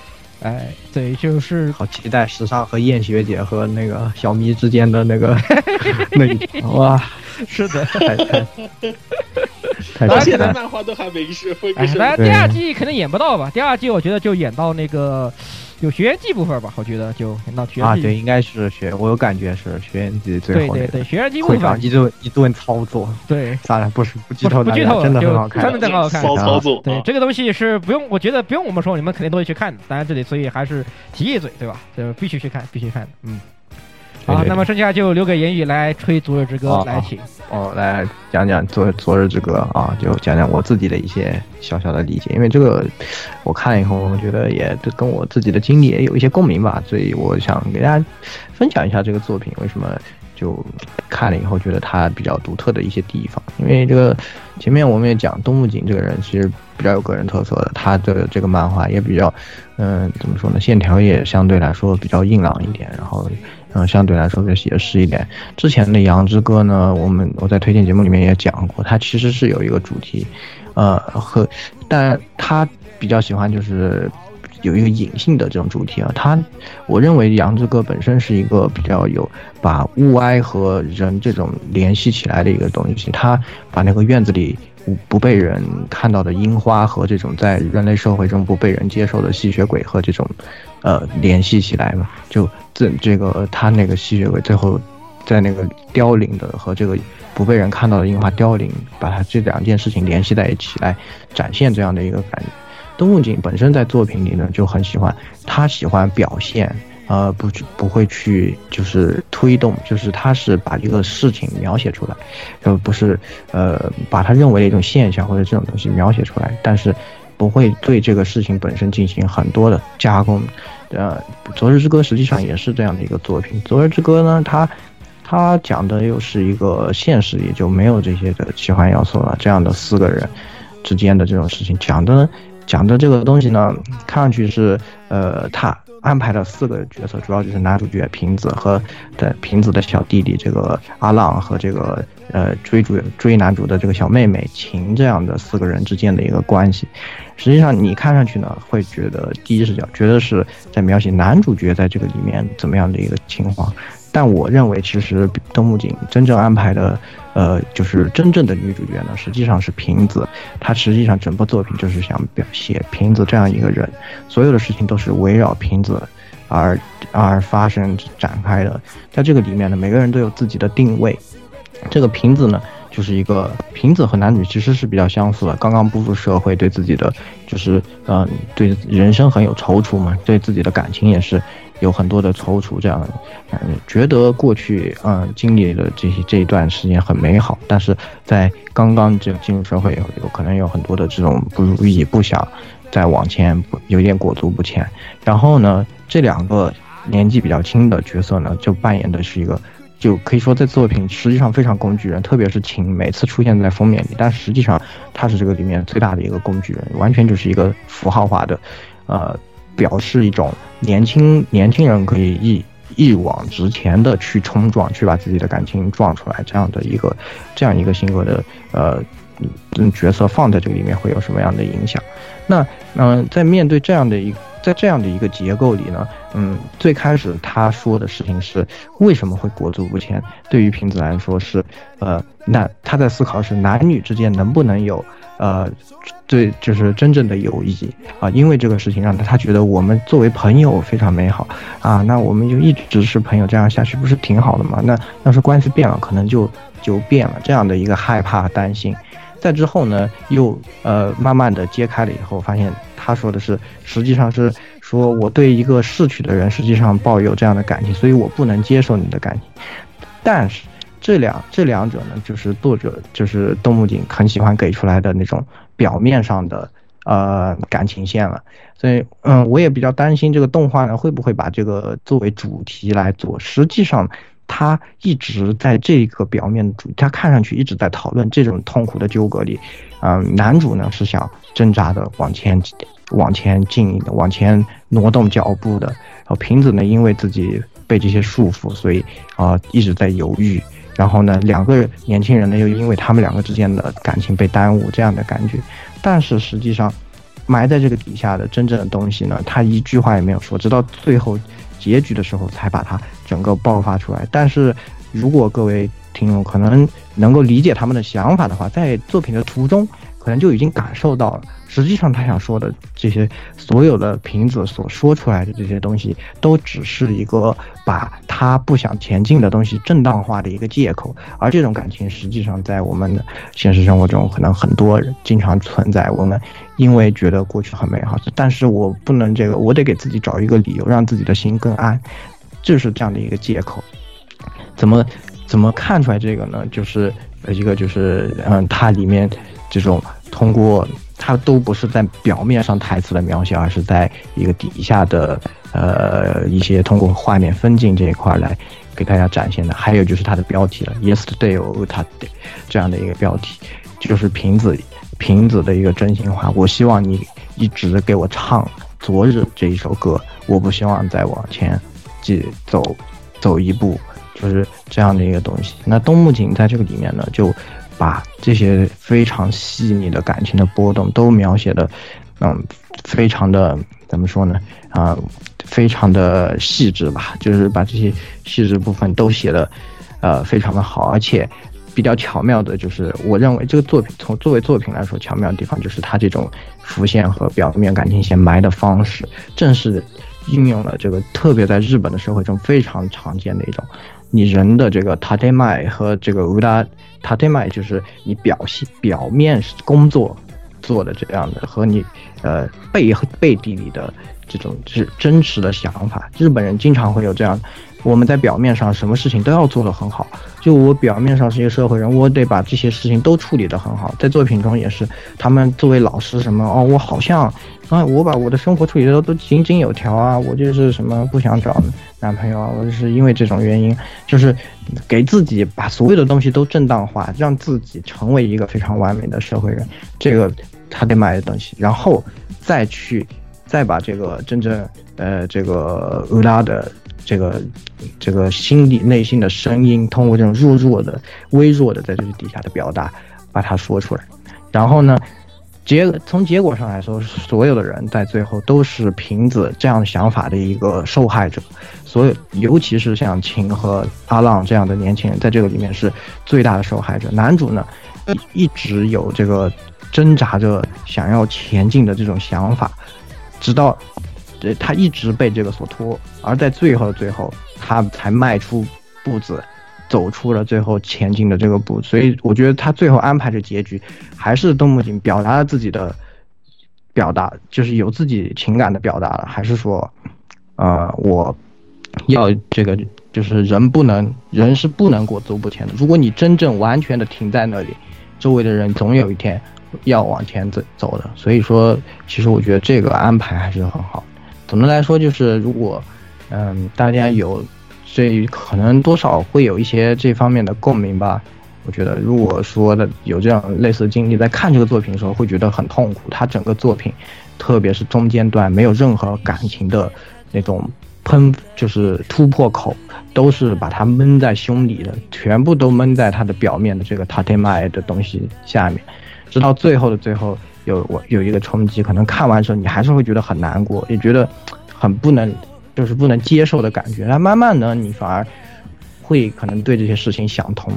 哎，对，就是好期待时尚和燕学姐和那个小咪之间的那个 那哇，是的，太太太而且的漫画都还没是，当然第二季可能演不到吧？第二季我觉得就演到那个。有学员季部分吧，我觉得就那学员季啊，对，应该是学，我有感觉是学员季最后对对对，学员季部分一顿一顿操作，对，算了不是不剧透，不剧透，真的很好看，真的很好看，骚操作。对，这个东西是不用，我觉得不用我们说，你们肯定都会去看的。当然这里所以还是提一嘴，对吧？就必须去看，必须看，嗯。好，那么剩下就留给言语来吹《昨日之歌》，来请哦，来讲讲《昨昨日之歌》啊，就讲讲我自己的一些小小的理解。因为这个我看了以后，我觉得也跟我自己的经历也有一些共鸣吧，所以我想给大家分享一下这个作品为什么就看了以后觉得它比较独特的一些地方。因为这个前面我们也讲东木井这个人其实比较有个人特色的，他的这个漫画也比较嗯，怎么说呢，线条也相对来说比较硬朗一点，然后。嗯，相对来说就写实一点。之前的《羊之歌》呢，我们我在推荐节目里面也讲过，它其实是有一个主题，呃，和，但它比较喜欢就是有一个隐性的这种主题啊。它，我认为《羊之歌》本身是一个比较有把物哀和人这种联系起来的一个东西。它把那个院子里不被人看到的樱花和这种在人类社会中不被人接受的吸血鬼和这种。呃，联系起来嘛，就这这个他那个吸血鬼最后，在那个凋零的和这个不被人看到的樱花凋零，把它这两件事情联系在一起来展现这样的一个感觉。东木井本身在作品里呢就很喜欢，他喜欢表现，呃，不去不会去就是推动，就是他是把一个事情描写出来，而不是呃把他认为的一种现象或者这种东西描写出来，但是。不会对这个事情本身进行很多的加工，呃，《昨日之歌》实际上也是这样的一个作品。《昨日之歌》呢，它它讲的又是一个现实，也就没有这些的奇幻要素了。这样的四个人之间的这种事情，讲的讲的这个东西呢，看上去是呃，他安排了四个角色，主要就是男主角瓶子和的瓶子的小弟弟这个阿浪和这个呃追逐追男主的这个小妹妹晴这样的四个人之间的一个关系。实际上，你看上去呢，会觉得第一视角觉得是在描写男主角在这个里面怎么样的一个情况，但我认为其实东木井真正安排的，呃，就是真正的女主角呢，实际上是瓶子。她实际上整部作品就是想表现瓶子这样一个人，所有的事情都是围绕瓶子而而发生展开的。在这个里面呢，每个人都有自己的定位，这个瓶子呢。就是一个瓶子和男女其实是比较相似的，刚刚步入社会，对自己的就是嗯，对人生很有踌躇嘛，对自己的感情也是有很多的踌躇，这样，嗯，觉得过去嗯经历了这些这一段时间很美好，但是在刚刚这进入社会以后，有可能有很多的这种不如意，不想再往前，有点裹足不前。然后呢，这两个年纪比较轻的角色呢，就扮演的是一个，就可以说在作品实际上非常工具人，特别是秦，每次出现在封面里，但实际上他是这个里面最大的一个工具人，完全就是一个符号化的，呃。表示一种年轻年轻人可以一一往直前的去冲撞，去把自己的感情撞出来，这样的一个这样一个性格的呃角色放在这个里面会有什么样的影响？那嗯，在面对这样的一在这样的一个结构里呢，嗯，最开始他说的事情是为什么会裹足不前？对于瓶子来说是呃，那他在思考是男女之间能不能有。呃，对，就是真正的友谊啊，因为这个事情让他他觉得我们作为朋友非常美好啊，那我们就一直是朋友，这样下去不是挺好的吗？那要是关系变了，可能就就变了，这样的一个害怕担心，在之后呢，又呃慢慢的揭开了以后，发现他说的是，实际上是说我对一个逝去的人实际上抱有这样的感情，所以我不能接受你的感情，但是。这两这两者呢，就是作者就是东木井很喜欢给出来的那种表面上的呃感情线了，所以嗯，我也比较担心这个动画呢会不会把这个作为主题来做。实际上，他一直在这个表面主，他看上去一直在讨论这种痛苦的纠葛里，嗯，男主呢是想挣扎的往前往前进，往前挪动脚步的，然后瓶子呢因为自己被这些束缚，所以啊一直在犹豫。然后呢，两个年轻人呢，又因为他们两个之间的感情被耽误，这样的感觉。但是实际上，埋在这个底下的真正的东西呢，他一句话也没有说，直到最后结局的时候才把它整个爆发出来。但是如果各位听众可能能够理解他们的想法的话，在作品的途中，可能就已经感受到了。实际上，他想说的这些所有的瓶子所说出来的这些东西，都只是一个把他不想前进的东西正当化的一个借口。而这种感情，实际上在我们的现实生活中，可能很多人经常存在。我们因为觉得过去很美好，但是我不能这个，我得给自己找一个理由，让自己的心更安，就是这样的一个借口。怎么怎么看出来这个呢？就是一个就是嗯，它里面这种通过。它都不是在表面上台词的描写，而是在一个底下的呃一些通过画面分镜这一块来给大家展现的。还有就是它的标题了，Yesterday or Today 这样的一个标题，就是瓶子瓶子的一个真心话。我希望你一直给我唱昨日这一首歌，我不希望再往前继走走一步，就是这样的一个东西。那东木井在这个里面呢，就。把这些非常细腻的感情的波动都描写的，嗯，非常的怎么说呢？啊，非常的细致吧，就是把这些细致部分都写的，呃，非常的好，而且比较巧妙的，就是我认为这个作品从作为作品来说，巧妙的地方就是它这种浮现和表面感情线埋的方式，正是应用了这个特别在日本的社会中非常常见的一种。你人的这个 tatemi 和这个 uda tatemi，就是你表现表面工作做的这样的，和你呃背背地里的这种是真实的想法。日本人经常会有这样。我们在表面上什么事情都要做得很好，就我表面上是一个社会人，我得把这些事情都处理得很好。在作品中也是，他们作为老师什么哦，我好像啊，我把我的生活处理的都井井有条啊，我就是什么不想找男朋友啊，我就是因为这种原因，就是给自己把所有的东西都正当化，让自己成为一个非常完美的社会人。这个他得买的东西，然后再去再把这个真正呃这个俄拉的。这个这个心里内心的声音，通过这种弱弱的、微弱的在这个底下的表达，把它说出来。然后呢，结从结果上来说，所有的人在最后都是瓶子这样想法的一个受害者。所有，尤其是像秦和阿浪这样的年轻人，在这个里面是最大的受害者。男主呢，一直有这个挣扎着想要前进的这种想法，直到。这他一直被这个所拖，而在最后的最后，他才迈出步子，走出了最后前进的这个步。所以我觉得他最后安排的结局，还是东木井表达了自己的表达，就是有自己情感的表达了，还是说，呃，我要这个就是人不能人是不能过走不前的。如果你真正完全的停在那里，周围的人总有一天要往前走走的。所以说，其实我觉得这个安排还是很好。总的来说，就是如果嗯大家有这可能多少会有一些这方面的共鸣吧。我觉得如果说的有这样类似经历，在看这个作品的时候会觉得很痛苦。他整个作品，特别是中间段没有任何感情的那种。喷就是突破口，都是把它闷在胸里的，全部都闷在它的表面的这个 tatema 的东西下面，直到最后的最后有我有一个冲击，可能看完之后你还是会觉得很难过，也觉得很不能，就是不能接受的感觉。那慢慢呢，你反而会可能对这些事情想通，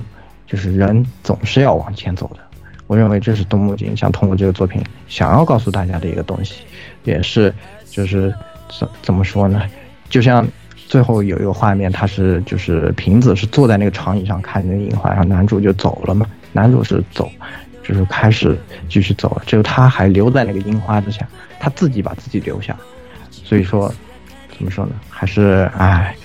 就是人总是要往前走的。我认为这是东木井想通过这个作品想要告诉大家的一个东西，也是就是怎怎么说呢？就像最后有一个画面，他是就是瓶子是坐在那个长椅上看那个樱花，然后男主就走了嘛。男主是走，就是开始继续走了，只有他还留在那个樱花之下，他自己把自己留下。所以说，怎么说呢？还是唉，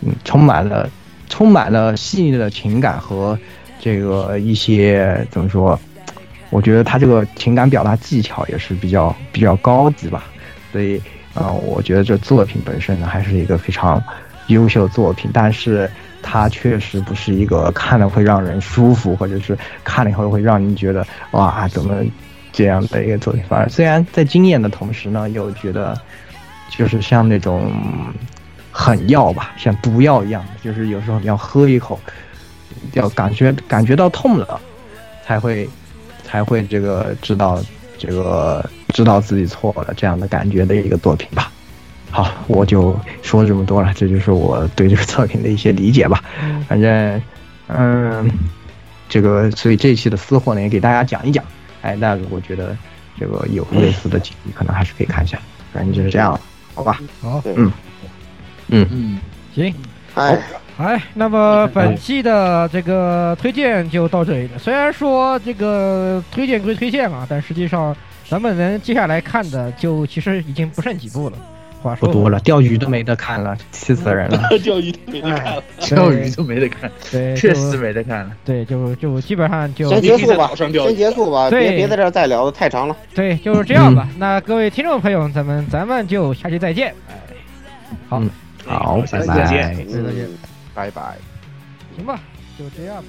嗯，充满了充满了细腻的情感和这个一些怎么说？我觉得他这个情感表达技巧也是比较比较高级吧，所以。啊，我觉得这作品本身呢，还是一个非常优秀的作品，但是它确实不是一个看了会让人舒服，或者是看了以后会让你觉得哇怎么这样的一个作品。反而虽然在惊艳的同时呢，又觉得就是像那种很药吧，像毒药一样，就是有时候你要喝一口，要感觉感觉到痛了，才会才会这个知道这个。知道自己错了这样的感觉的一个作品吧。好，我就说这么多了，这就是我对这个作品的一些理解吧。反正，嗯，这个所以这一期的私货呢，也给大家讲一讲。哎，那如果觉得这个有类似的经历，可能还是可以看一下。反正就是这样了，好吧？好，嗯，嗯嗯，行，好。哎，那么本期的这个推荐就到这里了。虽然说这个推荐归推荐啊，但实际上。咱们能接下来看的，就其实已经不剩几部了。话说不多了，钓鱼都没得看了，气死人了。钓鱼都没得看了，钓鱼都没得看，对，确实没得看了。对，就就基本上就先结束吧，先结束吧，别别在这再聊的太长了。对，就是这样吧。那各位听众朋友，咱们咱们就下期再见。好，好，再见，再见，拜拜。行吧，就这样吧。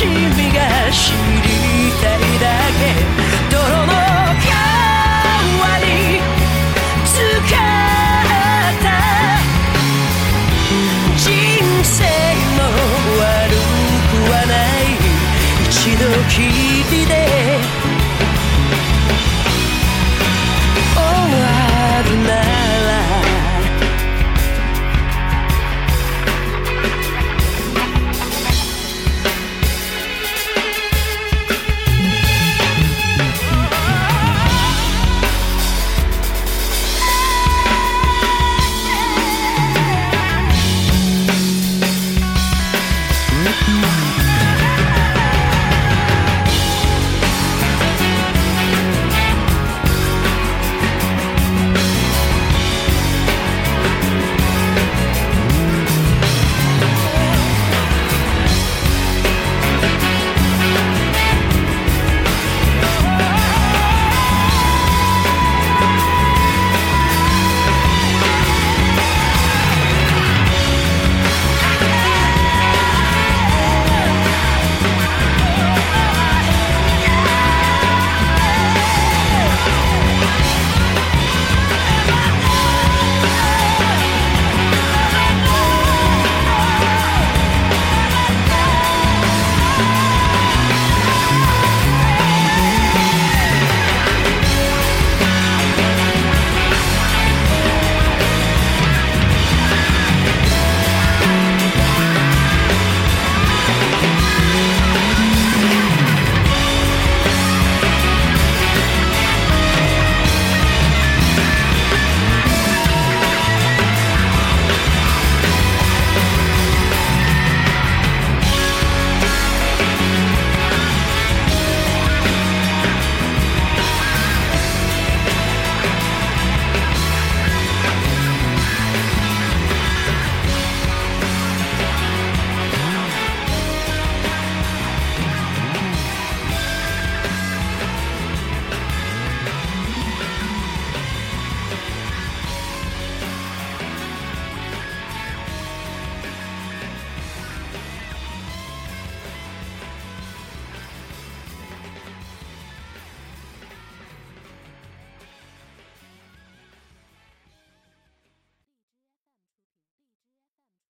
君が知りたいだけ。